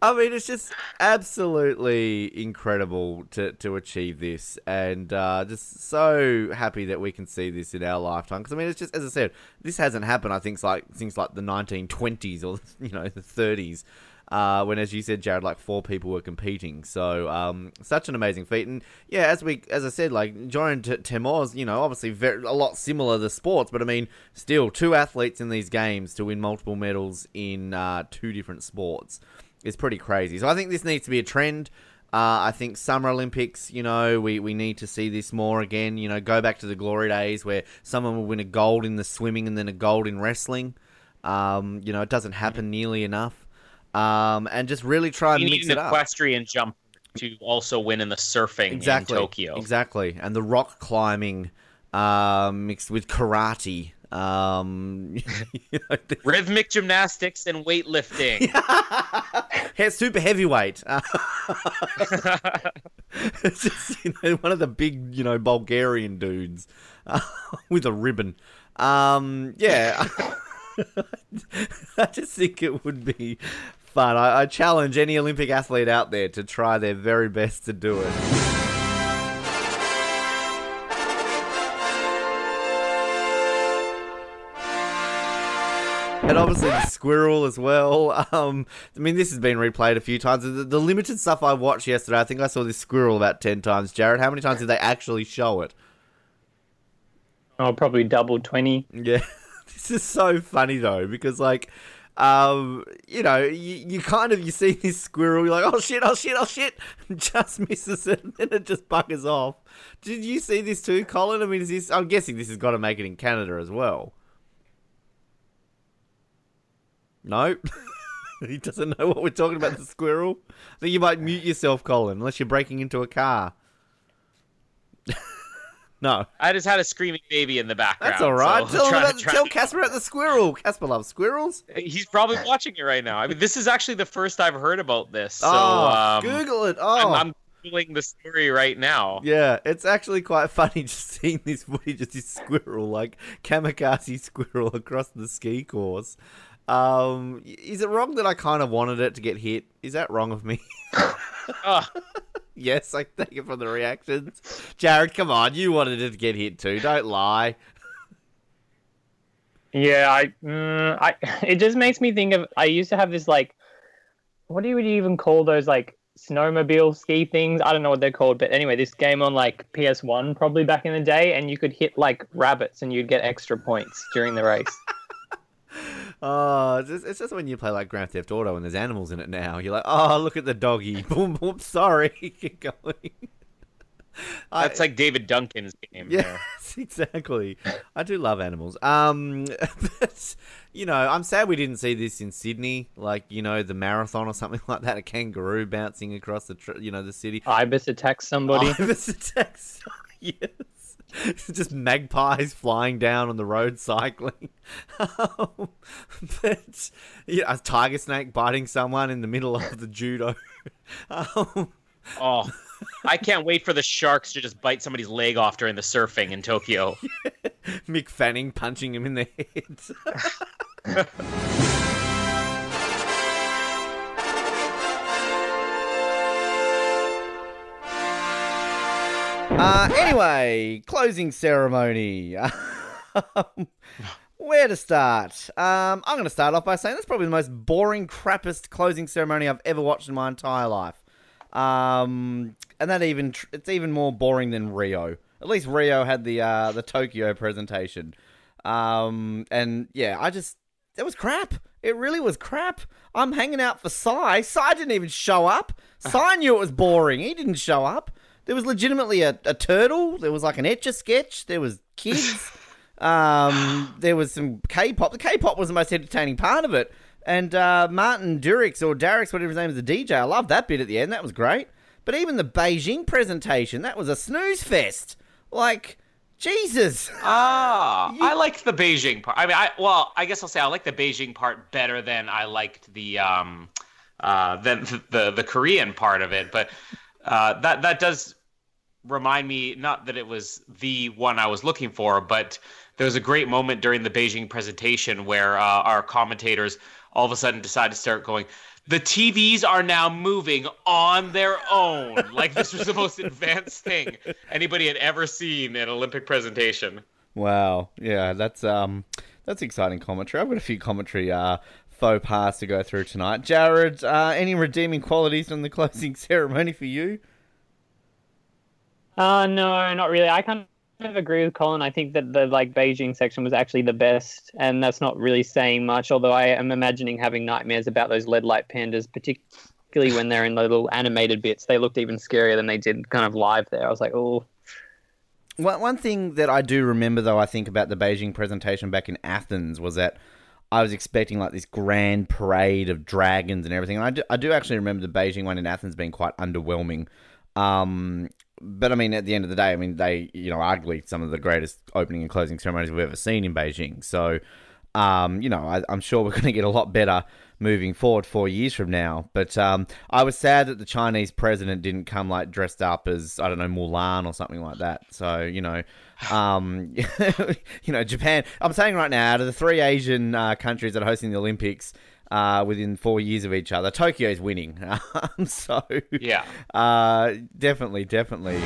I mean, it's just absolutely incredible to, to achieve this, and uh, just so happy that we can see this in our lifetime. Because I mean, it's just as I said, this hasn't happened. I think like things like the 1920s or [laughs] you know the 30s, uh, when as you said, Jared, like four people were competing. So um, such an amazing feat, and yeah, as we as I said, like Joran T- Temor's, you know, obviously very a lot similar to sports, but I mean, still two athletes in these games to win multiple medals in uh, two different sports is pretty crazy. So I think this needs to be a trend. Uh, I think Summer Olympics, you know, we, we need to see this more again. You know, go back to the glory days where someone will win a gold in the swimming and then a gold in wrestling. Um, you know, it doesn't happen nearly enough. Um, and just really try and You mix need it an up. equestrian jump to also win in the surfing exactly, in Tokyo. Exactly. And the rock climbing uh, mixed with karate. Um, [laughs] you know, Rhythmic gymnastics and weightlifting. [laughs] super heavyweight. Uh, [laughs] it's just you know, one of the big, you know, Bulgarian dudes uh, with a ribbon. Um, yeah, I just think it would be fun. I, I challenge any Olympic athlete out there to try their very best to do it. And obviously the squirrel as well. [laughs] Um, I mean, this has been replayed a few times. The, the limited stuff I watched yesterday, I think I saw this squirrel about ten times. Jared, how many times did they actually show it? Oh, probably double twenty. Yeah, [laughs] this is so funny though because like, um, you know, you, you kind of you see this squirrel, you're like, oh shit, oh shit, oh shit, [laughs] just misses it, and then it just buggers off. Did you see this too, Colin? I mean, is this? I'm guessing this has got to make it in Canada as well. No. [laughs] he doesn't know what we're talking about. The squirrel. I think you might mute yourself, Colin, unless you're breaking into a car. [laughs] no. I just had a screaming baby in the background. That's all right. so tell him about, tell Casper about the squirrel. Casper loves squirrels. He's probably watching it right now. I mean, this is actually the first I've heard about this. So, oh, um, Google it. Oh, I'm, I'm googling the story right now. Yeah, it's actually quite funny [laughs] just seeing this footage of this squirrel, like kamikaze squirrel [laughs] across the ski course. Um, is it wrong that I kind of wanted it to get hit? Is that wrong of me? [laughs] [laughs] yes, I take it from the reactions. Jared, come on, you wanted it to get hit too. Don't lie. Yeah, I, mm, I, [laughs] it just makes me think of. I used to have this like, what do you you even call those like snowmobile ski things? I don't know what they're called, but anyway, this game on like PS One probably back in the day, and you could hit like rabbits and you'd get extra points during the race. [laughs] Oh, it's just, it's just when you play like Grand Theft Auto and there's animals in it now. You're like, oh, look at the doggy. [laughs] Boom, boom. Sorry, [laughs] keep going. That's like David Duncan's game. there. Yes, [laughs] exactly. I do love animals. Um, but you know, I'm sad we didn't see this in Sydney, like you know, the marathon or something like that. A kangaroo bouncing across the, tr- you know, the city. Ibis attacks somebody. Ibis attacks. yes. [laughs] just magpies flying down on the road cycling. [laughs] Um, but yeah, a tiger snake biting someone in the middle of the judo. [laughs] Um, Oh, I can't wait for the sharks to just bite somebody's leg off during the surfing in Tokyo. Mick Fanning punching him in the head. Uh, anyway, closing ceremony. Um, Where to start? Um, I'm going to start off by saying that's probably the most boring, crappiest closing ceremony I've ever watched in my entire life. Um, and that even tr- it's even more boring than Rio. At least Rio had the uh, the Tokyo presentation. Um, and yeah, I just it was crap. It really was crap. I'm hanging out for Psy. Psy didn't even show up. Psy knew it was boring. He didn't show up. There was legitimately a, a turtle. There was like an etch a sketch. There was kids. [laughs] um, there was some K-pop. The K-pop was the most entertaining part of it. And uh, Martin Durix or Darix, whatever his name is, the DJ. I love that bit at the end. That was great. But even the Beijing presentation, that was a snooze fest. Like, Jesus. Ah, [laughs] I liked the Beijing part. I mean, I well, I guess I'll say I like the Beijing part better than I liked the um, uh, than the, the the Korean part of it. But uh, that that does remind me not that it was the one I was looking for, but there was a great moment during the Beijing presentation where uh, our commentators all of a sudden decided to start going. The TVs are now moving on their own. [laughs] like this was the most advanced thing anybody had ever seen in Olympic presentation. Wow. Yeah, that's um that's exciting commentary. I've got a few commentary uh faux pas to go through tonight. Jared, uh, any redeeming qualities on the closing [laughs] ceremony for you? Uh, no, not really. I kind of agree with Colin. I think that the like Beijing section was actually the best, and that's not really saying much. Although I am imagining having nightmares about those lead light pandas, particularly when they're in little animated bits. They looked even scarier than they did kind of live there. I was like, oh. One one thing that I do remember though, I think about the Beijing presentation back in Athens was that I was expecting like this grand parade of dragons and everything. And I do, I do actually remember the Beijing one in Athens being quite underwhelming. Um, but I mean, at the end of the day, I mean, they, you know, arguably some of the greatest opening and closing ceremonies we've ever seen in Beijing. So, um, you know, I, I'm sure we're [laughs] going to get a lot better moving forward four years from now. But um, I was sad that the Chinese president didn't come like dressed up as I don't know Mulan or something like that. So you know, um, [laughs] you know, Japan. I'm saying right now, out of the three Asian uh, countries that are hosting the Olympics. Uh, within four years of each other, Tokyo's winning. [laughs] Um, so Yeah. uh, definitely, definitely.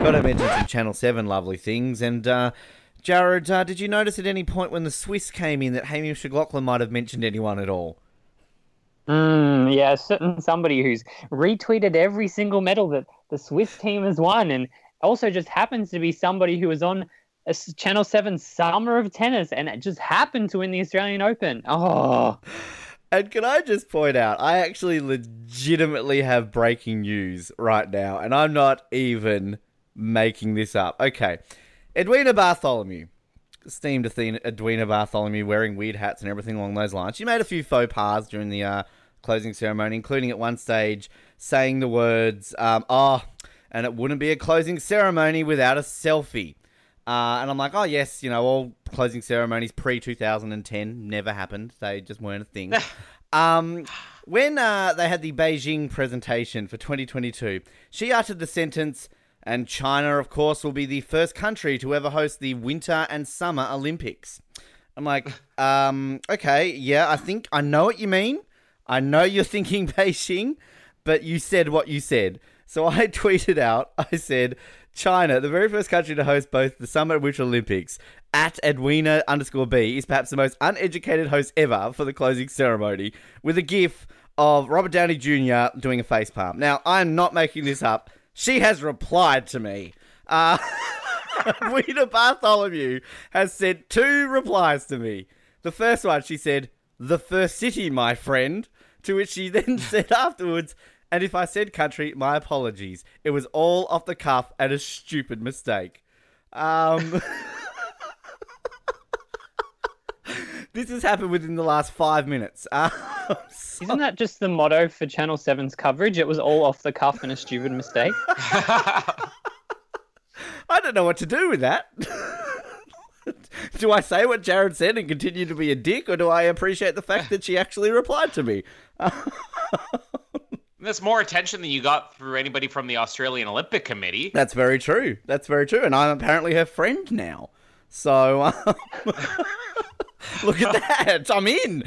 Got to mention some Channel 7 lovely things. And, uh, Jared, uh, did you notice at any point when the Swiss came in that Hamish McLachlan might have mentioned anyone at all? Mm, yeah, certain somebody who's retweeted every single medal that the Swiss team has won, and also just happens to be somebody who was on s- Channel Seven Summer of Tennis, and it just happened to win the Australian Open. Oh, And can I just point out, I actually legitimately have breaking news right now, and I'm not even making this up. Okay. Edwina Bartholomew, esteemed Athena, Edwina Bartholomew, wearing weird hats and everything along those lines. She made a few faux pas during the uh, closing ceremony, including at one stage saying the words, um, oh, and it wouldn't be a closing ceremony without a selfie. Uh, and I'm like, oh, yes, you know, all closing ceremonies pre 2010 never happened. They just weren't a thing. [laughs] um, when uh, they had the Beijing presentation for 2022, she uttered the sentence, and China, of course, will be the first country to ever host the Winter and Summer Olympics. I'm like, [laughs] um, okay, yeah, I think I know what you mean. I know you're thinking [laughs] Beijing, but you said what you said. So I [laughs] tweeted out, I said, China, the very first country to host both the Summer and Winter Olympics, at Edwina underscore B, is perhaps the most uneducated host ever for the closing ceremony, with a gif of Robert Downey Jr. doing a face palm. Now, I'm not making this up. She has replied to me. Uh, [laughs] Edwina Bartholomew has sent two replies to me. The first one, she said, the first city, my friend. To which she then [laughs] said afterwards, and if I said country, my apologies. It was all off the cuff and a stupid mistake. Um, [laughs] this has happened within the last five minutes. Uh, [laughs] Isn't that just the motto for Channel 7's coverage? It was all off the cuff and a stupid mistake. [laughs] I don't know what to do with that. do I say what Jared said and continue to be a dick, or do I appreciate the fact that she actually replied to me? That's more attention than you got through anybody from the Australian Olympic Committee. That's very true. That's very true. And I'm apparently her friend now. So um, [laughs] look at that. I'm in.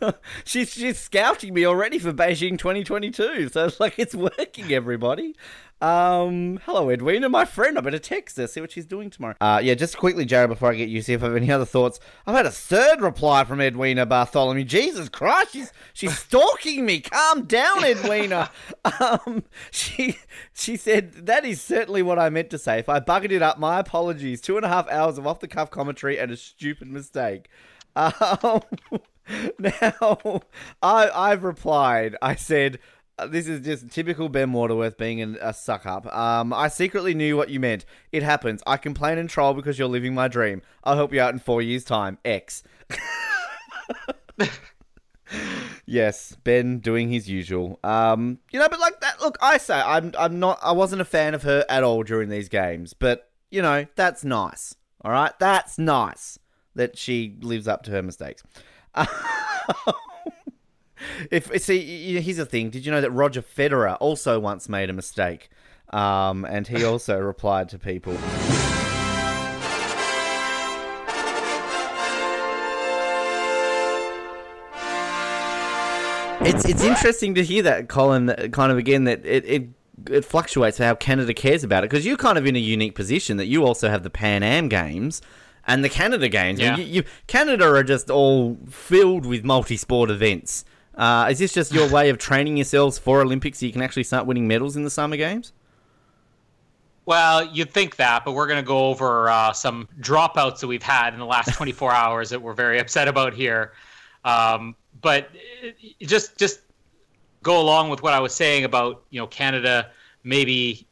[laughs] she's she's scouting me already for Beijing 2022. So it's like it's working, everybody. Um, hello, Edwina, my friend. I better text her, see what she's doing tomorrow. Uh, yeah, just quickly, Jared, before I get you, see if I have any other thoughts. I've had a third reply from Edwina Bartholomew. Jesus Christ, she's she's stalking me. Calm down, Edwina. [laughs] um, she she said that is certainly what I meant to say. If I buggered it up, my apologies. Two and a half hours of off the cuff commentary and a stupid mistake. Um, [laughs] now, I I've replied. I said. Uh, This is just typical Ben Waterworth being an, a suck up. Um, I secretly knew what you meant. It happens. I complain and troll because you're living my dream. I'll help you out in four years' time. X. [laughs] yes, Ben doing his usual. Um, you know, but like that. Look, I say I'm I'm not. I wasn't a fan of her at all during these games, but you know that's nice. All right, that's nice that she lives up to her mistakes. [laughs] If see, here's the thing. Did you know that Roger Federer also once made a mistake, um, and he also [laughs] replied to people. It's it's interesting to hear that, Colin. that Kind of again that it. it it fluctuates how Canada cares about it because you're kind of in a unique position that you also have the Pan Am Games and the Canada Games. Yeah. you, you, Canada are just all filled with multi-sport events. Uh, is this just your way of training yourselves for Olympics so you can actually start winning medals in the Summer Games? Well, you'd think that, but we're going to go over uh, some dropouts that we've had in the last 24 [laughs] hours that we're very upset about here. Um, but it just just go along with what I was saying about you know Canada maybe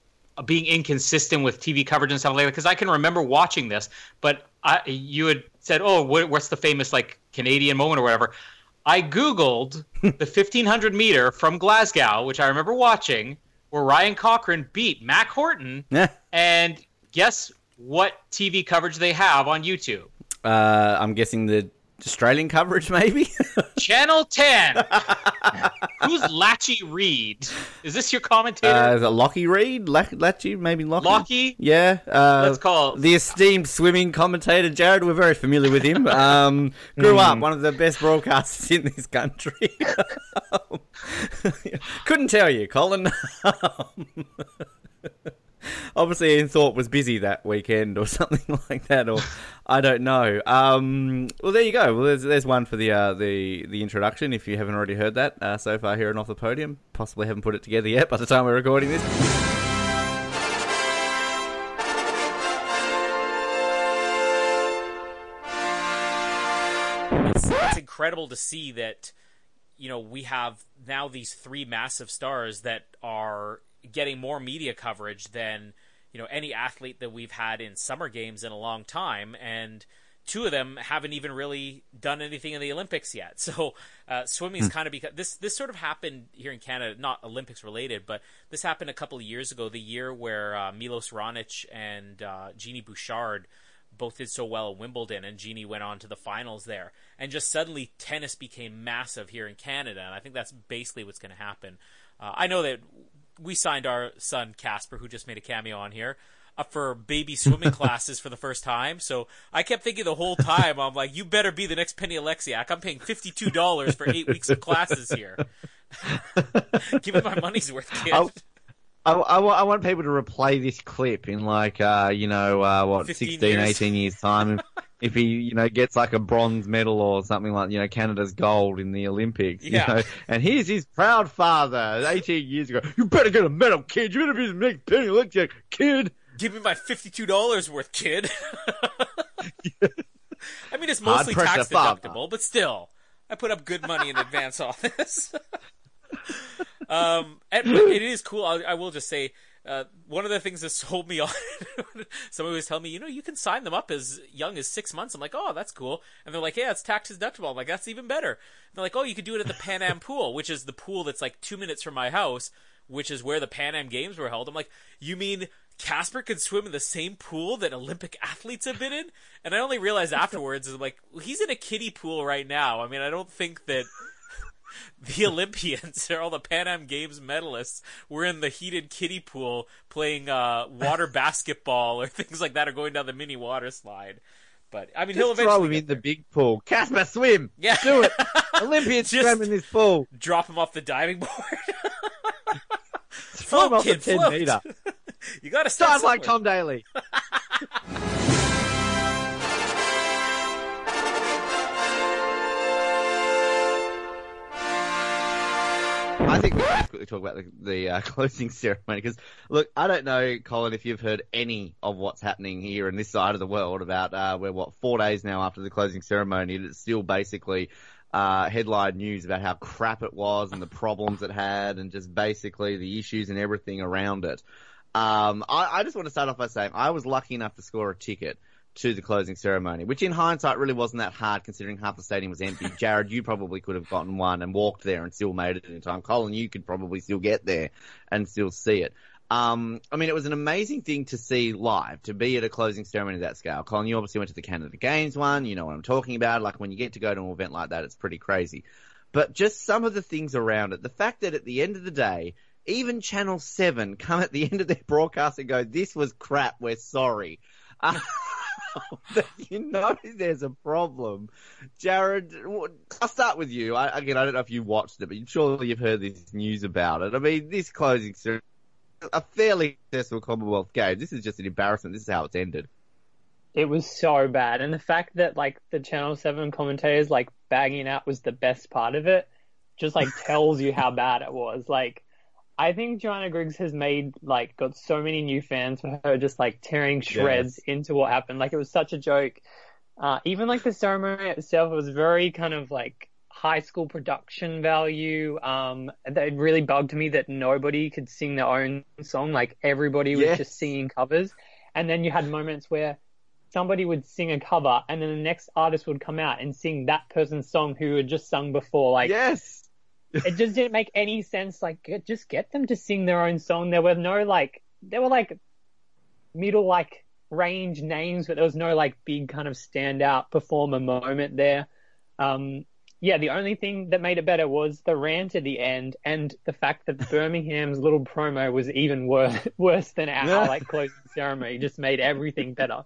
being inconsistent with TV coverage and stuff like that. Because I can remember watching this, but I, you had said, "Oh, what, what's the famous like Canadian moment or whatever?" I googled the 1500 meter from Glasgow, which I remember watching, where Ryan Cochrane beat Mack Horton, Yeah. and guess what TV coverage they have on YouTube? Uh, I'm guessing the Australian coverage, maybe. [laughs] Channel 10. Who's Latchy Reed? Is this your commentator? Uh, is it Lockie Reed? Lac- Lachy? Maybe Lockie? Lockie? Yeah. Uh, Let's call the esteemed swimming commentator Jared. We're very familiar with him. Um, grew Hmm. up one of the best broadcasters in this country. [laughs] Couldn't tell you, Colin. [laughs] [laughs] Obviously, Thorpe was busy that weekend or [laughs] something like that, or I don't know. Um, well, there you go. Well, there's, there's one for the uh, the the introduction. If you haven't already heard that uh, so far here and off the podium, possibly haven't put it together yet by the time we're recording this. incredible to see that you know we have now these three massive stars that are getting more media coverage than you know any athlete that we've had in summer games in a long time and two of them haven't even really done anything in the olympics yet [laughs] so uh, is Hmm. kind of because this this sort of happened here in canada not olympics related but this happened a couple of years ago the year where uh, milos raonic and uh, genie bouchard both did so well at Wimbledon, and Genie went on to the finals there. And just suddenly, tennis became massive here in Canada, and I think that's basically what's going to happen. Uh, I know that we signed our son Casper, who just made a cameo on here, up for baby swimming [laughs] classes for the first time. So I kept thinking the whole time, I'm like, you better be the next Penny Oleksiak. I'm paying fifty two dollars for eight weeks of classes here. [laughs] Give me my money's worth, kid. I, I, I, I want people to replay this clip in like, uh, you know, uh, what, 15 16, years. 18 years time. If, [laughs] if he, you know, gets like a bronze medal or something like, you know, Canada's gold in the Olympics. you Yeah. know, and here's his proud father 18 years ago. You better get a medal, kid. You better be the next Penny Oleksiak, kid. Give me my fifty-two dollars worth, kid. [laughs] I mean, it's mostly tax father. deductible, but still, I put up good money in advance on this. [laughs] [laughs] um, and, it is cool. I, I will just say, uh, one of the things that [laughs] sold me on somebody was telling me, you know, you can sign them up as young as six months. I'm like, oh, that's cool. And they're like, yeah, it's tax deductible. I'm like, that's even better. And they're like, oh, you could do it at the Pan Am pool, which is the pool that's like two minutes from my house, which is where the Pan Am Games were held. I'm like, you mean Casper could swim in the same pool that Olympic [laughs] athletes have been in? And I only realized afterwards, I'm like, well, he's in a kiddie pool right now. I mean, I don't think that [laughs] the Olympians [laughs] or all the Pan Am Games medalists were in the heated kiddie pool playing uh, water [laughs] basketball or things like that, or going down the mini water slide. But I mean, he'll Just throw eventually him get in the big pool. Casper, swim. Yeah. do it. Olympians Just swim in this pool. drop him off the diving board. Throw him off the kid, 10 float. meter. you got to start Start like. Tom Daley. I think we should quickly talk about the, the uh, [laughs] closing ceremony because, look, I don't know, Colin, if you've heard any of what's happening here in this side of the world about uh, we're what four days now after the closing ceremony, and it's still basically uh, headline news about how crap it was and the problems it had, and just basically the issues and everything around it. Um, I, I just want to start off by saying I was lucky enough to score a ticket to the closing ceremony, which in hindsight really wasn't that hard considering half the stadium was empty. [laughs] Jared, you probably could have gotten one and walked there and still made it in time. Colin, you could probably still get there and still see it. Um, I mean, it was an amazing thing to see live, to be at a closing ceremony of that scale. Colin, you obviously went to the Canada Games one. You know what I'm talking about. Like when you get to go to an event like that, it's pretty crazy. But just some of the things around it. The fact that at the end of the day, even Channel 7 come at the end of their broadcast and go, this was crap, we're sorry. [laughs] Uh, [laughs] you know there's a problem. Jared, I'll start with you. I, again, I don't know if you watched it, but surely you've heard this news about it. I mean, this closing ceremony, a fairly successful Commonwealth game. This is just an embarrassment. This is how it's ended. It was so bad, and the fact that like the Channel Seven commentators like bagging out was the best part of it, just like [laughs] tells you how bad it was. Like, I think Johanna Griggs has made like got so many new fans for her just like tearing shreds into what happened. Like it was such a joke. Uh, even like the ceremony itself was very kind of like high school production value. Um, it really bugged me that nobody could sing their own song. Like everybody was Yes. just singing covers. And then you had moments where somebody would sing a cover and then the next artist would come out and sing that person's song who had just sung before. Like, yes, it just didn't make any sense. Like, just get them to sing their own song. There were no like, there were like middle like range names, but there was no like big kind of standout performer moment there. Um, yeah, the only thing that made it better was the rant at the end and the fact that Birmingham's little promo was even worse, [laughs] worse than our like closing ceremony. Just made everything better.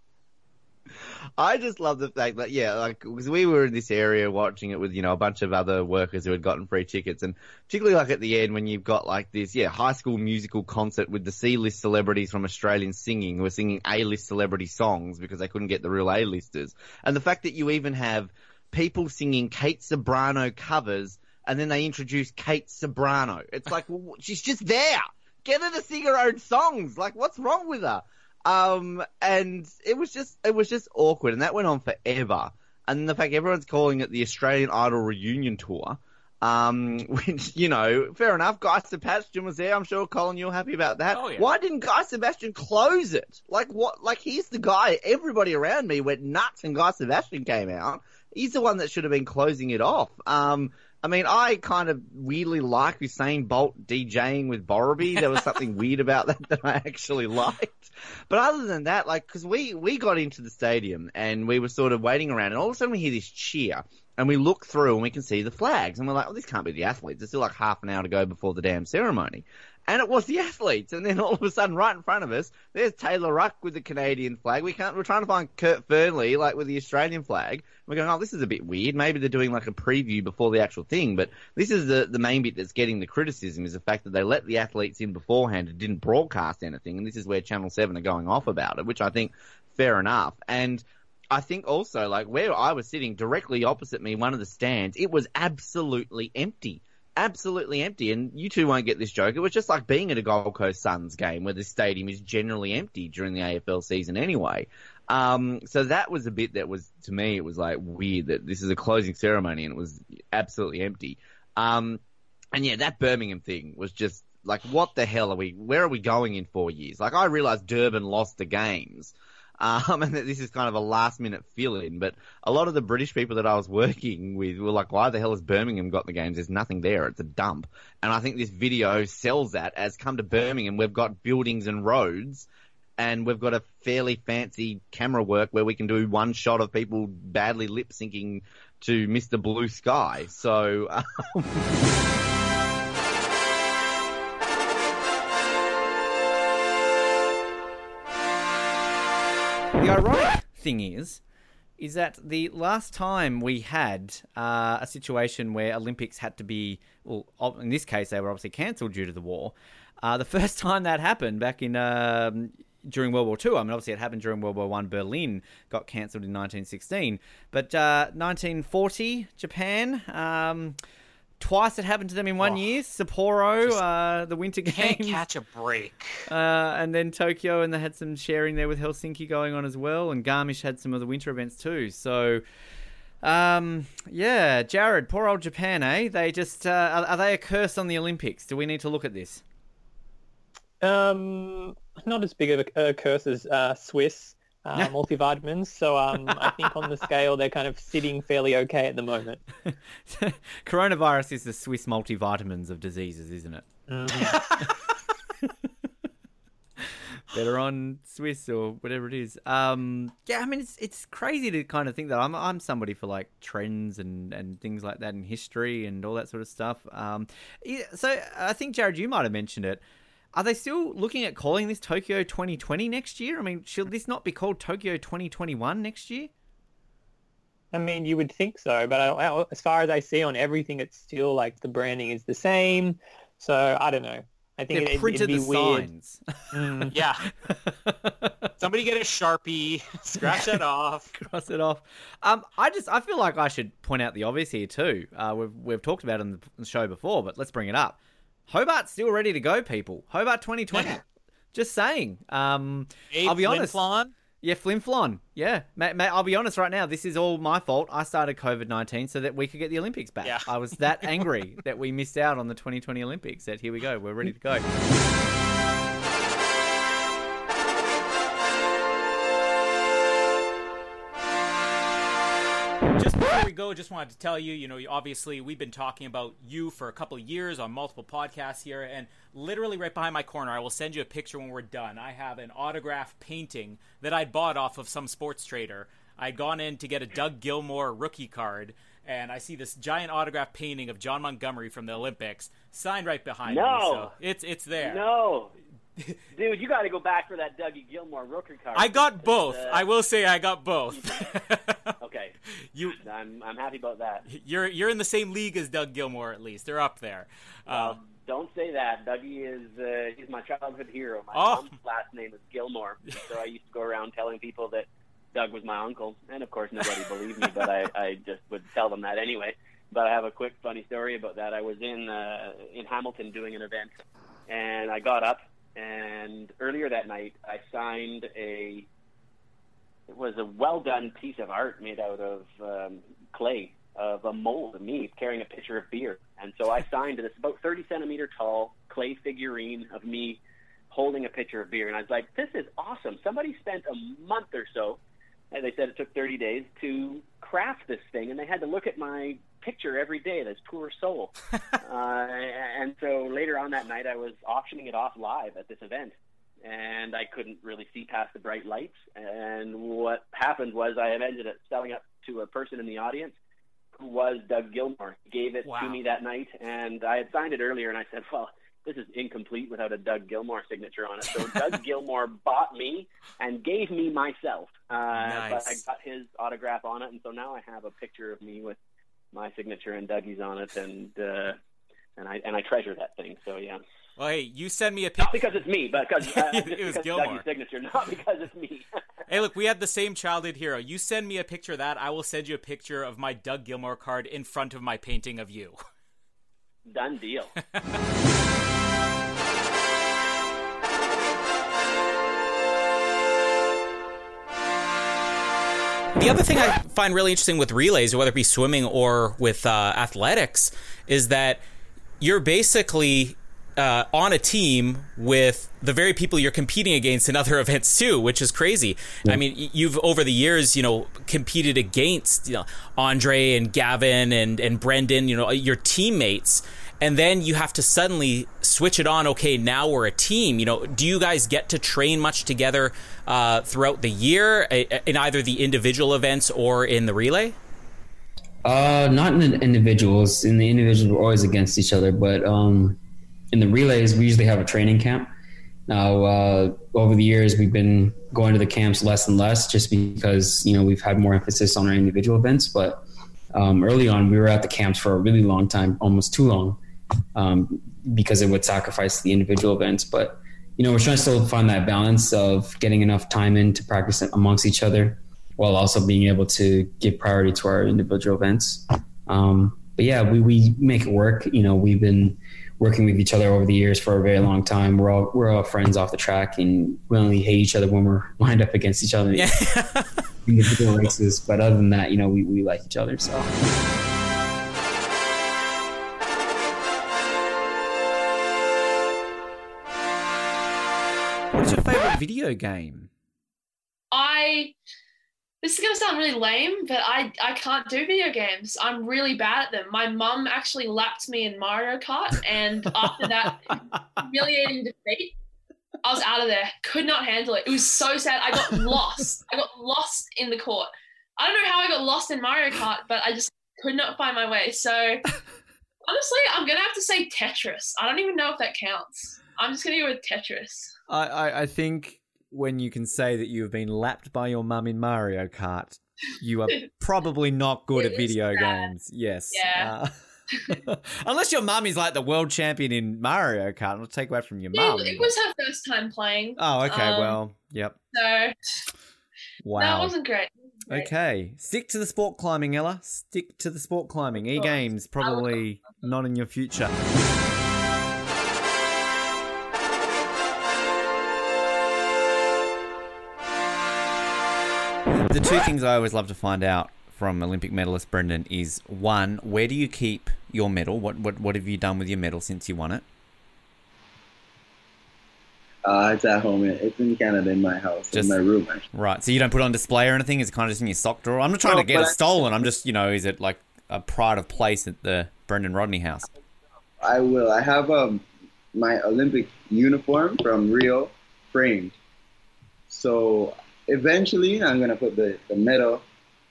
[laughs] I just love the fact that yeah, like because we were in this area watching it with you know a bunch of other workers who had gotten free tickets, and particularly like at the end when you've got like this yeah high school musical concert with the C-list celebrities from Australian singing who are singing A-list celebrity songs because they couldn't get the real A-listers, and the fact that you even have people singing Kate Ceberano covers, and then they introduce Kate Ceberano. It's like [laughs] well, she's just there. Get her to sing her own songs. Like what's wrong with her? Um, and it was just, it was just awkward, and that went on forever. And the fact everyone's calling it the Australian Idol reunion tour, um, [laughs] which, you know, fair enough. Guy Sebastian was there. I'm sure, Colin, you're happy about that. Oh, yeah. Why didn't Guy Sebastian close it? Like, what, like, he's the guy, everybody around me went nuts and Guy Sebastian came out. He's the one that should have been closing it off. Um, I mean, I kind of weirdly like Usain Bolt DJing with Borrowby. There was something [laughs] weird about that that I actually liked. But other than that, like, cause we, we got into the stadium and we were sort of waiting around and all of a sudden we hear this cheer and we look through and we can see the flags and we're like, oh, this can't be the athletes. There's still like half an hour to go before the damn ceremony. And it was the athletes. And then all of a sudden, right in front of us, there's Taylor Ruck with the Canadian flag. We can't, we're trying to find Kurt Fearnley, like with the Australian flag. We're going, oh, this is a bit weird. Maybe they're doing like a preview before the actual thing. But this is the, the main bit that's getting the criticism is the fact that they let the athletes in beforehand and didn't broadcast anything. And this is where Channel 7 are going off about it, which I think fair enough. And I think also, like, where I was sitting directly opposite me, one of the stands, it was absolutely empty. Absolutely empty. And you two won't get this joke. It was just like being at a Gold Coast Suns game where the stadium is generally empty during the AFL season anyway. Um, so that was a bit that was, to me, it was like weird that this is a closing ceremony and it was absolutely empty. Um, and yeah, that Birmingham thing was just like what the hell are we? Where are we going in four years? Like I realized Durban lost the games. Um, [laughs] and this is kind of a last minute fill in, but a lot of the British people that I was working with were like, why the hell has Birmingham got the games? There's nothing there. It's a dump. And I think this video sells that as come to Birmingham. We've got buildings and roads and we've got a fairly fancy camera work where we can do one shot of people badly lip syncing to Mr. Blue Sky. So, [laughs] um... The [laughs] ironic thing is, is that the last time we had uh, a situation where Olympics had to be, well, in this case they were obviously cancelled due to the war. Uh, the [laughs] first time that happened back in um, during World War II. I mean, obviously it happened during World War One. Berlin got cancelled in 1916, but uh, 1940 Japan. Um, twice it happened to them in one Oh, year. Sapporo, uh, the Winter Games. Can't catch a break. Uh, and then Tokyo, and they had some sharing there with Helsinki going on as well. And Garmisch had some of the winter events too. So, um, yeah, Jared, poor old Japan, eh? They just uh, are, are they a curse on the Olympics? Do we need to look at this? Um, not as big of a, a curse as uh, Swisse uh, multivitamins. So um, I think on the [laughs] scale they're kind of sitting fairly okay at the moment. [laughs] Coronavirus is the Swisse multivitamins of diseases, isn't it? [laughs] Better on Swisse or whatever it is. Um, yeah, I mean it's it's crazy to kind of think that I'm I'm somebody for like trends and, and things like that in history and all that sort of stuff. Um, yeah, so I think Jared, you might have mentioned it. Are they still looking at calling this Tokyo 2020 next year? I mean, should this not be called Tokyo 2021 next year? I mean, you would think so, but I, as far as I see on everything, it's still like the branding is the same. So I don't know. I think They it, printed it'd be the weird. signs. Mm. [laughs] Yeah. [laughs] Somebody get a sharpie, [laughs] scratch that off. cross it off. Um, I just I feel like I should point out the obvious here too. Uh, we've we've talked about it on the show before, but let's bring it up. Hobart's still ready to go, people. Hobart 2020. just saying. Um, I'll be honest. Flon? Yeah, Flin Flon. Yeah, mate, mate, I'll be honest right now. This is all my fault. I started COVID 19 so that we could get the Olympics back. Yeah. I was that angry [laughs] that we missed out on the 2020 Olympics. That here we go. We're ready to go. Just before we go, just wanted to tell you, you know, obviously we've been talking about you for a couple of years on multiple podcasts here, and literally right behind my corner, I will send you a picture when we're done. I have an autograph painting that I bought off of some sports trader. I'd gone in to get a Doug Gilmour rookie card, and I see this giant autograph painting of Jon Montgomery from the Olympics signed right behind me. No. So it's it's there. No. [laughs] Dude, you got to go back for that Dougie Gilmour rookie card. I got both. Uh, I will say I got both. [laughs] Okay. You, I'm, I'm happy about that. You're you're in the same league as Doug Gilmour at least. They're up there. Uh, Don't say that. Dougie is uh, he's my childhood hero. My Oh. mom's last name is Gilmore, [laughs] so I used to go around telling people that Doug was my uncle, and of course nobody believed me, but I, I just would tell them that anyway. But I have a quick funny story about that. I was in uh, in Hamilton doing an event, and I got up, and earlier that night I signed a it was a well done piece of art made out of um, clay of a mold of me carrying a pitcher of beer. And so I signed this about 30 centimeter tall clay figurine of me holding a pitcher of beer. And I was like, this is awesome. Somebody spent a month or so, and they said it took 30 days to craft this thing. And they had to look at my picture every day, this poor soul. [laughs] uh, and so later on that night, I was auctioning it off live at this event and I couldn't really see past the bright lights. And what happened was I ended up selling it to a person in the audience who was Doug Gilmour. He gave it Wow. to me that night, and I had signed it earlier, and I said, well, this is incomplete without a Doug Gilmour signature on it. So [laughs] Doug Gilmour bought me and gave me myself. Uh, But I got his autograph on it, and so now I have a picture of me with my signature and Dougie's on it, and uh, and I and I treasure that thing. So yeah. well, hey, you send me a Not picture. because it's me, but [laughs] because uh, It was because Gilmour. Dougie's signature, not because it's me. [laughs] Hey, look, we had the same childhood hero. You send me a picture of that, I will send you a picture of my Doug Gilmour card in front of my painting of you. Done deal. [laughs] The other thing I find really interesting with relays, whether it be swimming or with uh, athletics, is that you're basically uh, on a team with the very people you're competing against in other [laughs] events too, which is crazy. I mean, you've over the years, you know, competed against you know Andre and Gavin and and Brendan, you know, your teammates, and then you have to suddenly switch it on. Okay, now we're a team. You know, do you guys get to train much together uh, throughout the year in either the individual events or in the relay? Uh, not in the individuals. In the individuals, we're always against each other. But um, in the relays, we usually have a training camp. Now, uh, over the years, we've been going to the camps less and less, just because you know we've had more emphasis on our individual events. But um, early on, we were at the camps for a really long time, almost too long, um, because it would sacrifice the individual events. But you know, we're trying to still find that balance of getting enough time in to practice amongst each other, while also being able to give priority to our individual events. Um, but yeah, we, we make it work. You know, we've been working with each other over the years for a very long time. We're all we're all friends off the track, and we only hate each other when we're [laughs] lined up against each other in [laughs] individual races. But other than that, you know, we, we like each other. So your favorite video game? I this is gonna sound really lame, but I I can't do video games. I'm really bad at them. My mum actually lapped me in Mario Kart, and after that humiliating defeat, I was out of there. Could not handle it. It was so sad. I got lost. I got lost in the court. I don't know how I got lost in Mario Kart, but I just could not find my way. So honestly, I'm gonna have to say Tetris. I don't even know if that counts. I'm just gonna go with Tetris. I, I, I think when you can say that you have been lapped by your mum in Mario Kart, you are [laughs] probably not good at video games. Yes. Yeah. Uh, [laughs] [laughs] unless your mum is like the world champion in Mario Kart, it'll take away from your Yeah, mum. it was her first time playing. Oh, okay. Um, well, yep. So that Wow. wasn't great. Okay, stick to the sport climbing, Ella. Stick to the sport climbing. E games probably not in your future. The two things I always love to find out from Olympic medalist Brendan is one, where do you keep your medal? What what what have you done with your medal since you won it? Uh, it's at home. It's in Canada in my house, in my room. Actually. Right. So you don't put it on display or anything. It's kind of just in your sock drawer. I'm not trying to get it I- stolen. I'm just, you know, is it like a pride of place at the Brendan Rodney house? I will. I have um, my Olympic uniform from Rio framed. So eventually, I'm gonna put the, the medal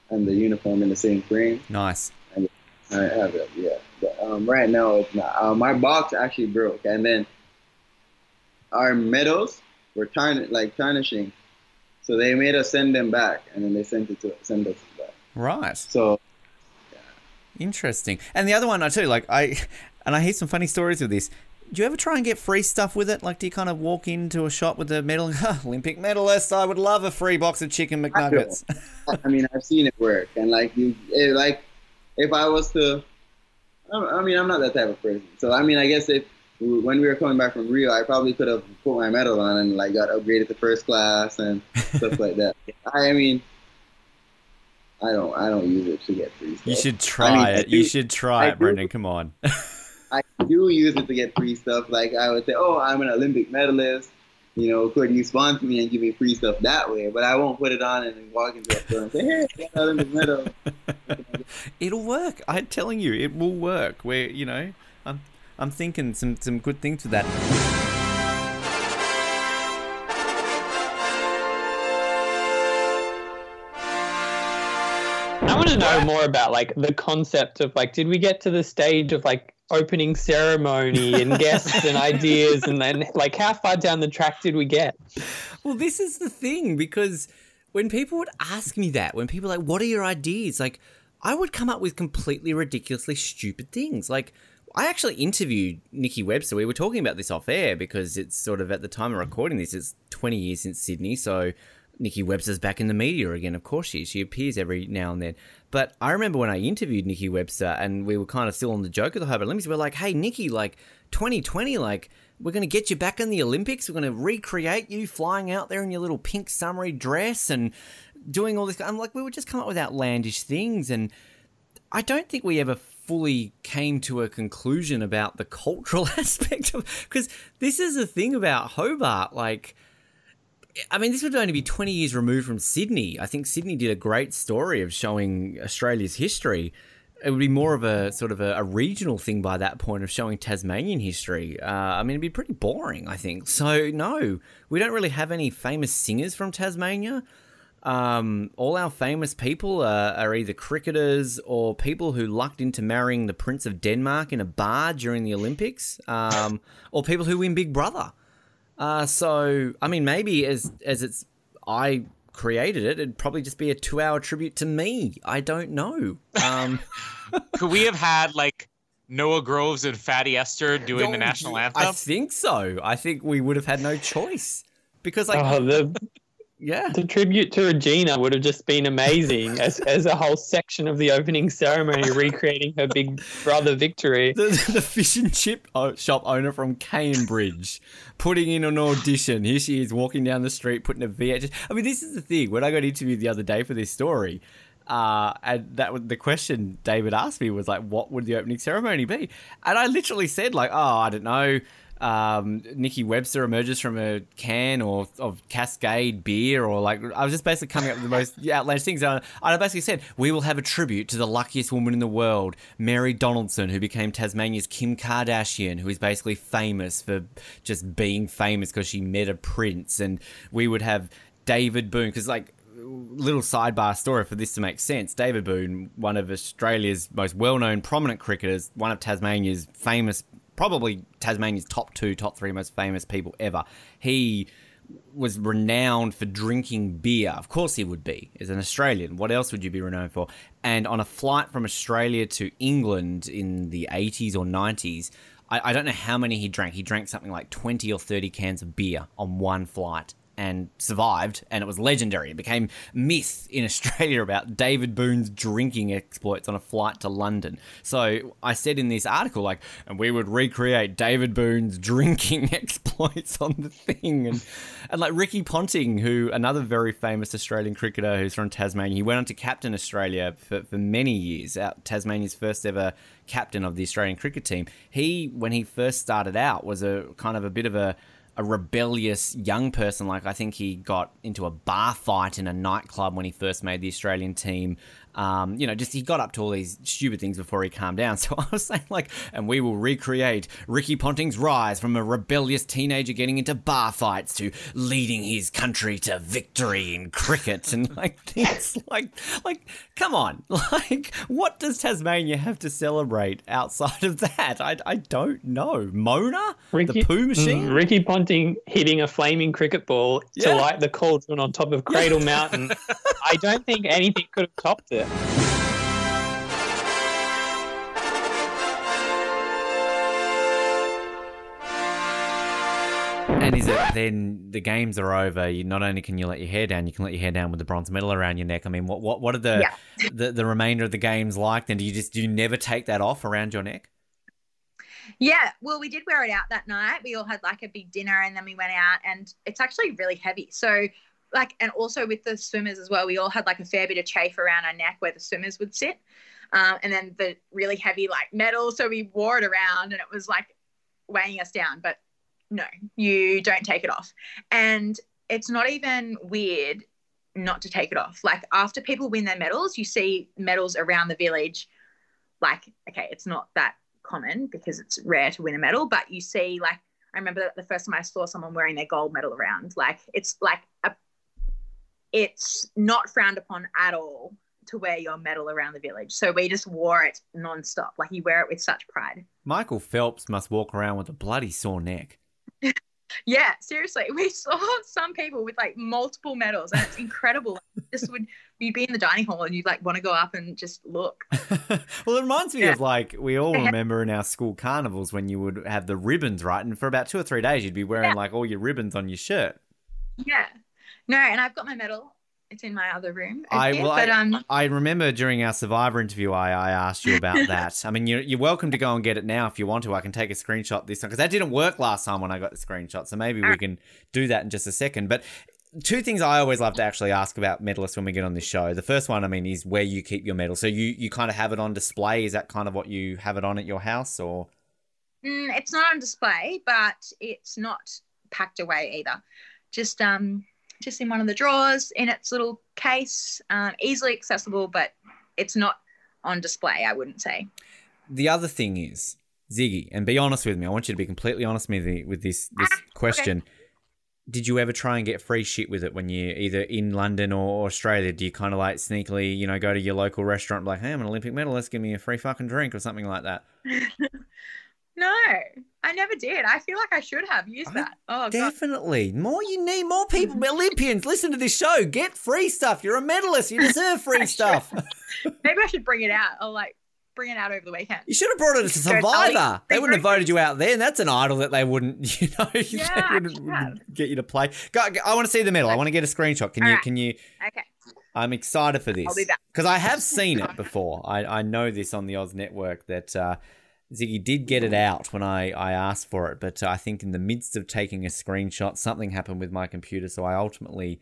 and the uniform in the same frame. Nice. And I have it. Yeah. But, um, right now, it's not. Uh, my box actually broke, and then our medals were tarn- like tarnishing. So they made us send them back, and then they sent it to send us back. Right. So Interesting. And the other one, I tell you, like I, and I hear some funny stories with this. Do you ever try and get free stuff with it? Like, do you kind of walk into a shop with a medal [laughs] Olympic medalist? I would love a free box of chicken McNuggets. I mean, I've seen it work, and like you, it, like if I was to, I I mean, I'm not that type of person. So I mean, I guess if when we were coming back from Rio, I probably could have put my medal on and like got upgraded to first class and stuff like that. [laughs] I mean, I don't, I don't use it to get free stuff. You should try I mean, I it. You should try I it, do- Brendan. Come on. [laughs] I do use it to get free stuff. Like I would say, oh, I'm an Olympic medalist. You know, could you sponsor me and give me free stuff that way? But I won't put it on and walk into a store and say, hey, I got an Olympic medal. [laughs] It'll work. I'm telling you, it will work. Where you know, I'm I'm thinking some some good things with that. I want to know more about like the concept of like, did we get to the stage of like opening ceremony and guests and [laughs] ideas, and then like how far down the track did we get? Well, this is the thing because when people would ask me that, when people like, "What are your ideas?" Like, I would come up with completely ridiculously stupid things. Like, I actually interviewed Nikki Webster. We were talking about this off air because it's sort of at the time of recording this, it's 20 years since Sydney, so Nikki Webster's back in the media again. Of course, she. She appears every now and then. But I remember when I interviewed Nikki Webster, and we were kind of still on the joke of the Hobart Olympics. We are like, "Hey, Nikki, like 2020, like we're going to get you back in the Olympics. We're going to recreate you flying out there in your little pink summery dress and doing all this." I'm like, we would just come up with outlandish things, and I don't think we ever fully came to a conclusion about the cultural [laughs] aspect of because this is the thing about Hobart like I mean this would only be 20 years removed from Sydney. I think Sydney did a great story of showing Australia's history. It would be more of a sort of a, a regional thing by that point of showing Tasmanian history. Uh, I mean it'd be pretty boring I think. So no we don't really have any famous singers from Tasmania. Um, all our famous people are, are either cricketers or people who lucked into marrying the Prince of Denmark in a bar during the Olympics, um, or people who win Big Brother. Uh, so, I mean, maybe as as it's I created it, it'd probably just be a two-hour tribute to me. I don't know. Um, [laughs] Could we have had like Noah Groves and Fatty Esther doing the national anthem? I think so. I think we would have had no choice because, like, oh, the yeah, the tribute to Regina would have just been amazing as [laughs] as a whole section of the opening ceremony, recreating her big brother victory. the, the fish and chip shop owner from Cambridge putting in an audition. Here she is walking down the street putting a VHS. I mean, this is the thing. When I got interviewed the other day for this story, uh, and that was the question David asked me was like, "What would the opening ceremony be?" And I literally said like, "Oh, I don't know." Um, Nikki Webster emerges from a can or of Cascade beer, or like I was just basically coming up with the most [laughs] outlandish things. And I basically said we will have a tribute to the luckiest woman in the world, Mary Donaldson, who became Tasmania's Kim Kardashian, who is basically famous for just being famous because she met a prince, and we would have David Boon because like little sidebar story for this to make sense. David Boon, one of Australia's most well-known prominent cricketers, one of Tasmania's famous probably Tasmania's top 2 top 3 most famous people ever. He was renowned for drinking beer. Of course he would be. As an Australian, what else would you be renowned for? And on a flight from Australia to England in the 80s or 90s, I, I don't know how many he drank. He drank something like 20 or 30 cans of beer on one flight and survived, and it was legendary. It became myth in [laughs] Australia about David Boon's drinking exploits on a flight to London. So I said in this article, like, and we would recreate David Boon's [laughs] drinking [laughs] exploits on the thing, and and like Ricky Ponting, who another very famous Australian cricketer who's from Tasmania, he went on to captain Australia for, for many years, out Tasmania's first ever captain of the Australian cricket team. He, when he first started out, was a kind of a bit of a a rebellious young person. Like I think he got into a bar fight in a nightclub when he first made the Australian team. Um, you know, just he got up to all these stupid things before he calmed down. [laughs] So I was saying like, and we will recreate Ricky Ponting's rise from a rebellious teenager getting into bar fights to leading his country to victory in cricket and [laughs] like things like like come on, [laughs] like what does Tasmania have to celebrate outside of that? I, I don't know. Mona, the poo machine. Mm, Ricky Ponting hitting a flaming cricket ball Yeah. to light the cauldron on top of Cradle Mountain. I don't think anything could have topped it. And is it then the games are over? You not only can you let your hair down, you can let your hair down with the bronze medal around your neck. I mean, what what what are the [laughs] the, the remainder of the games like? Then do you just do you never take that off around your neck? Yeah, well, we did wear it out that night. We all had like a big dinner and then we went out, and it's actually really heavy. So, like, and also with the swimmers as well, we all had like a fair bit of chafe around our neck where the swimmers would sit. Um, and then the really heavy like metal. So we wore it around and it was like weighing us down. But no, you don't take it off. And it's not even weird not to take it off. Like after people win their medals, you see medals around the village. Like, okay, it's not that common because it's rare to win a medal, but you see, like, I remember the first time I saw someone wearing their gold medal around. Like, it's like a, it's not frowned upon at all to wear your medal around the village. So we just wore it nonstop. Like, you wear it with such pride. Michael Phelps must walk around with a bloody sore neck. [laughs] Yeah, seriously, we saw some people with like multiple medals, and it's incredible. [laughs] This would you'd be in the dining hall and you'd like want to go up and just look. [laughs] Well, it reminds me Yeah. of like we all remember in our school carnivals when you would have the ribbons, right? And for about two or three days, you'd be wearing Yeah. like all your ribbons on your shirt. Yeah, no, and I've got my medal. It's in my other room. I well, but I, um, I remember during our Survivor interview, I, I asked you about [laughs] that. I mean, you're, you're welcome to go and get it now if you want to. I can take a screenshot this time because that didn't work last time when I got the screenshot. So maybe we can do that in just a second. But two things I always love to actually ask about medalists when we get on this show. The first one, I mean, is where you keep your medal. So you you kind of have it on display. Is that kind of what you have it on at your house, or? Mm, it's not on display, but it's not packed away either. Just um, just in one of the drawers in its little case, um, easily accessible, but it's not on display. I wouldn't say. The other thing is Ziggy, and be honest with me. I want you to be completely honest with me with this this question. Did you ever try and get free shit with it when you're either in London or Australia? Do you kind of like sneakily, you know, go to your local restaurant, like, hey, I'm an Olympic medalist, give me a free fucking drink or something like that? [laughs] No, I never did. I feel like I should have used that. Oh, God. Definitely. More you need more people, [laughs] Olympians. Listen to this show. Get free stuff. You're a medalist. You deserve free stuff. [laughs] Maybe I should bring it out. I'll like bring it out over the weekend. You should have brought it to Go, Ollie, Survivor. They wouldn't have voted you out there, and that's an idol that they wouldn't, [laughs] you know, they wouldn't, wouldn't get you to play. Go, I want to see the medal. I want to get a screenshot. Can you? Alright. Can you? Okay. I'm excited for this I'll be back. because I have seen it before. I, I know this on the Oz Network that uh, Ziggy did get it out when I, I asked for it, but I think in the midst of taking a screenshot, something happened with my computer, so I ultimately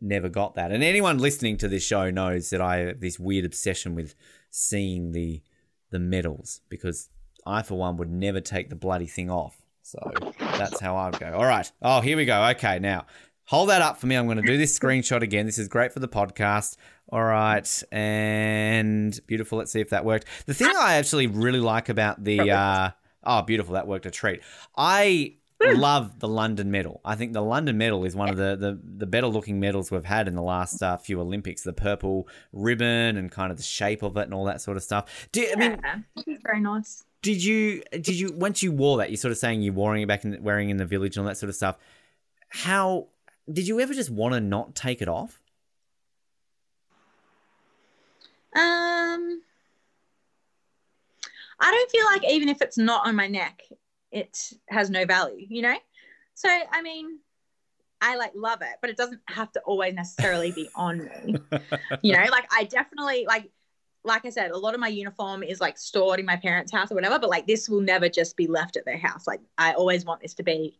never got that. And anyone listening to this show knows that I have this weird obsession with seeing the the medals because I, for one, would never take the bloody thing off. So that's how I would go. All right. Oh, here we go. Okay, now hold that up for me. I'm going to do this screenshot again. This is great for the podcast. All right, and beautiful. Let's see if that worked. The thing I actually really like about the uh, oh, beautiful, that worked a treat. I love the London medal. I think the London medal is one of the the, the better looking medals we've had in the last uh, few Olympics. The purple ribbon and kind of the shape of it and all that sort of stuff. Do I mean? Yeah, it's very nice. Did you did you once you wore that? You're sort of saying you're wearing it back in wearing in the village and all that sort of stuff. How did you ever just want to not take it off? Um, I don't feel like even if it's not on my neck, it has no value, you know? So, I mean, I like love it, but it doesn't have to always necessarily be on me. [laughs] you know, like I definitely like like I said, a lot of my uniform is like stored in my parents' house or whatever, but like this will never just be left at their house. Like I always want this to be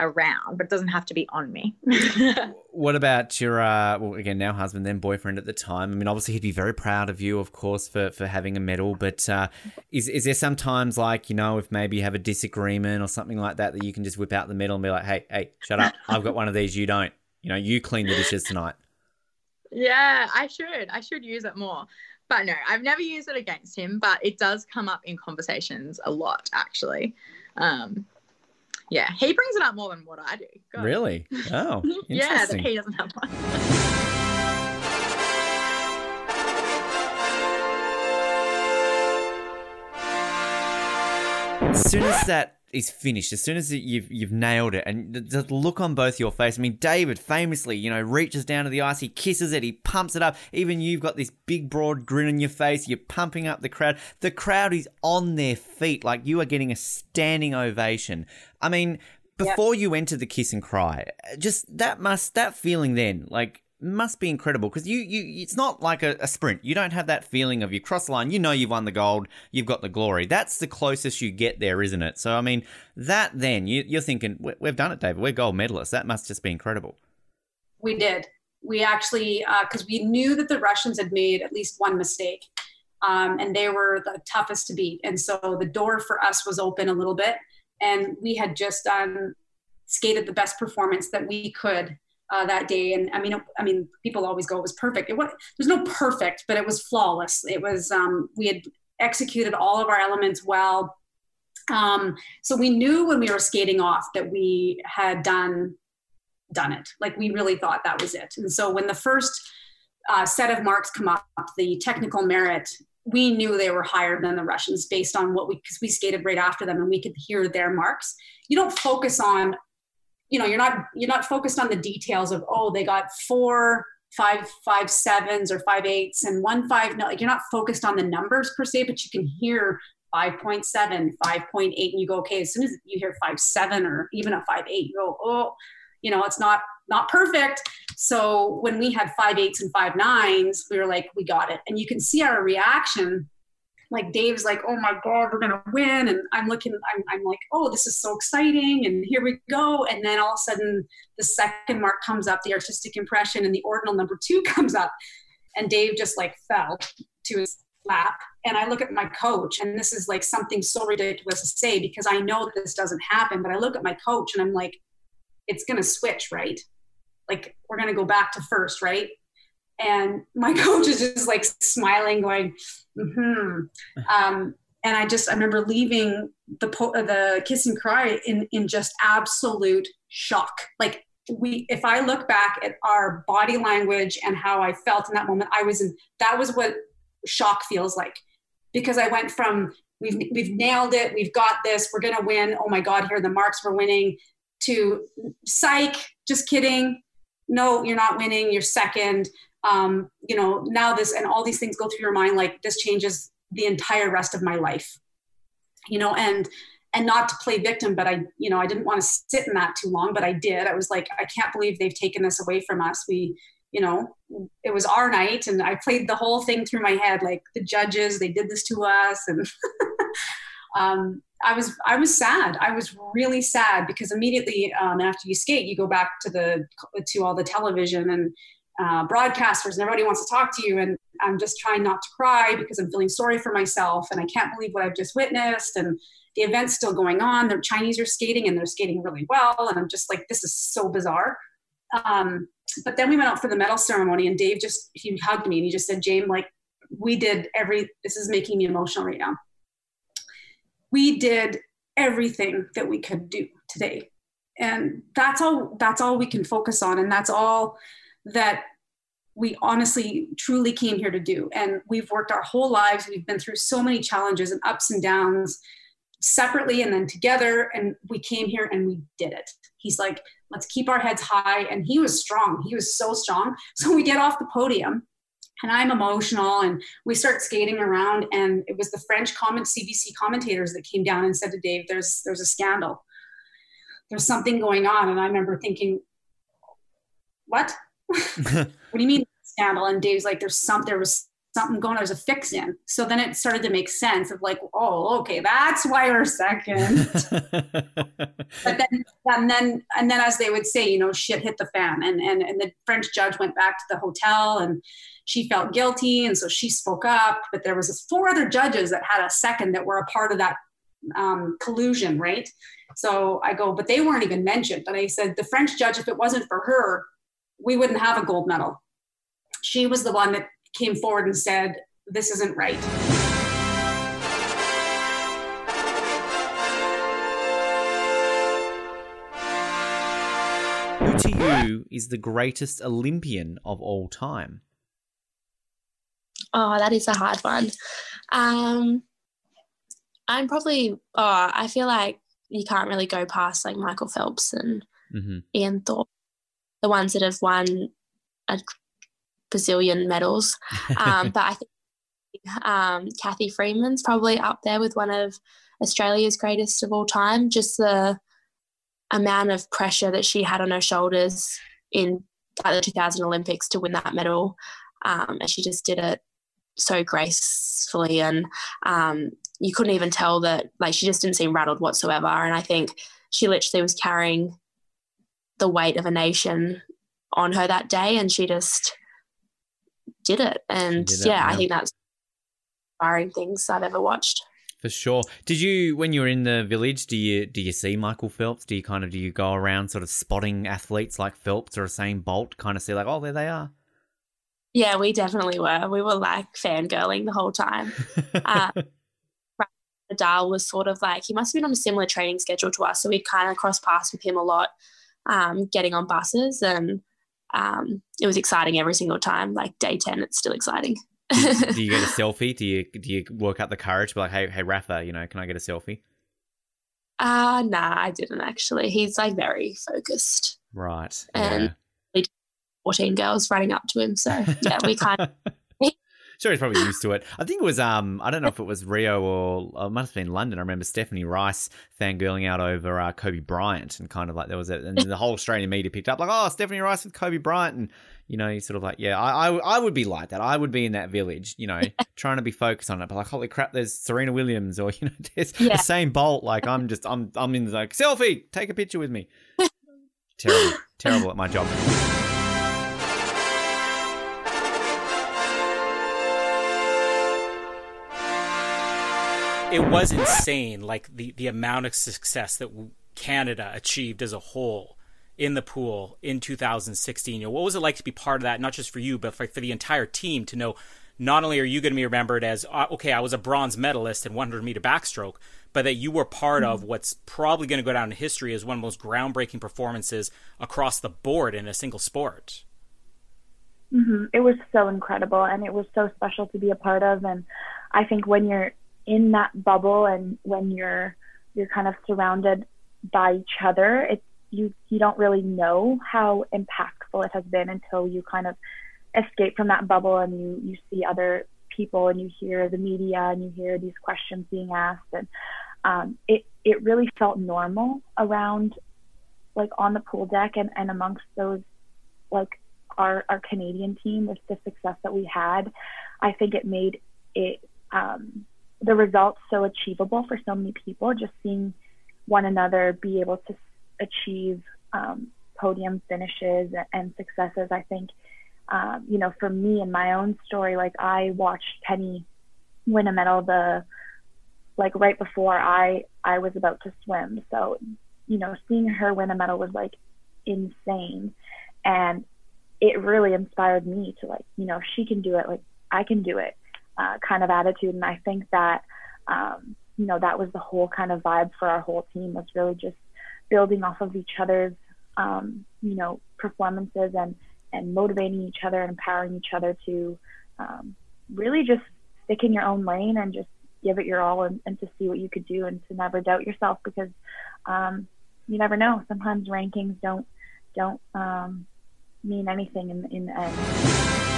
around, but it doesn't have to be on me. [laughs] What about your uh well again now husband then boyfriend at the time? I mean obviously he'd be very proud of you of course for for having a medal, but uh is is there sometimes like, you know, if maybe you have a disagreement or something like that that you can just whip out the medal and be like, "Hey, hey, shut up. I've got one of these, you don't." You know, you clean the dishes tonight. Yeah, I should. I should use it more. But no, I've never used it against him, but it does come up in conversations a lot, actually. Um, yeah, he brings it up more than what I do. God. Really? Oh, [laughs] yeah, that he doesn't have one. as soon as that is finished, as soon as you've you've nailed it, and the, the look on both your face. I mean, David famously, you know, reaches down to the ice, he kisses it, he pumps it up. Even you've got this big broad grin on your face. You're pumping up the crowd. The crowd is on their feet, like you are getting a standing ovation. I mean, before you enter the kiss and cry, just that must that feeling then, like must be incredible because you, you it's not like a, a sprint. You don't have that feeling of you cross the line you know you've won the gold you've got the glory. That's the closest you get there isn't it? So i mean that then you, you're thinking "We- we've done it david. We're gold medalists. That must just be incredible. We did. We actually, because we knew that the Russians had made at least one mistake, um, and they were the toughest to beat. And so the door for us was open a little bit, and we had just done skated the best performance that we could uh, that day. And I mean, I mean, people always go it was perfect. It was there's no perfect, but it was flawless. It was um, we had executed all of our elements well. Um, so we knew when we were skating off that we had done done it. Like we really thought that was it. And so when the first uh, set of marks come up, the technical merit, we knew they were higher than the Russians based on what we because we skated right after them and we could hear their marks. You don't focus on, you know, you're not you're not focused on the details of oh they got four five five sevens or five eights and one five no like you're not focused on the numbers per se but you can hear 5.7 5.8 and you go okay as soon as you hear five seven or even a five eight you go oh you know it's not not perfect. So when we had five eights and five nines we were like we got it. And you can see our reaction like Dave's like, oh my God, we're gonna win. And I'm looking, I'm, I'm like, oh, this is so exciting. And here we go. And then all of a sudden the second mark comes up, the artistic impression, and the ordinal number two [laughs] comes up. And Dave just like fell to his lap. And I look at my coach, and this is like something so ridiculous to say because I know that this doesn't happen, but I look at my coach and I'm like, it's gonna switch, right? Like we're gonna go back to first, right? And my [laughs] coach is just like smiling, going, hmm um, and I just I remember leaving the po- the kiss and cry in in just absolute shock. Like we, if I look back at our body language and how I felt in that moment, I was in. That was what shock feels like, because I went from we've we've nailed it, we've got this, we're gonna win. Oh my God, here are the marks, we're winning. To psych, just kidding. No, you're not winning. You're second um, you know, now this and all these things go through your mind like this changes the entire rest of my life, you know, and and not to play victim, but I, you know, I didn't want to sit in that too long, but I did. I was like, I can't believe they've taken this away from us. We, you know, it was our night, and I played the whole thing through my head, like the judges, they did this to us, and [laughs] um, I was I was sad. I was really sad because immediately um, after you skate, you go back to the to all the television and uh, broadcasters and everybody wants to talk to you. And i'm just trying not to cry because i'm feeling sorry for myself and i can't believe what i've just witnessed. And the event's still going on. The chinese are skating and they're skating really well. And i'm just like this is so bizarre. Um, but then we went out for the medal ceremony and dave just he hugged me and he just said Jamie like we did every this is making me emotional right now. We did everything that we could do today. And that's all that's all we can focus on. And that's all that we honestly truly came here to do. And we've worked our whole lives. We've been through so many challenges and ups and downs separately and then together. And we came here and we did it. He's like, let's keep our heads high. And he was strong. He was so strong. So we get off the podium and I'm emotional and we start skating around. And it was the French comment CBC commentators that came down and said to Dave, there's, there's a scandal. There's something going on. And I remember thinking, what? [laughs] what do you mean scandal? And Dave's like, there's some, there was something going, there's a fix in. So then it started to make sense of like, oh, okay, that's why we're second. [laughs] but then, and then, and then as they would say, you know, shit hit the fan. And, and, and the French judge went back to the hotel and she felt guilty. And so she spoke up, but there was four other judges that had a second that were a part of that um, collusion, right? So I go, but they weren't even mentioned. And I said, the French judge, if it wasn't for her, we wouldn't have a gold medal. She was the one that came forward and said, This isn't right. Who to you is the greatest Olympian of all time? Oh, that is a hard one. Um, I'm probably, oh, I feel like you can't really go past like Michael Phelps and mm-hmm. Ian Thorpe the ones that have won a bazillion medals. Um, [laughs] but I think um, Cathy Freeman's probably up there with one of Australia's greatest of all time. Just the amount of pressure that she had on her shoulders in the 2000 Olympics to win that medal. Um, and she just did it so gracefully and um, you couldn't even tell that like she just didn't seem rattled whatsoever and i think she literally was carrying the weight of a nation on her that day and she just did it and did it, yeah, yeah, i think that's inspiring things i've ever watched For sure. Did you, when you were in the village, do you do you see Michael Phelps? Do you kind of do you go around sort of spotting athletes like Phelps or Usain Bolt? Kind of see like, oh, there they are. yeah we definitely were we were like fangirling the whole time [laughs] uh, Nadal was sort of like he must have been on a similar training schedule to us so we kind of crossed paths with him a lot um, getting on buses and um, it was exciting every single time. Like day 10, it's still exciting. do [laughs] you get a selfie? Do you do you work out the courage? Be like, hey, hey, Rafa, you know, can I get a selfie? Uh nah, I didn't actually. He's like very focused. Right. And we 14 girls running up to him. So yeah, we kind of [laughs] [laughs] sure he's probably used to it. I think it was um I don't know if it was Rio or uh, it must have been London. I remember Stephanie Rice fangirling out over uh, Kobe Bryant and kind of like there was a, and the whole Australian media picked up like oh Stephanie Rice with Kobe Bryant and you know you sort of like yeah I, I I would be like that. I would be in that village you know [laughs] trying to be focused on it, but like holy crap, there's Serena Williams or [laughs] you know there's Yeah. Usain Bolt. Like I'm just I'm I'm in the like selfie, take a picture with me. terrible, terrible at my job. It was insane like the the amount of success that Canada achieved as a whole in the pool in 2016 you know what was it like to be part of that not just for you but for, for the entire team to know not only are you going to be remembered as uh, okay I was a bronze medalist in 100 meter backstroke but that you were part of what's probably going to go down in history as one of the most groundbreaking performances across the board in a single sport. Hmm It was so incredible, and it was so special to be a part of. And I think when you're in that bubble and when you're you're kind of surrounded by each other, it's you you don't really know how impactful it has been until you kind of escape from that bubble and you you see other people and you hear the media and you hear these questions being asked. And um, it it really felt normal around like on the pool deck and, and amongst those like our our Canadian team with the success that we had, I think it made it um, the results so achievable for so many people. Just seeing one another be able to achieve um, podium finishes and successes, I think. Um, you know, for me in my own story, like I watched Penny win a medal the like right before I I was about to swim. So, you know, seeing her win a medal was like insane, and it really inspired me to like, you know, if she can do it, like I can do it, uh, kind of attitude. And I think that, um, you know, that was the whole kind of vibe for our whole team was really just building off of each other's, um, you know, performances and and motivating each other and empowering each other to um, really just stick in your own lane and just give it your all and, and to see what you could do and to never doubt yourself because um, you never know. Sometimes rankings don't don't um, mean anything in, in the end.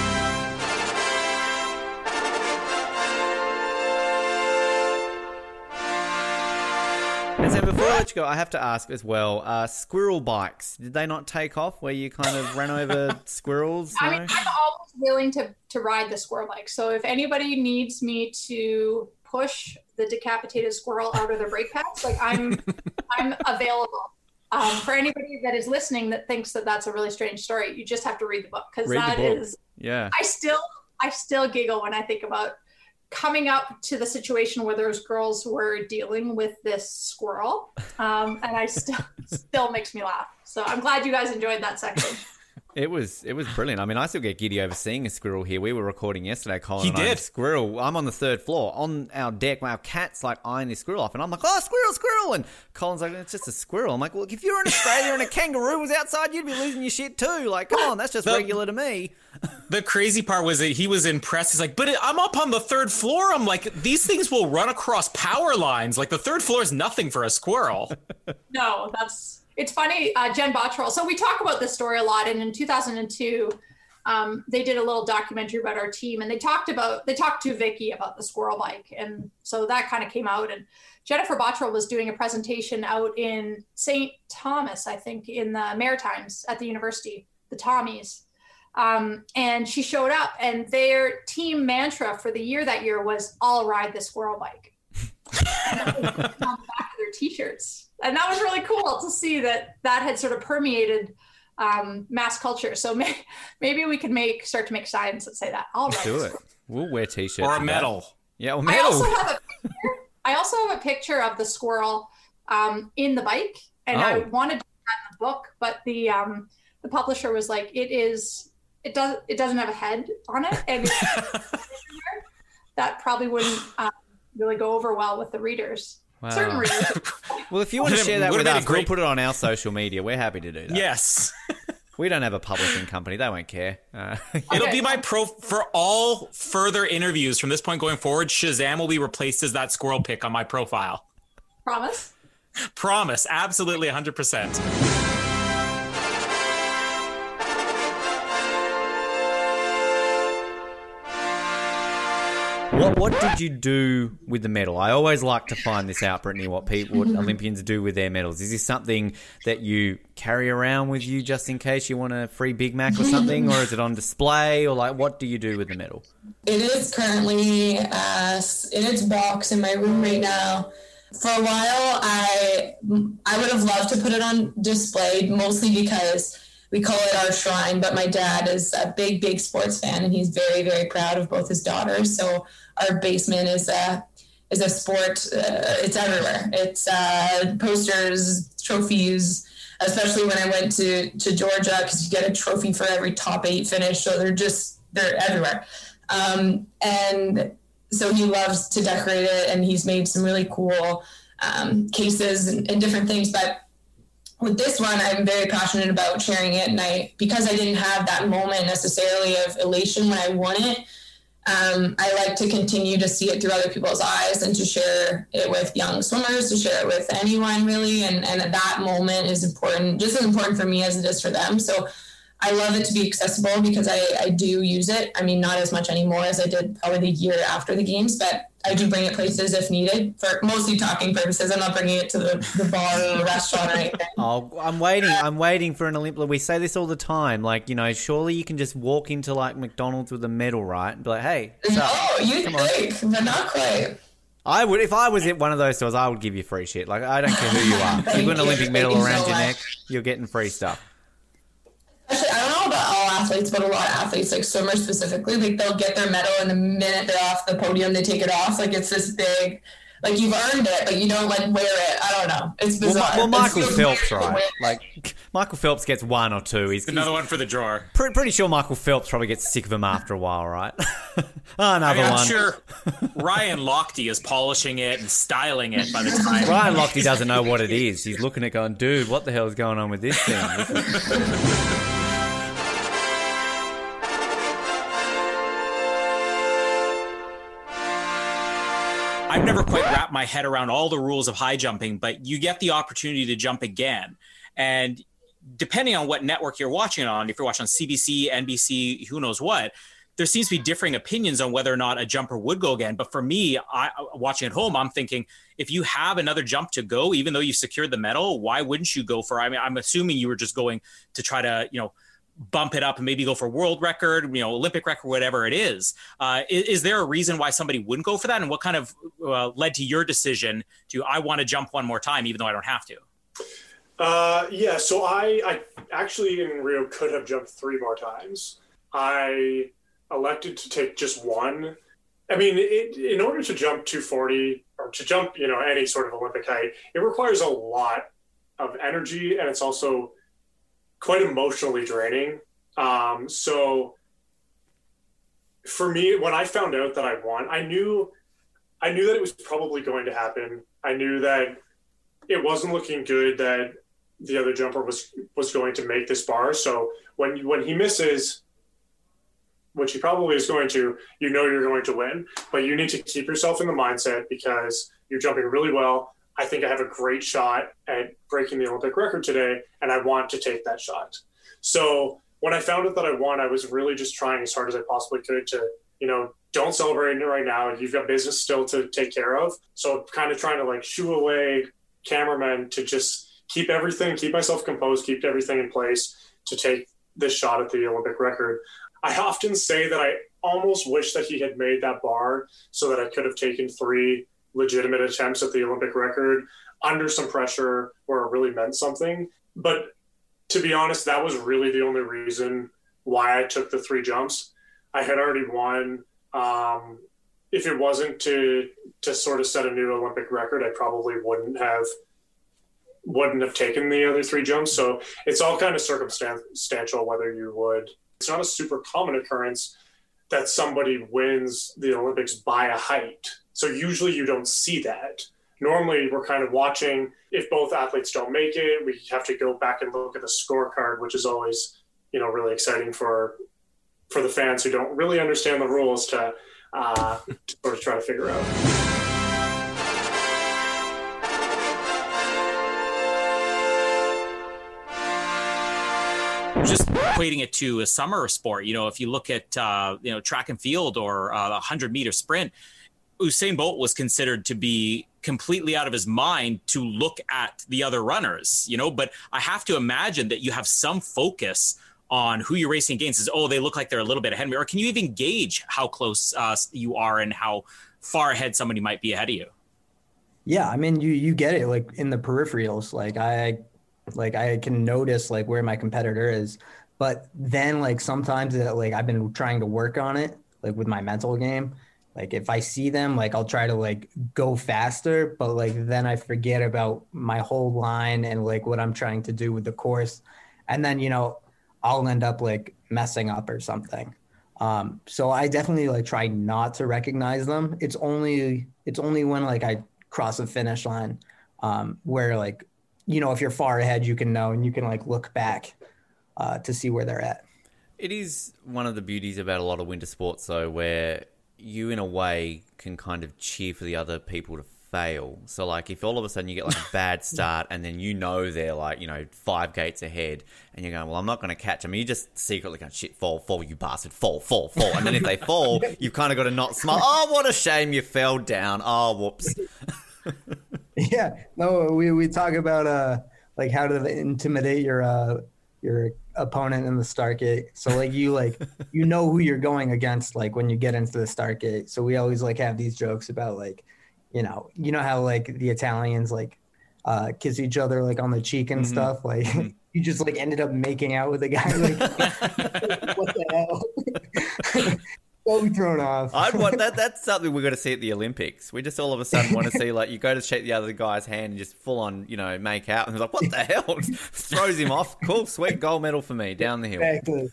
And so before I let you go, I have to ask as well: uh, squirrel bikes. Did they not take off? Where you kind of ran over [laughs] squirrels? I no? mean, I'm always willing to to ride the squirrel bike. So if anybody needs me to push the decapitated squirrel out of the brake pads, like I'm [laughs] I'm available. Um, for anybody that is listening that thinks that that's a really strange story, you just have to read the book because that book. is. Yeah. I still I still giggle when I think about coming up to the situation where those girls were dealing with this squirrel, um, and I still [laughs] still makes me laugh. So I'm glad you guys enjoyed that section. It was it was brilliant. I mean, I still get giddy over seeing a squirrel here. We were recording yesterday, Colin. He and I, did. squirrel. I'm on the third floor on our deck. Our cat's like eyeing this squirrel off, and I'm like, "Oh, squirrel, squirrel!" And Colin's like, "It's just a squirrel." I'm like, "Well, if you're in Australia and a kangaroo was outside, you'd be losing your shit too. Like, come on, that's just [laughs] The- regular to me." The crazy part was that he was impressed. He's like, but I'm up on the third floor. I'm like, these things will run across power lines. Like the third floor is nothing for a squirrel. [laughs] No, that's it's funny. Uh, Jen Botterill. So we talk about this story a lot, and in 2002, um, they did a little documentary about our team, and they talked about they talked to Vicky about the squirrel bike, and so that kind of came out. And Jennifer Botterill was doing a presentation out in St. Thomas, I think, in the Maritimes at the university, the Tommies. Um, and she showed up, and their team mantra for the year that year was "I'll ride the squirrel bike." [laughs] On the back of their t-shirts and that was really cool to see that that had sort of permeated um, mass culture so may- maybe we could make start to make signs that say that All right. Let's do it. We'll wear t-shirts Or a medal. Yeah, or I also have a picture, I also have a picture of the squirrel um, in the bike, and I Oh. wanted to put that in the book, but the um, the publisher was like, "It is, it does, it doesn't have a head on it, and [laughs] that probably wouldn't um, really go over well with the readers." Certain Wow. readers, [laughs] Well, if you want to share that with us, great- we'll put it on our social media. We're happy to do that. Yes. [laughs] We don't have a publishing company. They won't care. Uh, [laughs] It'll be my pro for all further interviews from this point going forward. Shazam will be replaced as that squirrel pick on my profile. promise. Promise. Absolutely 100%. What what did you do with the medal? I always like to find this out, Brittany. What people, what [laughs] Olympians do with their medals? Is this something that you carry around with you just in case you want a free Big Mac or something, or is it on display, or like what do you do with the medal? It is currently uh, in its box in my room right now. For a while, I I would have loved to put it on display, mostly because we call it our shrine. But my dad is a big, big sports fan, and he's very, very proud of both his daughters. So our basement is a is a sport. Uh, it's everywhere. It's uh, posters, trophies. Especially when I went to to Georgia, because you get a trophy for every top eight finish. So they're just they're everywhere. Um, and so he loves to decorate it, and he's made some really cool um, cases and, and different things. But with this one, I'm very passionate about sharing it, and I because I didn't have that moment necessarily of elation when I won it. Um, I like to continue to see it through other people's eyes and to share it with young swimmers, to share it with anyone really. And, and that moment is important, just as important for me as it is for them. So I love it to be accessible because I, I do use it. I mean, not as much anymore as I did probably the year after the games, but I do bring it places if needed for mostly talking purposes. I'm not bringing it to the, the bar or the restaurant or anything. [laughs] Oh, I'm waiting. I'm waiting for an Olympic. We say this all the time. Like, you know, surely you can just walk into like McDonald's with a medal, right? And be like, hey, what's up? Oh, you Come on." but not quite. I would, if I was at one of those stores, I would give you free shit. Like, I don't care who you are. [laughs] You've got an. Olympic medal around so your much. neck, you're getting free stuff. Actually, I don't know about all athletes, but a lot of athletes, like swimmers specifically, like they'll get their medal and the minute they're off the podium, they take it off. Like it's this big, like you've earned it, but you don't like wear it. I don't know. It's Well, bizarre. Mi- well, Michael feels Phelps, right? Like, Michael Phelps gets one or two. He's Another one for the drawer. Pretty, pretty sure Michael Phelps probably gets sick of them after a while, right? oh, [laughs] ah, another I mean, I'm one. sure [laughs] Ryan Lochte is polishing it and styling it by the [laughs] time. Ryan Lochte doesn't know what it is. He's looking at it going, dude, what the hell is going on with this thing? I've never quite wrapped my head around all the rules of high jumping, but you get the opportunity to jump again. And depending on what network you're watching on, if you're watching on CBC, NBC, who knows what, there seems to be differing opinions on whether or not a jumper would go again. But for me, I, watching at home, I'm thinking if you have another jump to go, even though you've secured the medal, why wouldn't you go for? I mean, I'm assuming you were just going to try to, you know, bump it up and maybe go for world record, you know, Olympic record, whatever it is. Uh, is, is there a reason why somebody wouldn't go for that? And what kind of uh, led to your decision to I want to jump one more time, even though I don't have to? Uh, yeah, so I, I actually in Rio could have jumped three more times. I elected to take just one. I mean, it, in order to jump 240 or to jump, you know, any sort of Olympic height, it requires a lot of energy and it's also quite emotionally draining. Um, so for me, when I found out that I won, I knew, I knew that it was probably going to happen. I knew that it wasn't looking good that the other jumper was was going to make this bar. So when when he misses, which he probably is going to, you know you're going to win. But you need to keep yourself in the mindset because you're jumping really well. I think I have a great shot at breaking the Olympic record today, and I want to take that shot. So when I found out that I won, I was really just trying as hard as I possibly could to, you know, don't celebrate it right now. You've got business still to take care of. So kind of trying to like shoo away cameramen to just keep everything, keep myself composed, keep everything in place to take this shot at the Olympic record. I often say that I almost wish that he had made that bar so that I could have taken three legitimate attempts at the Olympic record under some pressure where it really meant something. But to be honest, that was really the only reason why I took the three jumps. I had already won. Um, if it wasn't to to sort of set a new Olympic record, I probably wouldn't have wouldn't have taken the other three jumps. So it's all kind of circumstantial whether you would. It's not a super common occurrence that somebody wins the Olympics by a height. So usually you don't see that. Normally we're kind of watching if both athletes don't make it, we have to go back and look at the scorecard, which is always, you know, really exciting for for the fans who don't really understand the rules to, uh, [laughs] to sort of try to figure out. just equating it to a summer sport. You know, if you look at uh, you know track and field or uh, a hundred meter sprint, Usain Bolt was considered to be completely out of his mind to look at the other runners. You know, but I have to imagine that you have some focus on who you're racing against. Is oh they look like they're a little bit ahead of me, or can you even gauge how close uh, you are and how far ahead somebody might be ahead of you? Yeah, I mean, you you get it like in the peripherals. Like I, like I can notice like where my competitor is, but then like sometimes that like I've been trying to work on it like with my mental game. Like if I see them, like I'll try to like go faster, but like then I forget about my whole line and like what I'm trying to do with the course, and then you know I'll end up like messing up or something. Um, so I definitely like try not to recognize them. It's only it's only when like I cross the finish line um, where like you know if you're far ahead you can know and you can like look back uh, to see where they're at it is one of the beauties about a lot of winter sports though where you in a way can kind of cheer for the other people to fail. So like if all of a sudden you get like a [laughs] bad start and then you know they're like you know five gates ahead and you're going well i'm not going to catch them you just secretly go shit fall fall you bastard fall fall fall. And then if they fall [laughs] you've kind of got to not smile. Oh what a shame you fell down. Oh whoops. [laughs] Yeah. No we, we talk about uh like how to intimidate your uh your opponent in the start gate so like you like [laughs] you know who you're going against like when you get into the start gate so we always like have these jokes about like you know you know how like the italians like uh kiss each other like on the cheek and Mm-hmm. stuff? Like [laughs] you just like ended up making out with a guy like [laughs] what the hell so thrown off I'd want that. [laughs] That's something we're going to see at the Olympics. We just all of a sudden want to see like you go to shake the other guy's hand and just full on, you know, make out, and he's like, "What the hell?" [laughs] Throws him off. Cool, sweet gold medal for me down the hill. Exactly.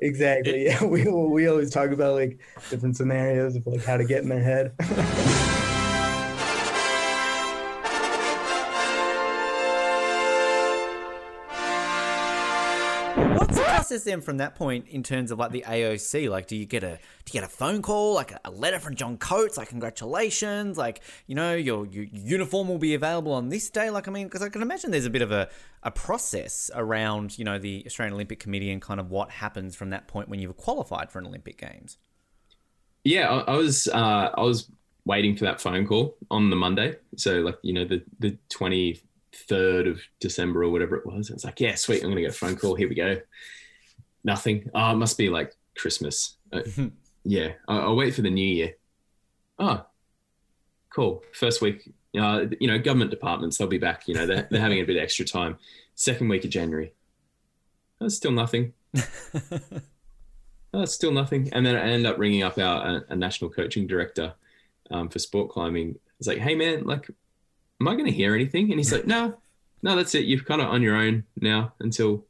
Exactly. [laughs] Yeah, we we always talk about like different scenarios of like how to get in their head. Process then from that point in terms of like the AOC? Like, do you get a do you get a phone call, like a, letter from John Coates, like congratulations, like you know your, your uniform will be available on this day? Like, I mean, because I can imagine there's a bit of a a process around you know the Australian Olympic Committee and kind of what happens from that point when you've qualified for an Olympic Games. Yeah, I, I was uh, I was waiting for that phone call on the Monday. So like you know the the twenty third of December or whatever it was. It's like yeah, sweet. I'm gonna get a phone call. Here we go. Nothing. Oh, it must be like Christmas. Uh, [laughs] yeah, I, I'll wait for the New Year. Oh, cool. First week. Uh, you know, government departments they'll be back. You know, they're, they're having a bit of extra time. Second week of January. Oh, still nothing. [laughs] Oh, it's still nothing. And then I end up ringing up our a, national coaching director um, for sport climbing. It's like, hey man, like, am I going to hear anything? And he's like, no, no, that's it. You've kind of on your own now until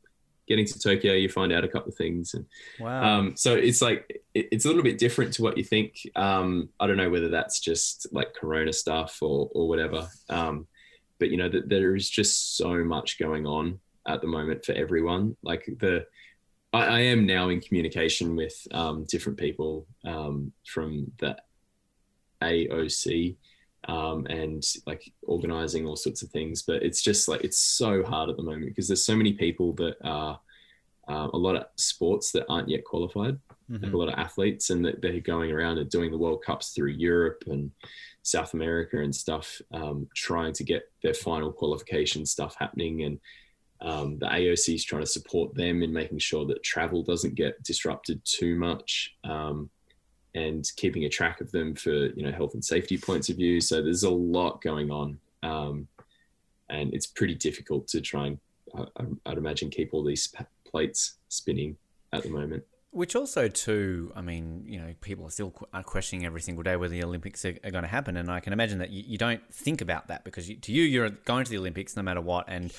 getting to Tokyo. You find out a couple of things, and Wow. um, so it's like it, it's a little bit different to what you think. Um, I don't know whether that's just like Corona stuff or or whatever. Um, but you know that there is just so much going on at the moment for everyone. Like the I, I am now in communication with um, different people um, from the AOC um, and like organizing all sorts of things. But it's just like it's so hard at the moment because there's so many people that are uh, a lot of sports that aren't yet qualified, like Mhm. a lot of athletes, and that they're going around and doing the World Cups through Europe and South America and stuff, um, trying to get their final qualification stuff happening. And um, the AOC is trying to support them in making sure that travel doesn't get disrupted too much. Um, and keeping a track of them for you know health and safety points of view. So there's a lot going on, um, and it's pretty difficult to try and I, I'd imagine keep all these plates spinning at the moment. Which also, too, I mean, you know, people are still are questioning every single day whether the Olympics are, are going to happen, and I can imagine that you, you don't think about that because you, to you, you're going to the Olympics no matter what, and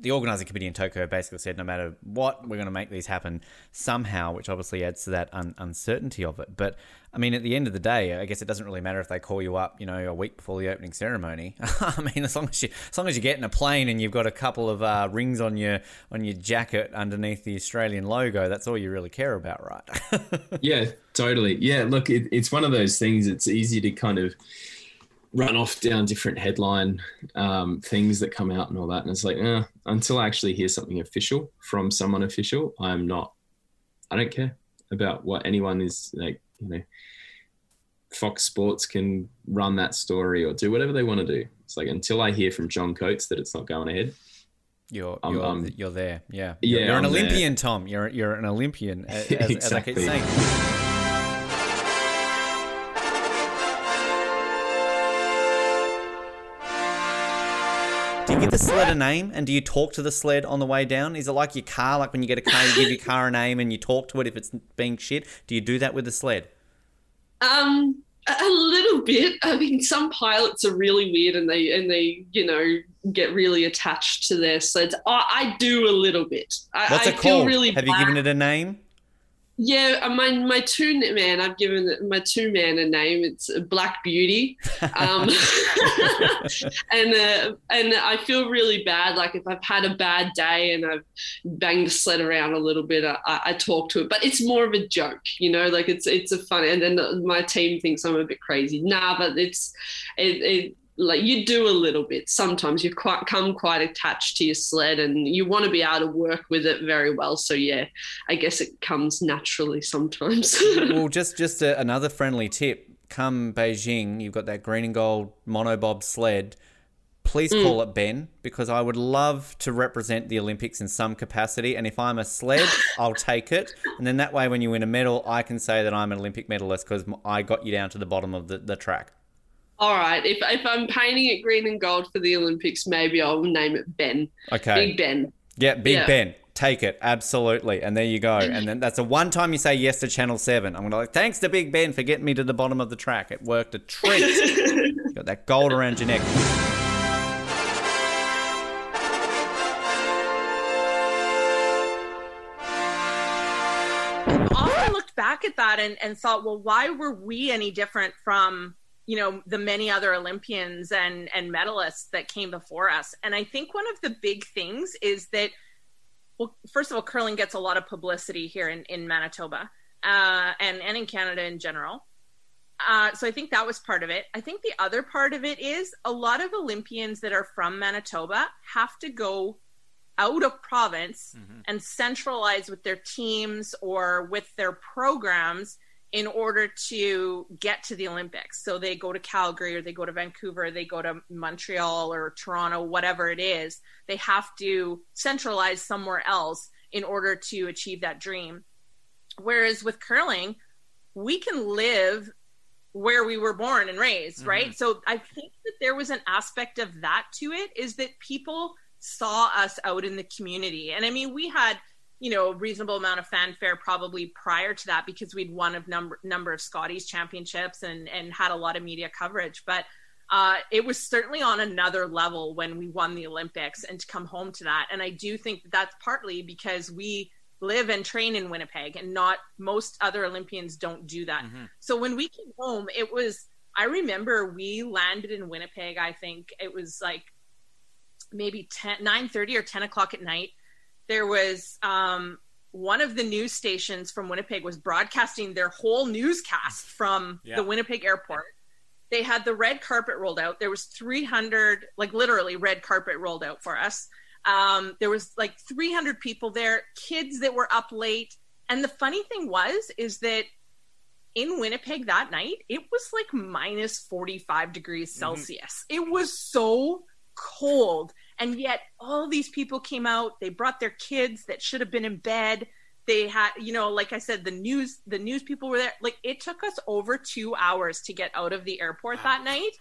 the organising committee in Tokyo basically said no matter what, we're going to make these happen somehow, which obviously adds to that un- uncertainty of it. But I mean, at the end of the day, I guess it doesn't really matter if they call you up, you know, a week before the opening ceremony. [laughs] I mean, as long as you, as long as you get in a plane and you've got a couple of uh, rings on your on your jacket underneath the Australian logo, that's all you really care about, right? [laughs] yeah, totally. Yeah, look, it, it's one of those things. It's easy to kind of run off down different headline um, things that come out and all that. And it's like, eh, until I actually hear something official from someone official, I'm not, I don't care about what anyone is like, you know, Fox Sports can run that story or do whatever they want to do. It's like until I hear from John Coates that it's not going ahead. You're I'm- you're, I'm- you're there, yeah. Yeah, you're, you're an I'm there. Olympian, Tom. You're you're an Olympian, [laughs] as, as I keep Exactly. saying. The sled a name, and do you talk to the sled on the way down? Is it like your car? Like when you get a car, you give your car a name and you talk to it if it's being shit. Do you do that with the sled? Um, a little bit. I mean, some pilots are really weird, and they and they you know get really attached to their sleds. I, I do a little bit. I, What's I it feel called? really Have you given it a name? Yeah, my my two man. I've given my two man a name. It's Black Beauty, um, [laughs] and uh, and I feel really bad. Like if I've had a bad day and I've banged the sled around a little bit, I, I talk to it. But it's more of a joke, you know. Like it's it's a fun. And then my team thinks I'm a bit crazy. Nah, but it's it. it like you do a little bit sometimes you quite come quite attached to your sled and you want to be able to work with it very well so yeah i guess it comes naturally sometimes [laughs] well, just just a, another friendly tip. Come Beijing, you've got that green and gold monobob sled. Please Mm. call it Ben because I would love to represent the Olympics in some capacity. And if I'm a sled, I'll take it. And then that way, when you win a medal, I can say that I'm an Olympic medalist because I got you down to the bottom of the, the track. All right if, if i'm painting it green and gold for the olympics maybe i'll name it ben Okay. big ben Yeah, Big Yeah. Ben. Take it. Absolutely. And there you go. And then that's the one time you say yes to Channel 7. I'm going to like, thanks to Big Ben for getting me to the bottom of the track. It worked a treat. [laughs] got that gold around your neck. I've often looked back at that and, and thought, well, why were we any different from, you know, the many other Olympians and, and medalists that came before us? And I think one of the big things is that, well, first of all, curling gets a lot of publicity here in, in Manitoba uh, and, and in Canada in general. Uh, so I think that was part of it. I think the other part of it is a lot of Olympians that are from Manitoba have to go out of province and centralize with their teams or with their programs in order to get to the Olympics. So they go to Calgary or they go to Vancouver, they go to Montreal or Toronto, whatever it is. They have to centralize somewhere else in order to achieve that dream. Whereas with curling, we can live where we were born and raised, mm-hmm. right? So I think that there was an aspect of that to it is that people saw us out in the community. And I mean, we had, you know, a reasonable amount of fanfare probably prior to that because we'd won a number number of Scotties championships and and had a lot of media coverage. But uh, it was certainly on another level when we won the Olympics and to come home to that. And I do think that that's partly because we live and train in Winnipeg and not most other Olympians don't do that. So when we came home, it was I remember we landed in Winnipeg, I think it was like maybe 10 9:30 or 10 o'clock at night. There was um one of the news stations from Winnipeg was broadcasting their whole newscast from Yeah. the Winnipeg airport. They had the red carpet rolled out. There was 300 like literally red carpet rolled out for us. Um, there was like 300 people there, kids that were up late. And the funny thing was, is that in Winnipeg that night, it was like minus 45 degrees Celsius. It was so cold. And yet all these people came out, they brought their kids that should have been in bed. They had, you know, like I said, the news, the news people were there. Like it took us over two hours to get out of the airport that night.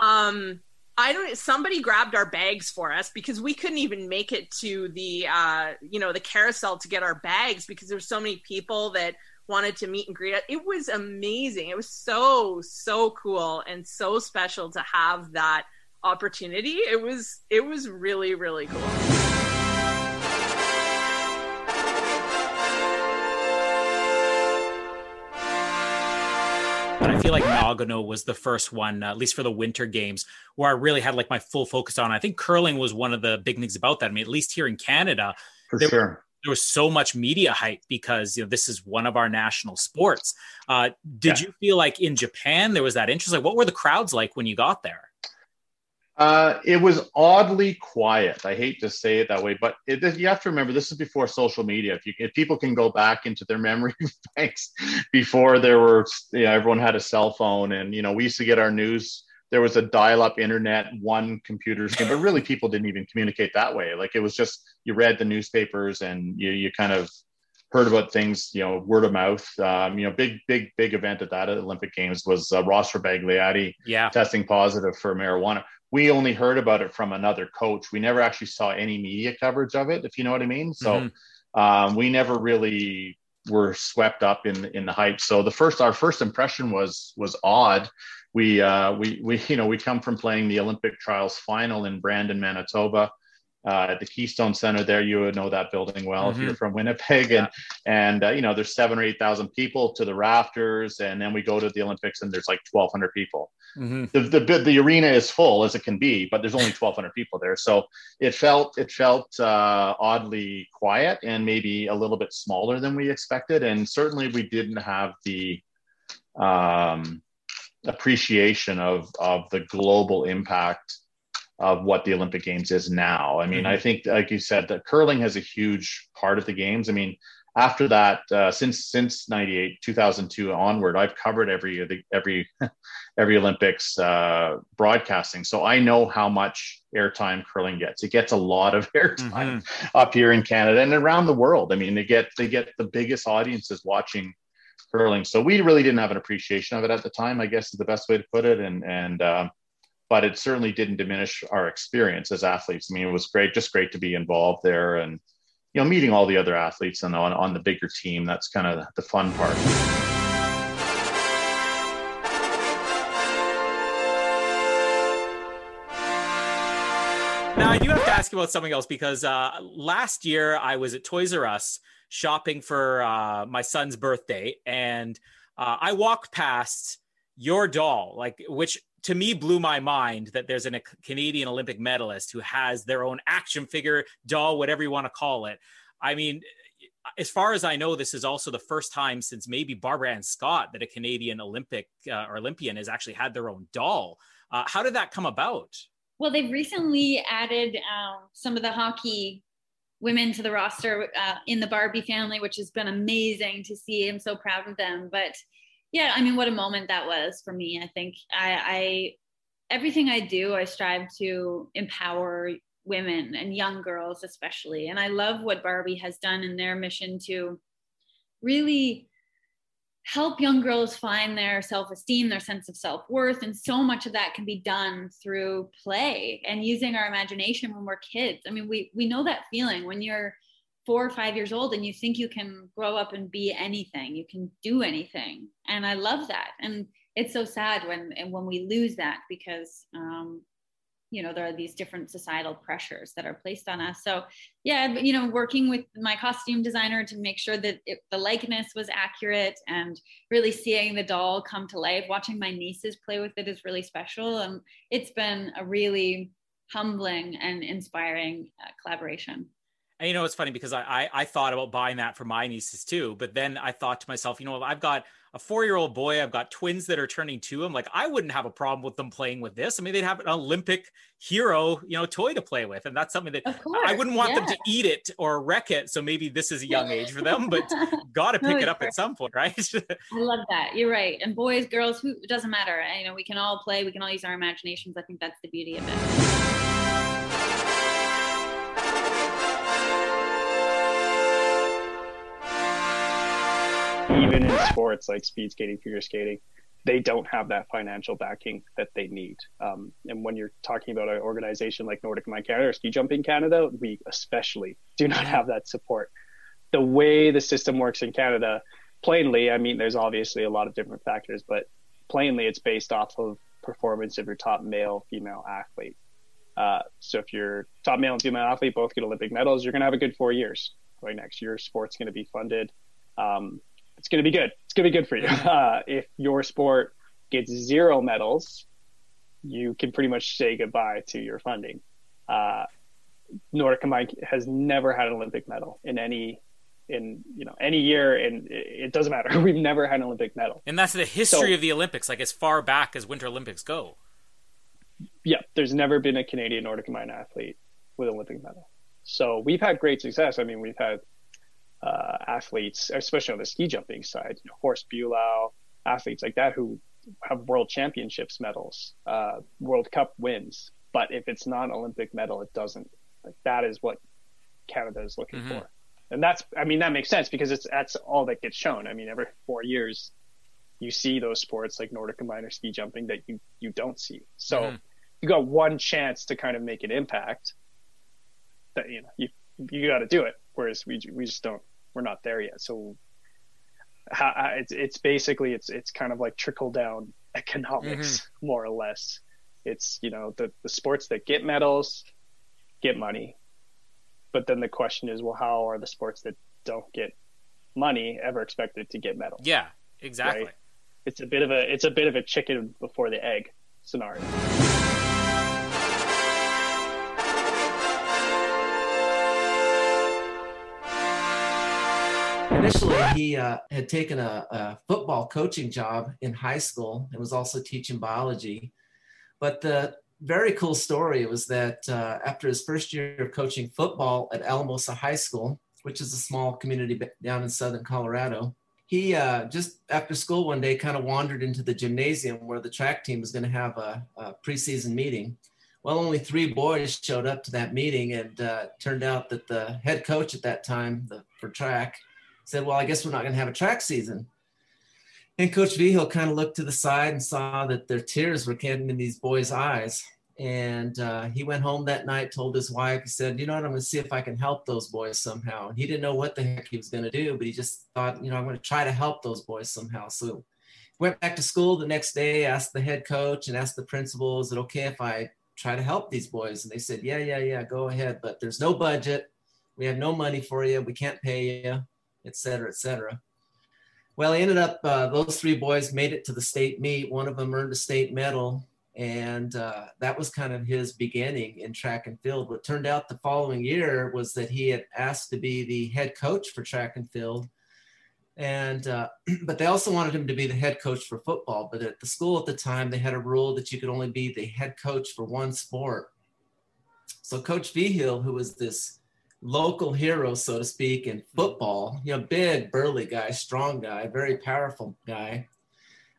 Um, I don't. Somebody grabbed our bags for us because we couldn't even make it to the, uh, you know, the carousel to get our bags because there were so many people that wanted to meet and greet us. It was amazing. It was so so cool and so special to have that opportunity. It was it was really really cool. But I feel like Nagano was the first one, uh, at least for the winter games, where I really had like my full focus on. I think curling was one of the big things about that. I mean, at least here in Canada, For there, sure. there was so much media hype because you know this is one of our national sports. Uh, did Yeah. you feel like in Japan there was that interest? Like, what were the crowds like when you got there? Uh, it was oddly quiet. I hate to say it that way, but it, you have to remember this is before social media. If you if people can go back into their [laughs] memory banks before there were, you know, everyone had a cell phone, and you know, we used to get our news. There was a dial-up internet, one computer screen, but really people didn't even communicate that way. Like it was just you read the newspapers and you you kind of heard about things, you know, word of mouth. Um, you know, big, big, big event at that at Olympic Games was uh, Ross Yeah. testing positive for marijuana. We only heard about it from another coach. We never actually saw any media coverage of it, if you know what I mean. So um, we never really were swept up in in the hype. So the first, our first impression was was odd. We uh, we we you know we come from playing the Olympic trials final in Brandon, Manitoba. Uh, at the Keystone Center, there you would know that building well if Mhm. you're from Winnipeg, and and uh, you know there's seven or eight thousand people to the rafters, and then we go to the Olympics and there's like 1,200 people. Mm-hmm. the, the the arena is full as it can be, but there's only 1,200 people there, so it felt it felt uh, oddly quiet and maybe a little bit smaller than we expected, and certainly we didn't have the um, appreciation of of the global impact of what the Olympic Games is now. I mean, Mhm. I think, like you said, that curling has a huge part of the games. I mean, after that, uh, since since '98, 2002 onward, I've covered every every [laughs] every Olympics uh, broadcasting, so I know how much airtime curling gets. It gets a lot of [laughs] airtime up here in Canada and around the world. I mean, they get they get the biggest audiences watching curling. So we really didn't have an appreciation of it at the time. I guess is the best way to put it. And and um, but it certainly didn't diminish our experience as athletes. I mean, it was great, just great to be involved there and you know meeting all the other athletes and on on the bigger team. That's kind of the fun part. Now I do have to ask you about something else because uh, last year I was at Toys R Us shopping for uh, my son's birthday, and uh, I walked past your doll, like which to me blew my mind that there's an, a Canadian Olympic medalist who has their own action figure doll, whatever you want to call it. I mean, as far as I know, this is also the first time since maybe Barbara Ann Scott that a Canadian Olympic uh, or Olympian has actually had their own doll. Uh, how did that come about? Well, they've recently added um, some of the hockey women to the roster uh, in the Barbie family, which has been amazing to see. I'm so proud of them. But yeah, I mean, what a moment that was for me. I think I, I everything I do, I strive to empower women and young girls, especially. And I love what Barbie has done in their mission to really help young girls find their self-esteem their sense of self-worth and so much of that can be done through play and using our imagination when we're kids i mean we we know that feeling when you're four or five years old and you think you can grow up and be anything you can do anything. And i love that. And it's so sad when when we lose that because um you know there are these different societal pressures that are placed on us. So yeah you know working with my costume designer to make sure that it, the likeness was accurate and really seeing the doll come to life watching my nieces play with it is really special. And it's been a really humbling and inspiring uh, collaboration And you know, it's funny because I, I I thought about buying that for my nieces too, but then I thought to myself, you know, I've got a four year old boy, I've got twins that are turning two. I'm like, I wouldn't have a problem with them playing with this. I mean, they'd have an Olympic hero, you know, toy to play with, and that's something that I wouldn't want them to eat it or wreck it. So maybe this is a young age for them, but [laughs] got to No, pick it it's up at some point, right? [laughs] I love that. You're right. And boys, girls, who it doesn't matter. You know, we can all play. We can all use our imaginations. I think that's the beauty of it. Even in sports like speed skating, figure skating, they don't have that financial backing that they need. Um, and when you're talking about an organization like Nordic Combined Canada or Ski Jumping Canada, we especially do not have that support. The way the system works in Canada, plainly, I mean, there's obviously a lot of different factors, but plainly, it's based off of performance of your top male, female athlete. Uh, so if your top male and female athlete both get Olympic medals, you're going to have a good four years going next. Your sport's going to be funded. Um, it's going to be good. It's going to be good for you. Uh, if your sport gets zero medals, you can pretty much say goodbye to your funding. Uh, Nordic combined has never had an Olympic medal in any in you know any year, and it, it doesn't matter. [laughs] We've never had an Olympic medal. And that's the history So- of the Olympics, like as far back as Winter Olympics go. yeah, there's never been a Canadian Nordic combined athlete with an Olympic medal. So we've had great success. I mean, we've had uh, athletes, especially on the ski jumping side, you know, Horst Bulau, athletes like that who have world championships medals, uh, World Cup wins. But if it's not an Olympic medal, it doesn't. Like that is what Canada is looking Mhm. for, and that's. I mean, that makes sense because it's that's all that gets shown. I mean, every four years, you see those sports like Nordic combined or ski jumping that you you don't see. So Mhm. you got one chance to kind of make an impact. That you know you you got to do it. Whereas we we just don't. We're not there yet. So how, it's it's basically it's it's kind of like trickle down [laughs] economics mm-hmm. more or less. It's you know the the sports that get medals get money, but then the question is, well, how are the sports that don't get money ever expected to get medals? Yeah, exactly. Right? It's a bit of a it's a bit of a chicken before the egg scenario. Initially, he uh, had taken a, a football coaching job in high school and was also teaching biology. But the very cool story was that uh, after his first year of coaching football at Alamosa High School, which is a small community down in southern Colorado, he uh, just after school one day kind of wandered into the gymnasium where the track team was going to have a, a preseason meeting. Well, only three boys showed up to that meeting, and uh, turned out that the head coach at that time the, for track said, Well, I guess we're not going to have a track season. And Coach Vigil kind of looked to the side and saw that their tears were getting in these boys' eyes. And uh, he went home that night, told his wife, he said, You know what? I'm going to see if I can help those boys somehow. And he didn't know what the heck he was going to do, but he just thought, You know, I'm going to try to help those boys somehow. So went back to school the next day, asked the head coach and asked the principal, Is it okay if I try to help these boys? And they said, Yeah, yeah, yeah, go ahead. But there's no budget. We have no money for you. We can't pay you, et cetera, et cetera. Well, he ended up, uh, those three boys made it to the state meet. One of them earned a state medal. And uh, that was kind of his beginning in track and field. What turned out the following year was that he had asked to be the head coach for track and field. And, uh, [clears throat] but they also wanted him to be the head coach for football. But at the school at the time, they had a rule that you could only be the head coach for one sport. So Coach Vigil, who was this local hero, so to speak, in football, you know, big, burly guy, strong guy, very powerful guy,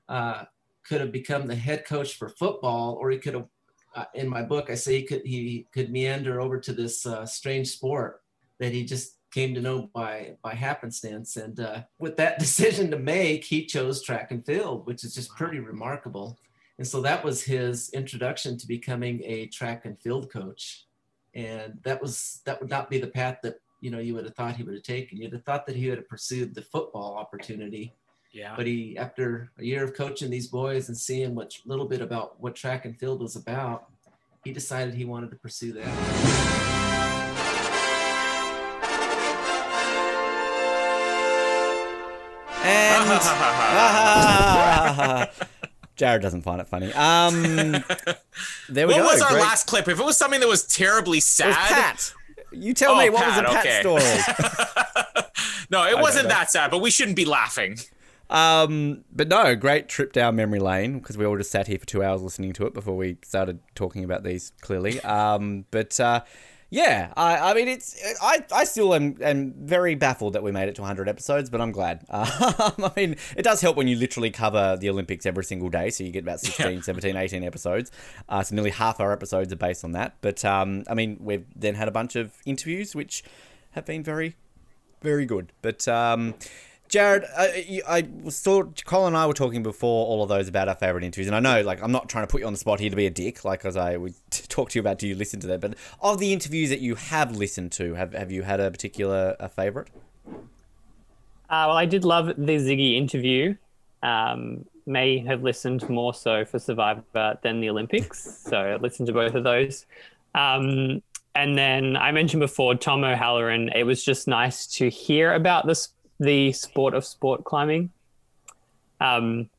uh, could have become the head coach for football, or he could have, uh, in my book, I say he could he could meander over to this uh, strange sport that he just came to know by by happenstance. And uh, with that [laughs] decision to make, he chose track and field, which is just pretty remarkable. And so that was his introduction to becoming a track and field coach and that was that would not be the path that you know you would have thought he would have taken. You'd have thought that he would have pursued the football opportunity. Yeah. but he after a year of coaching these boys and seeing what little bit about what track and field was about he decided he wanted to pursue that. And [laughs] [laughs] [laughs] Jared doesn't find it funny. Um, [laughs] there we what go. was our Great. last clip? If it was something that was terribly sad, was Pat. You tell Oh, me what was Pat, the Pat okay. story. [laughs] no, it I wasn't that sad, but we shouldn't be laughing. Um, but no, great trip down memory lane because we all just sat here for two hours listening to it before we started talking about these clearly. Um, but uh, yeah, I, I mean, it's I, I still am, am very baffled that we made it to 100 episodes, but I'm glad. [laughs] Um, I mean, it does help when you literally cover the Olympics every single day, so you get about 16, 17, 18 episodes. Uh, so nearly half our episodes are based on that. But um, I mean, we've then had a bunch of interviews which have been very, very good. But um, Jared, uh, you, I was thought Colin and I were talking before all of those about our favorite interviews, and I know, like, I'm not trying to put you on the spot here to be a dick, like as I would [laughs] talk to you about. Do you listen to them? But of the interviews that you have listened to, have have you had a particular a favorite? Uh, well, I did love the Ziggy interview. Um, may have listened more so for Survivor than the Olympics, so I listened to both of those. Um, and then I mentioned before Tom O'Halloran. It was just nice to hear about this the sport of sport climbing. Um,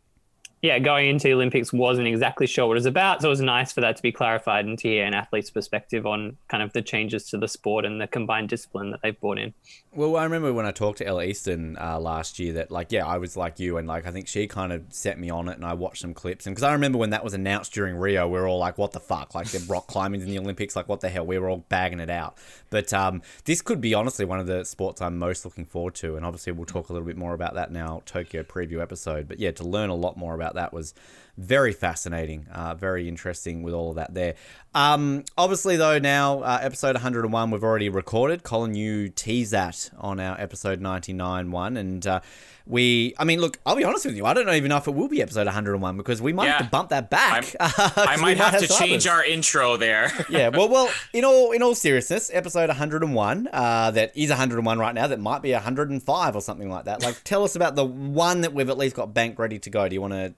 yeah, going into the Olympics wasn't exactly sure what it was about. So it was nice for that to be clarified and to hear an athlete's perspective on kind of the changes to the sport and the combined discipline that they've brought in. Well, I remember when I talked to Ella Easton uh, last year that, like, yeah, I was like you, and like I think she kind of set me on it, and I watched some clips, and because I remember when that was announced during Rio, we are all like, "What the fuck?" Like the rock climbing's in the Olympics, like what the hell? We were all bagging it out. But um, this could be honestly one of the sports I'm most looking forward to, and obviously we'll talk a little bit more about that now Tokyo preview episode. But yeah, to learn a lot more about that was very fascinating, uh, very interesting with all of that there. Um, obviously, though, now uh, episode 101 we've already recorded. Colin, you teased that on our episode 99 one, and uh, we, I mean, look, I'll be honest with you, I don't know even know if it will be episode 101 because we might Yeah. have to bump that back. [laughs] I might have to change others. our intro there. [laughs] yeah, well, well, in all in all seriousness, episode 101, uh, that is 101 right now, that might be 105 or something like that. Like, tell us about the one that we've at least got bank ready to go. Do you want to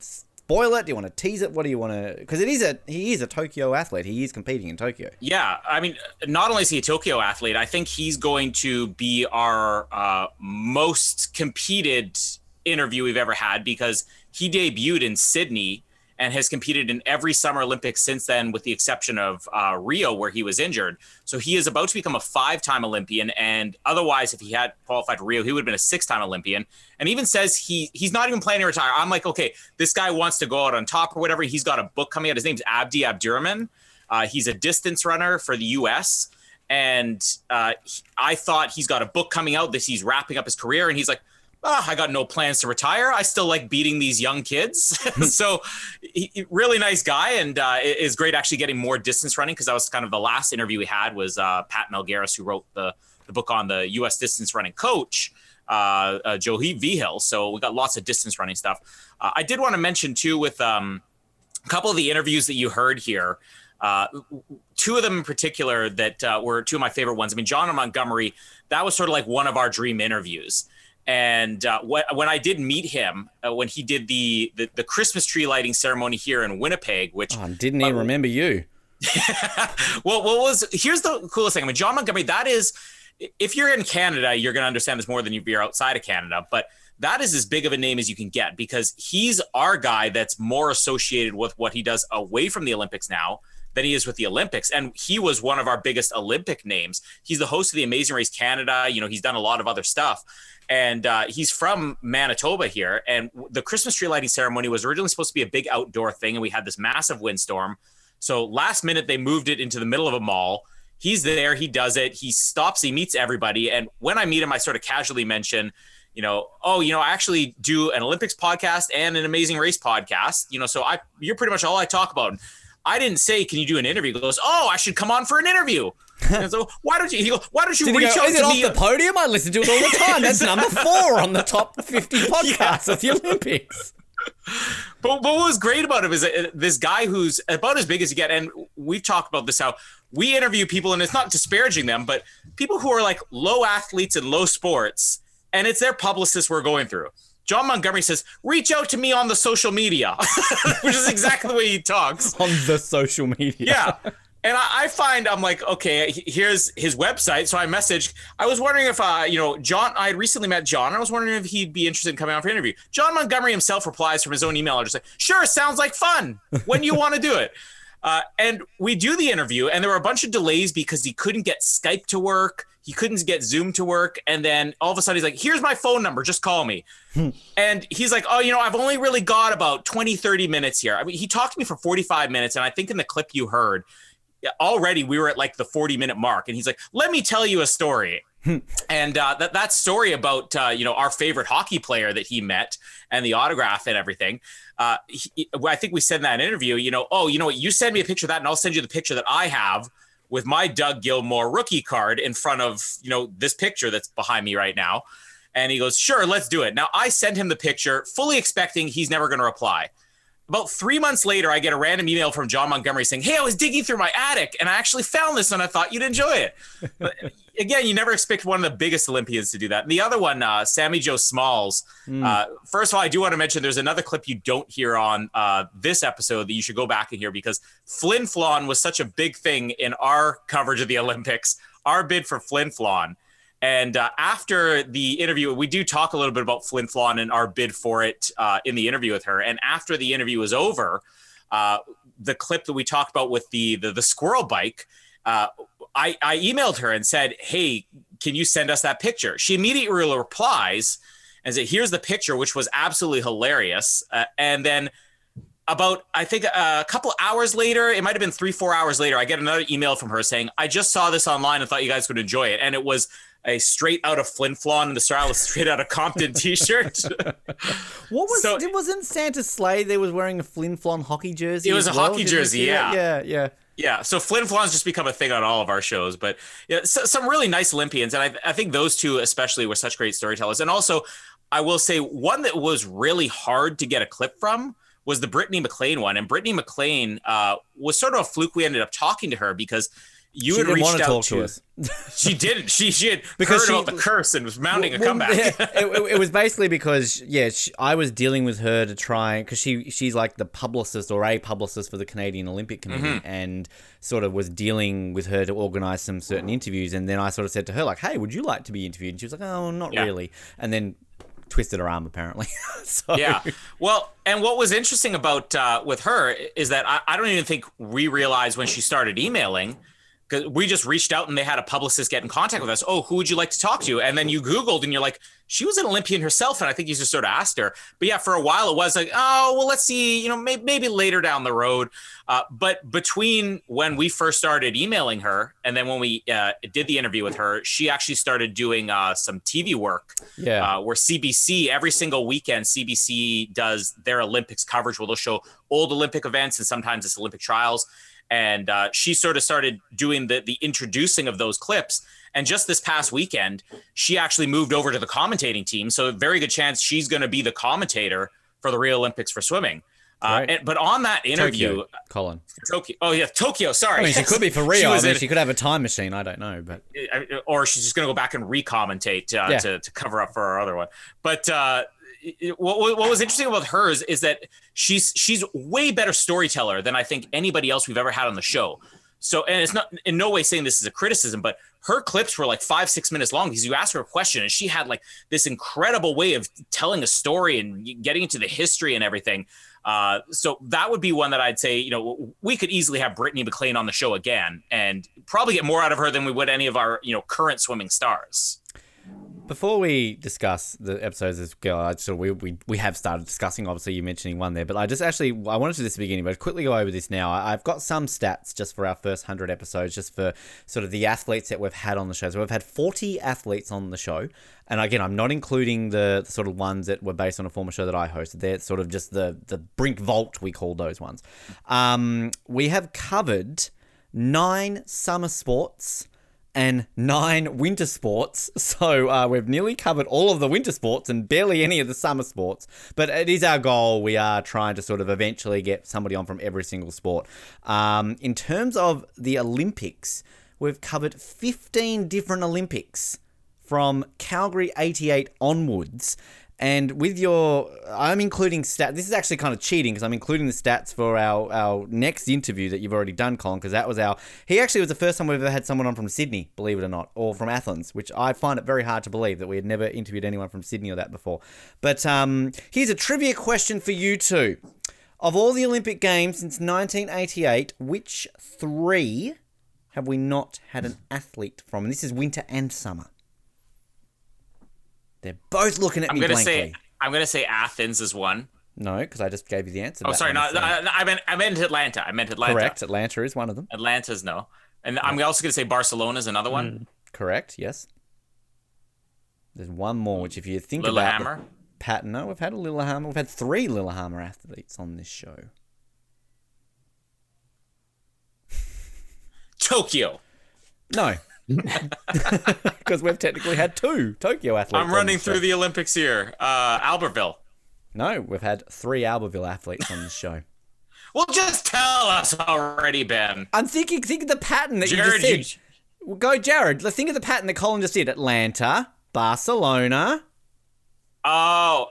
spoil it? Do you want to tease it? What do you want to? Because it is a he is a Tokyo athlete. He is competing in Tokyo. Yeah, I mean, not only is he a Tokyo athlete, I think he's going to be our uh, most competed interview we've ever had because he debuted in Sydney and has competed in every Summer Olympics since then, with the exception of uh, Rio, where he was injured. So he is about to become a five-time Olympian, and otherwise, if he had qualified for Rio, he would have been a six-time Olympian. And even says he he's not even planning to retire. I'm like, okay, this guy wants to go out on top or whatever. He's got a book coming out. His name's Abdi Abdirahman. Uh, he's a distance runner for the U.S. And uh, he- I thought he's got a book coming out. This he's wrapping up his career, and he's like, "Ah, I got no plans to retire. I still like beating these young kids." [laughs] so, he, really nice guy, and uh, it is great actually getting more distance running because that was kind of the last interview we had was uh, Pat Melgaris, who wrote the the book on the U.S. distance running coach. Uh, uh, Joe Vigil. So we got lots of distance running stuff. Uh, I did want to mention too with um, a couple of the interviews that you heard here. Uh, two of them in particular that uh, were two of my favorite ones. I mean, Jon Montgomery, that was sort of like one of our dream interviews. And uh, wh- when I did meet him, uh, when he did the, the the Christmas tree lighting ceremony here in Winnipeg, which Oh, didn't even remember you. [laughs] well, what was here's the coolest thing. I mean, Jon Montgomery, that is, if you're in Canada, you're going to understand this more than if you're outside of Canada. But that is as big of a name as you can get because he's our guy that's more associated with what he does away from the Olympics now than he is with the Olympics. And he was one of our biggest Olympic names. He's the host of the Amazing Race Canada. You know, he's done a lot of other stuff. And uh, he's from Manitoba here. And the Christmas tree lighting ceremony was originally supposed to be a big outdoor thing. And we had this massive windstorm. So last minute, they moved it into the middle of a mall. He's there. He does it. He stops. He meets everybody. And when I meet him, I sort of casually mention, you know, oh, you know, I actually do an Olympics podcast and an Amazing Race podcast. You know, so I you're pretty much all I talk about. I didn't say, can you do an interview? He goes, oh, I should come on for an interview. [laughs] and so why don't you? He goes, why don't you Did reach go, out is to it off me? the podium? I listen to it all the time. That's [laughs] number four on the top 50 [laughs] podcasts of the Olympics. But, but what was great about him is that uh, this guy who's about as big as you get, and we've talked about this how we interview people, and it's not disparaging them, but people who are like low athletes in low sports, and it's their publicists we're going through. Jon Montgomery says, "Reach out to me on the social media," which is exactly the way he talks. On the social media. Yeah. And I, I find I'm like, okay, here's his website. So I messaged. I was wondering if, uh, you know, Jon. I had recently met Jon. I was wondering if he'd be interested in coming out for an interview. Jon Montgomery himself replies from his own email, just like, sure, sounds like fun. When you want to do it. [laughs] Uh, and we do the interview, and there were a bunch of delays because he couldn't get Skype to work. He couldn't get Zoom to work. And then all of a sudden, he's like, here's my phone number. Just call me. and he's like, oh, you know, I've only really got about 20, 30 minutes here. I mean, he talked to me for 45 minutes. And I think in the clip you heard, already we were at like the 40 minute mark. And he's like, let me tell you a story. and uh, that that story about uh, you know our favorite hockey player that he met and the autograph and everything. Uh, he, I think we said in that interview, you know, oh, you know what, you send me a picture of that, and I'll send you the picture that I have with my Doug Gilmour rookie card in front of you know this picture that's behind me right now. And he goes, sure, let's do it. Now I send him the picture, fully expecting he's never going to reply. About three months later, I get a random email from Jon Montgomery saying, Hey, I was digging through my attic and I actually found this and I thought you'd enjoy it. [laughs] But again, you never expect one of the biggest Olympians to do that. And the other one, uh, Sammi Jo Smalls. Hmm. Uh, first of all, I do want to mention there's another clip you don't hear on uh, this episode that you should go back and hear because Flin Flon was such a big thing in our coverage of the Olympics, our bid for Flin Flon. And uh, after the interview, we do talk a little bit about Flin Flon and our bid for it uh, in the interview with her. And after the interview was over, uh, the clip that we talked about with the the, the squirrel bike, uh, I, I emailed her and said, "Hey, can you send us that picture?" She immediately replies and said, "Here's the picture," which was absolutely hilarious. Uh, and then about I think uh, a couple hours later, it might have been three four hours later, I get another email from her saying, "I just saw this online and thought you guys would enjoy it," and it was a straight out of Flin Flon and the style of straight out of Compton [laughs] T-shirt. What was? So- it wasn't Santa Slay. They was wearing a Flin Flon hockey jersey. It was a well? hockey jersey, that? yeah. yeah, yeah. Yeah, so Flin Flon's just become a thing on all of our shows, but yeah, so, some really nice Olympians, and I, I think those two especially were such great storytellers. And also, I will say one that was really hard to get a clip from was the Brittany MacLean one, and Brittany MacLean uh, was sort of a fluke. We ended up talking to her because you She had didn't wanna out talk to, to us. she didn't. She she had [laughs] Because heard she- about the curse and was mounting a comeback. it, it- it was basically because yeah, she, I was dealing with her to try because she she's like the publicist or a publicist for the Canadian Olympic Committee, Mhm. and sort of was dealing with her to organize some certain interviews. And then I sort of said to her like, "Hey, would you like to be interviewed?" And she was like, "Oh, not Yeah. really." And then twisted her arm apparently. [laughs] so Yeah. Well, and what was interesting about uh, with her is that I, I don't even think we realized when she started emailing because we just reached out and they had a publicist get in contact with us. Oh, who would you like to talk to? And then you Googled and you're like, she was an Olympian herself. And I think you just sort of asked her. But yeah, for a while it was like, oh, well, let's see, you know, maybe, maybe later down the road. Uh, but between when we first started emailing her and then when we uh, did the interview with her, she actually started doing uh, some TV work Yeah. uh, where CBC every single weekend CBC does their Olympics coverage where they'll show old Olympic events and sometimes it's Olympic trials. And uh, she sort of started doing the the introducing of those clips. And just this past weekend, she actually moved over to the commentating team. So very good chance she's going to be the commentator for the Rio Olympics for swimming. Uh, Right. and, but on that interview, Tokyo, Colin. Tokyo. Oh yeah, Tokyo. Sorry. I mean, she could be for [laughs] Rio. I mean, in- she could have a time machine. I don't know, but or she's just going to go back and re-commentate uh, Yeah. to, to cover up for our other one. But uh, what, what was interesting about hers is that she's she's way better storyteller than I think anybody else we've ever had on the show. So, and it's not in no way saying this is a criticism, but her clips were like five, six minutes long because you asked her a question and she had like this incredible way of telling a story and getting into the history and everything. Uh, so that would be one that I'd say, you know, we could easily have Brittany MacLean on the show again and probably get more out of her than we would any of our, you know, current swimming stars. Before we discuss the episodes as go, I of, we, we we have started discussing. Obviously, you mentioning one there, but I just actually I wanted to this beginning, but quickly go over this now. I- I've got some stats just for our first hundred episodes, just for sort of the athletes that we've had on the show. So we've had forty athletes on the show, and again, I'm not including the, the sort of ones that were based on a former show that I hosted. They're sort of just the the Brink Vault we call those ones. Um, we have covered nine summer sports and nine winter sports. [laughs] So uh, we've nearly covered all of the winter sports and barely any of the summer sports. But it is our goal. We are trying to sort of eventually get somebody on from every single sport. Um, in terms of the Olympics, we've covered 15 different Olympics from Calgary 88 onwards. And with your, I'm including stats. This is actually kind of cheating because I'm including the stats for our, our next interview that you've already done, Colin, because that was our. He actually was the first time we've ever had someone on from Sydney, believe it or not, or from Athens, which I find it very hard to believe that we had never interviewed anyone from Sydney or that before. But um, here's a trivia question for you two. Of all the Olympic Games since 1988, which three have we not had an athlete from? And this is winter and summer. They're both looking at I'm me gonna blankly. say I'm gonna say Athens is one. No, because I just gave you the answer. Oh, sorry, no, no, uh, no, I meant I meant Atlanta. I meant Atlanta. Correct. Atlanta is one of them. Atlanta's no, and I'm also gonna say Barcelona is another one. Correct. Yes. There's one more, which if you think about Lillehammer? the pattern, no, we've had a Lillehammer. We've had three Lillehammer athletes on this show. Tokyo. No, [laughs] because we've technically had two Tokyo athletes. I'm running this through the Olympics here. Uh, Albertville. No, we've had three Albertville athletes on the show. Well, just tell us already, Ben. I'm thinking, think of the pattern that Jared, you you- just said. Well, go, Jared. Let's think of the pattern that Colin just did. Atlanta, Barcelona. Oh,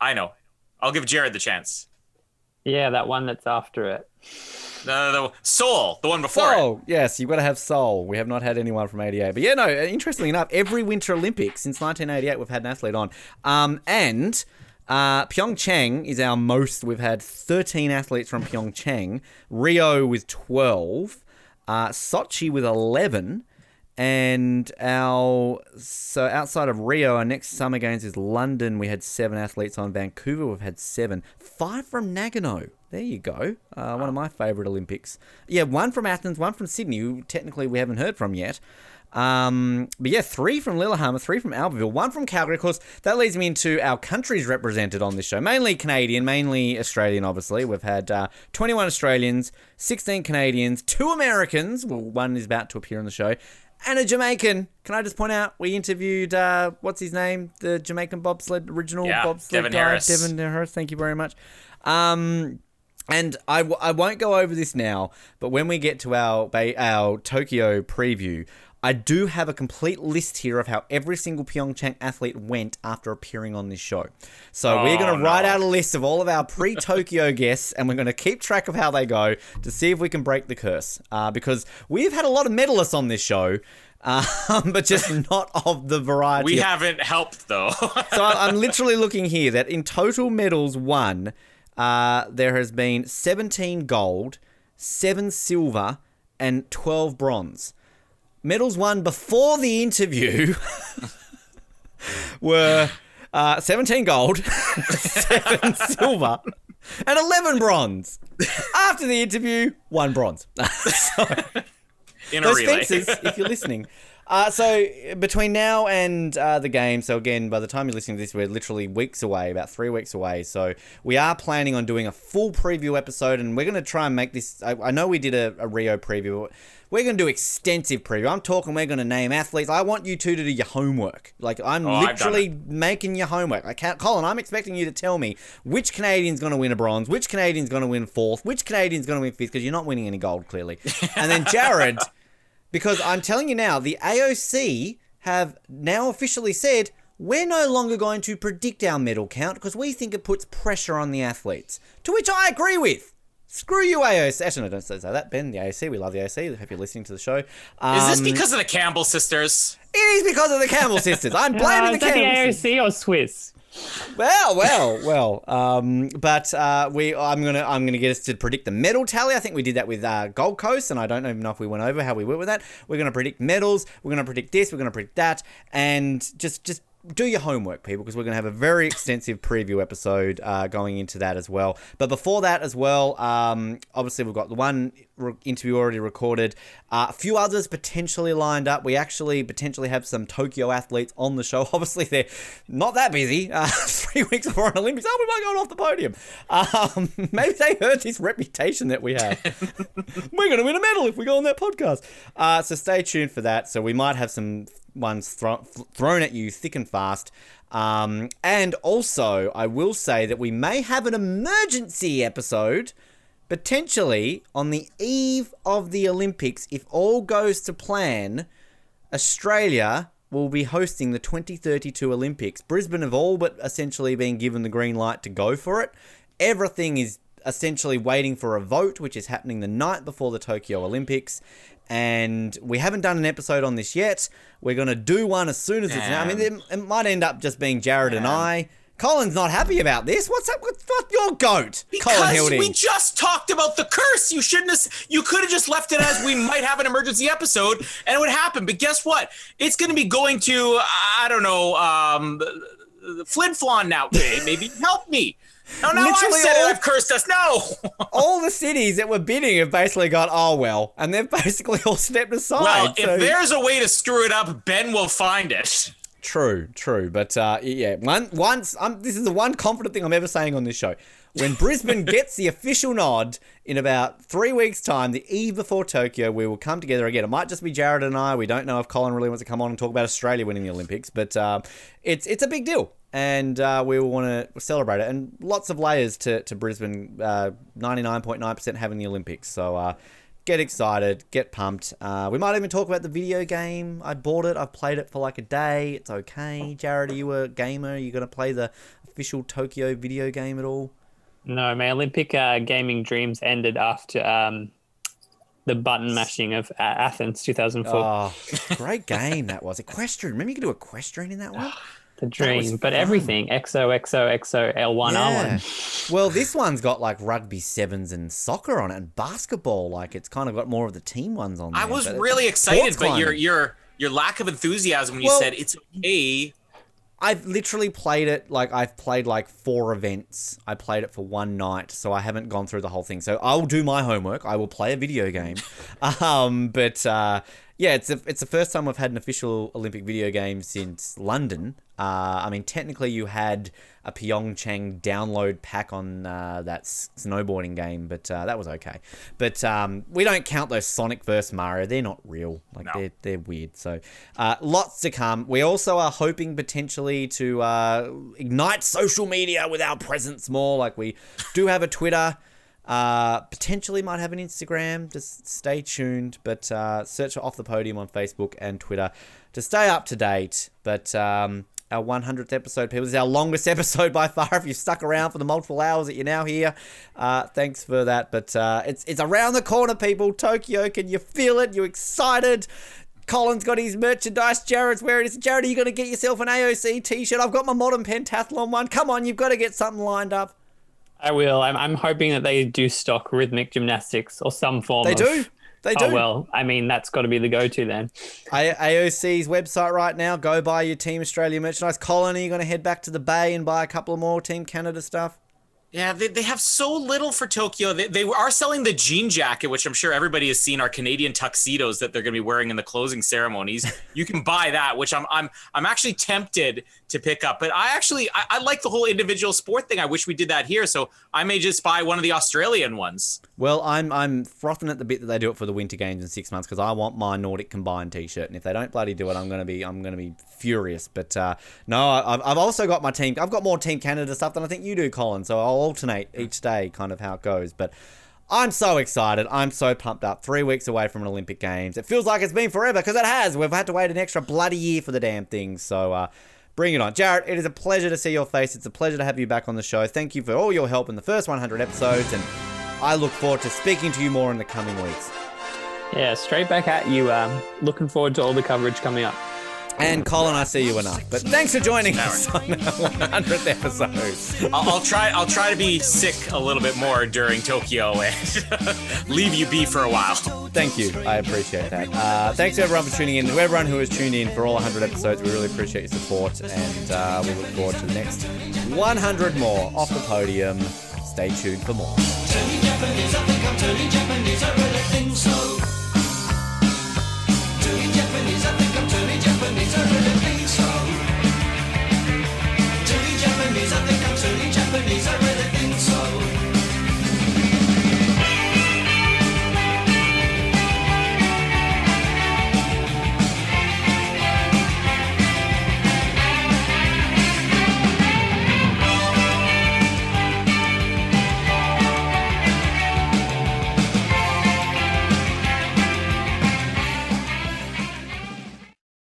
I know. I'll give Jared the chance. Yeah, that one that's after it. Uh, the Seoul, the one before. it. Yes, you've got to have Seoul. We have not had anyone from 88. But yeah, no, interestingly enough, every Winter Olympics since 1988, we've had an athlete on. Um, and uh, Pyeongchang is our most. We've had 13 athletes from Pyeongchang. Rio with 12. Uh, Sochi with 11. And our so outside of Rio, our next summer games is London. We had seven athletes on. Vancouver, we've had seven. Five from Nagano. There you go. Uh, one of my favourite Olympics. Yeah, one from Athens, one from Sydney, who technically we haven't heard from yet. Um, but yeah, three from Lillehammer, three from Albertville, one from Calgary. Of course, that leads me into our countries represented on this show. Mainly Canadian, mainly Australian, obviously. We've had uh, 21 Australians, 16 Canadians, two Americans. Well, one is about to appear on the show. And a Jamaican. Can I just point out, we interviewed, uh, what's his name? The Jamaican bobsled, original Yeah, bobsled Devon guy. Harris. Devon Harris, thank you very much. Um, and I, w- I won't go over this now, but when we get to our our Tokyo preview, I do have a complete list here of how every single Pyeongchang athlete went after appearing on this show. So we're Oh, going to write out a list of all of our pre-Tokyo [laughs] guests, and we're going to keep track of how they go to see if we can break the curse. Uh, because we've had a lot of medalists on this show. Um, [laughs] but just not of the variety. We haven't helped though. [laughs] so I'm literally looking here that in total medals won, uh, there has been 17 gold, 7 silver, and 12 bronze. Medals won before the interview [laughs] were uh, 17 gold, [laughs] 7 silver, and 11 bronze. After the interview, 1 bronze. [laughs] so, In a those relay. fences, if you're listening. Uh, so between now and uh, the game, so again, by the time you're listening to this, we're literally weeks away, about three weeks away. So we are planning on doing a full preview episode, and we're going to try and make this. I, I know we did a, a Rio preview. but We're going to do extensive preview. I'm talking. We're going to name athletes. I want you two to do your homework. Like I'm Oh, literally making your homework. I can't, Colin. I'm expecting you to tell me which Canadian's going to win a bronze, which Canadian's going to win fourth, which Canadian's going to win fifth, because you're not winning any gold clearly. And then Jared. Because I'm telling you now, the AOC have now officially said we're no longer going to predict our medal count because we think it puts pressure on the athletes. To which I agree with. Screw you, AOC. Actually, no, don't say that, Ben. The AOC, we love the AOC. I hope you're listening to the show. Is Um, this because of the Campbell sisters? It is because of the Campbell sisters. I'm [laughs] blaming Uh, the is that Campbell the AOC or Swisse? Well, well, well. Um, but uh, we, I'm gonna, I'm gonna get us to predict the medal tally. I think we did that with uh, Gold Coast, and I don't even know if we went over how we went with that. We're gonna predict medals. We're gonna predict this. We're gonna predict that, and just, just do your homework, people, because we're gonna have a very extensive preview episode uh, going into that as well. But before that as well, um, obviously we've got the one re- interview already recorded. Uh, a few others potentially lined up. We actually potentially have some Tokyo athletes on the show. [laughs] Obviously, they're not that busy. Uh, [laughs] three weeks before an Olympics, oh, we might go off the podium. Um, [laughs] maybe they heard this reputation that we have. We're going to win a medal if we go on that podcast. Uh, so stay tuned for that. So we might have some ones thro- thrown at you thick and fast. Um, and also, I will say that we may have an emergency episode potentially on the eve of the Olympics, if all goes to plan, Australia will be hosting the 2032 Olympics. Brisbane have all but essentially been given the green light to go for it. Everything is essentially waiting for a vote, which is happening the night before the Tokyo Olympics. And we haven't done an episode on this yet. We're going to do one as soon as it's. I mean, it, it might end up just being Jared and I. Colin's not happy about this. What's up? What's, what's your goat? Colin Because Hilding. we just talked about the curse. You shouldn't have. You could have just left it as we [laughs] might have an emergency episode, and it would happen. But guess what? It's going to be going to I don't know, um, Flin Flon now. Maybe [laughs] help me. No, no, I've said all- it. I've cursed us. No. [laughs] all the cities that were bidding have basically got oh well, and they've basically all stepped aside. Well, so- if there's a way to screw it up, Ben will find it. True, true, but uh, yeah, one once um, this is the one confident thing I'm ever saying on this show. When Brisbane [laughs] gets the official nod in about three weeks' time, the eve before Tokyo, we will come together again. It might just be Jared and I. We don't know if Colin really wants to come on and talk about Australia winning the Olympics, but uh, it's it's a big deal, and uh, we will want to celebrate it. And lots of layers to to Brisbane. uh, Ninety nine point nine percent having the Olympics, so. Get excited, get pumped. Uh, we might even talk about the video game. I bought it. I've played it for like a day. It's okay. Jared, are you a gamer? Are you going to play the official Tokyo video game at all? No, my Olympic uh, gaming dreams ended after um, the button mashing of uh, Athens 2004. Oh, great game that was. Equestrian. Remember you could do equestrian in that one? [sighs] [gasps] the was dream, but fun. everything XO, XO, XO, L1, Yeah. R1. Well, this one's got like rugby sevens and soccer on it and basketball. Like it's kind of got more of the team ones on there. I was really excited, but your climbing. your your lack of enthusiasm when you said it's okay. I've literally played it like I've played like four events. I played it for one night, so I haven't gone through the whole thing. So I'll do my homework. I will play a video game. [laughs] um, but uh, yeah, it's a, it's the first time we've had an official Olympic video game since London. Uh, I mean, technically, you had a Pyeongchang download pack on uh, that s- snowboarding game, but uh, that was okay. But um, we don't count those Sonic vs Mario; they're not real. Like they're they're weird. So uh, lots to come. We also are hoping potentially to uh, ignite social media with our presence more. Like we do have a Twitter. Uh, potentially might have an Instagram. Just stay tuned. But uh, search for Off the Podium on Facebook and Twitter to stay up to date. But um, our 100th episode, people, this is our longest [laughs] episode by far. If you've stuck around for the multiple hours that you're now here, uh, thanks for that. But uh, it's it's around the corner, people. Tokyo, can you feel it? You excited? Colin's got his merchandise. Jared's wearing it. Jared, are you going to get yourself an AOC t-shirt? I've got my modern pentathlon one. Come on, you've got to get something lined up. I will. I'm, I'm hoping that they do stock rhythmic gymnastics or some form They of. do. They Oh, do. well, I mean, that's got to be the go to then. A- AOC's website right now. Go buy your Team Australia merchandise. Colin, are you going to head back to the Bay and buy a couple of more Team Canada stuff? Yeah, they, they have so little for Tokyo. They, they are selling the jean jacket, which I'm sure everybody has seen, our Canadian tuxedos that they're going to be wearing in the closing ceremonies. [laughs] you can buy that, which I'm I'm I'm actually tempted to pick up. But I actually I, I like the whole individual sport thing. I wish we did that here, so I may just buy one of the Australian ones. Well, I'm I'm frothing at the bit that they do it for the Winter Games in six months because I want my Nordic combined T-shirt, and if they don't bloody do it, I'm gonna be I'm gonna be furious. But uh, no, I've, I've also got my team. I've got more Team Canada stuff than I think you do, Colin. So I'll alternate each day, kind of how it goes. But I'm so excited. I'm so pumped up. Three weeks away from an Olympic Games. It feels like it's been forever because it has. We've had to wait an extra bloody year for the damn thing. So. Uh, Bring it on. Jared, it is a pleasure to see your face. It's a pleasure to have you back on the show. Thank you for all your help in the first 100 episodes, and I look forward to speaking to you more in the coming weeks. Yeah, straight back at you. Um, looking forward to all the coverage coming up. And Colin, I see you enough. But thanks for joining us on our 100th episode. I'll, I'll try I'll try to be sick a little bit more during Tokyo and [laughs] leave you be for a while. Thank you. I appreciate that. Uh, thanks to everyone for tuning in. To everyone who has tuned in for all 100 episodes, we really appreciate your support. And uh, we look forward to the next 100 more off the podium. Stay tuned for more. Japanese these are really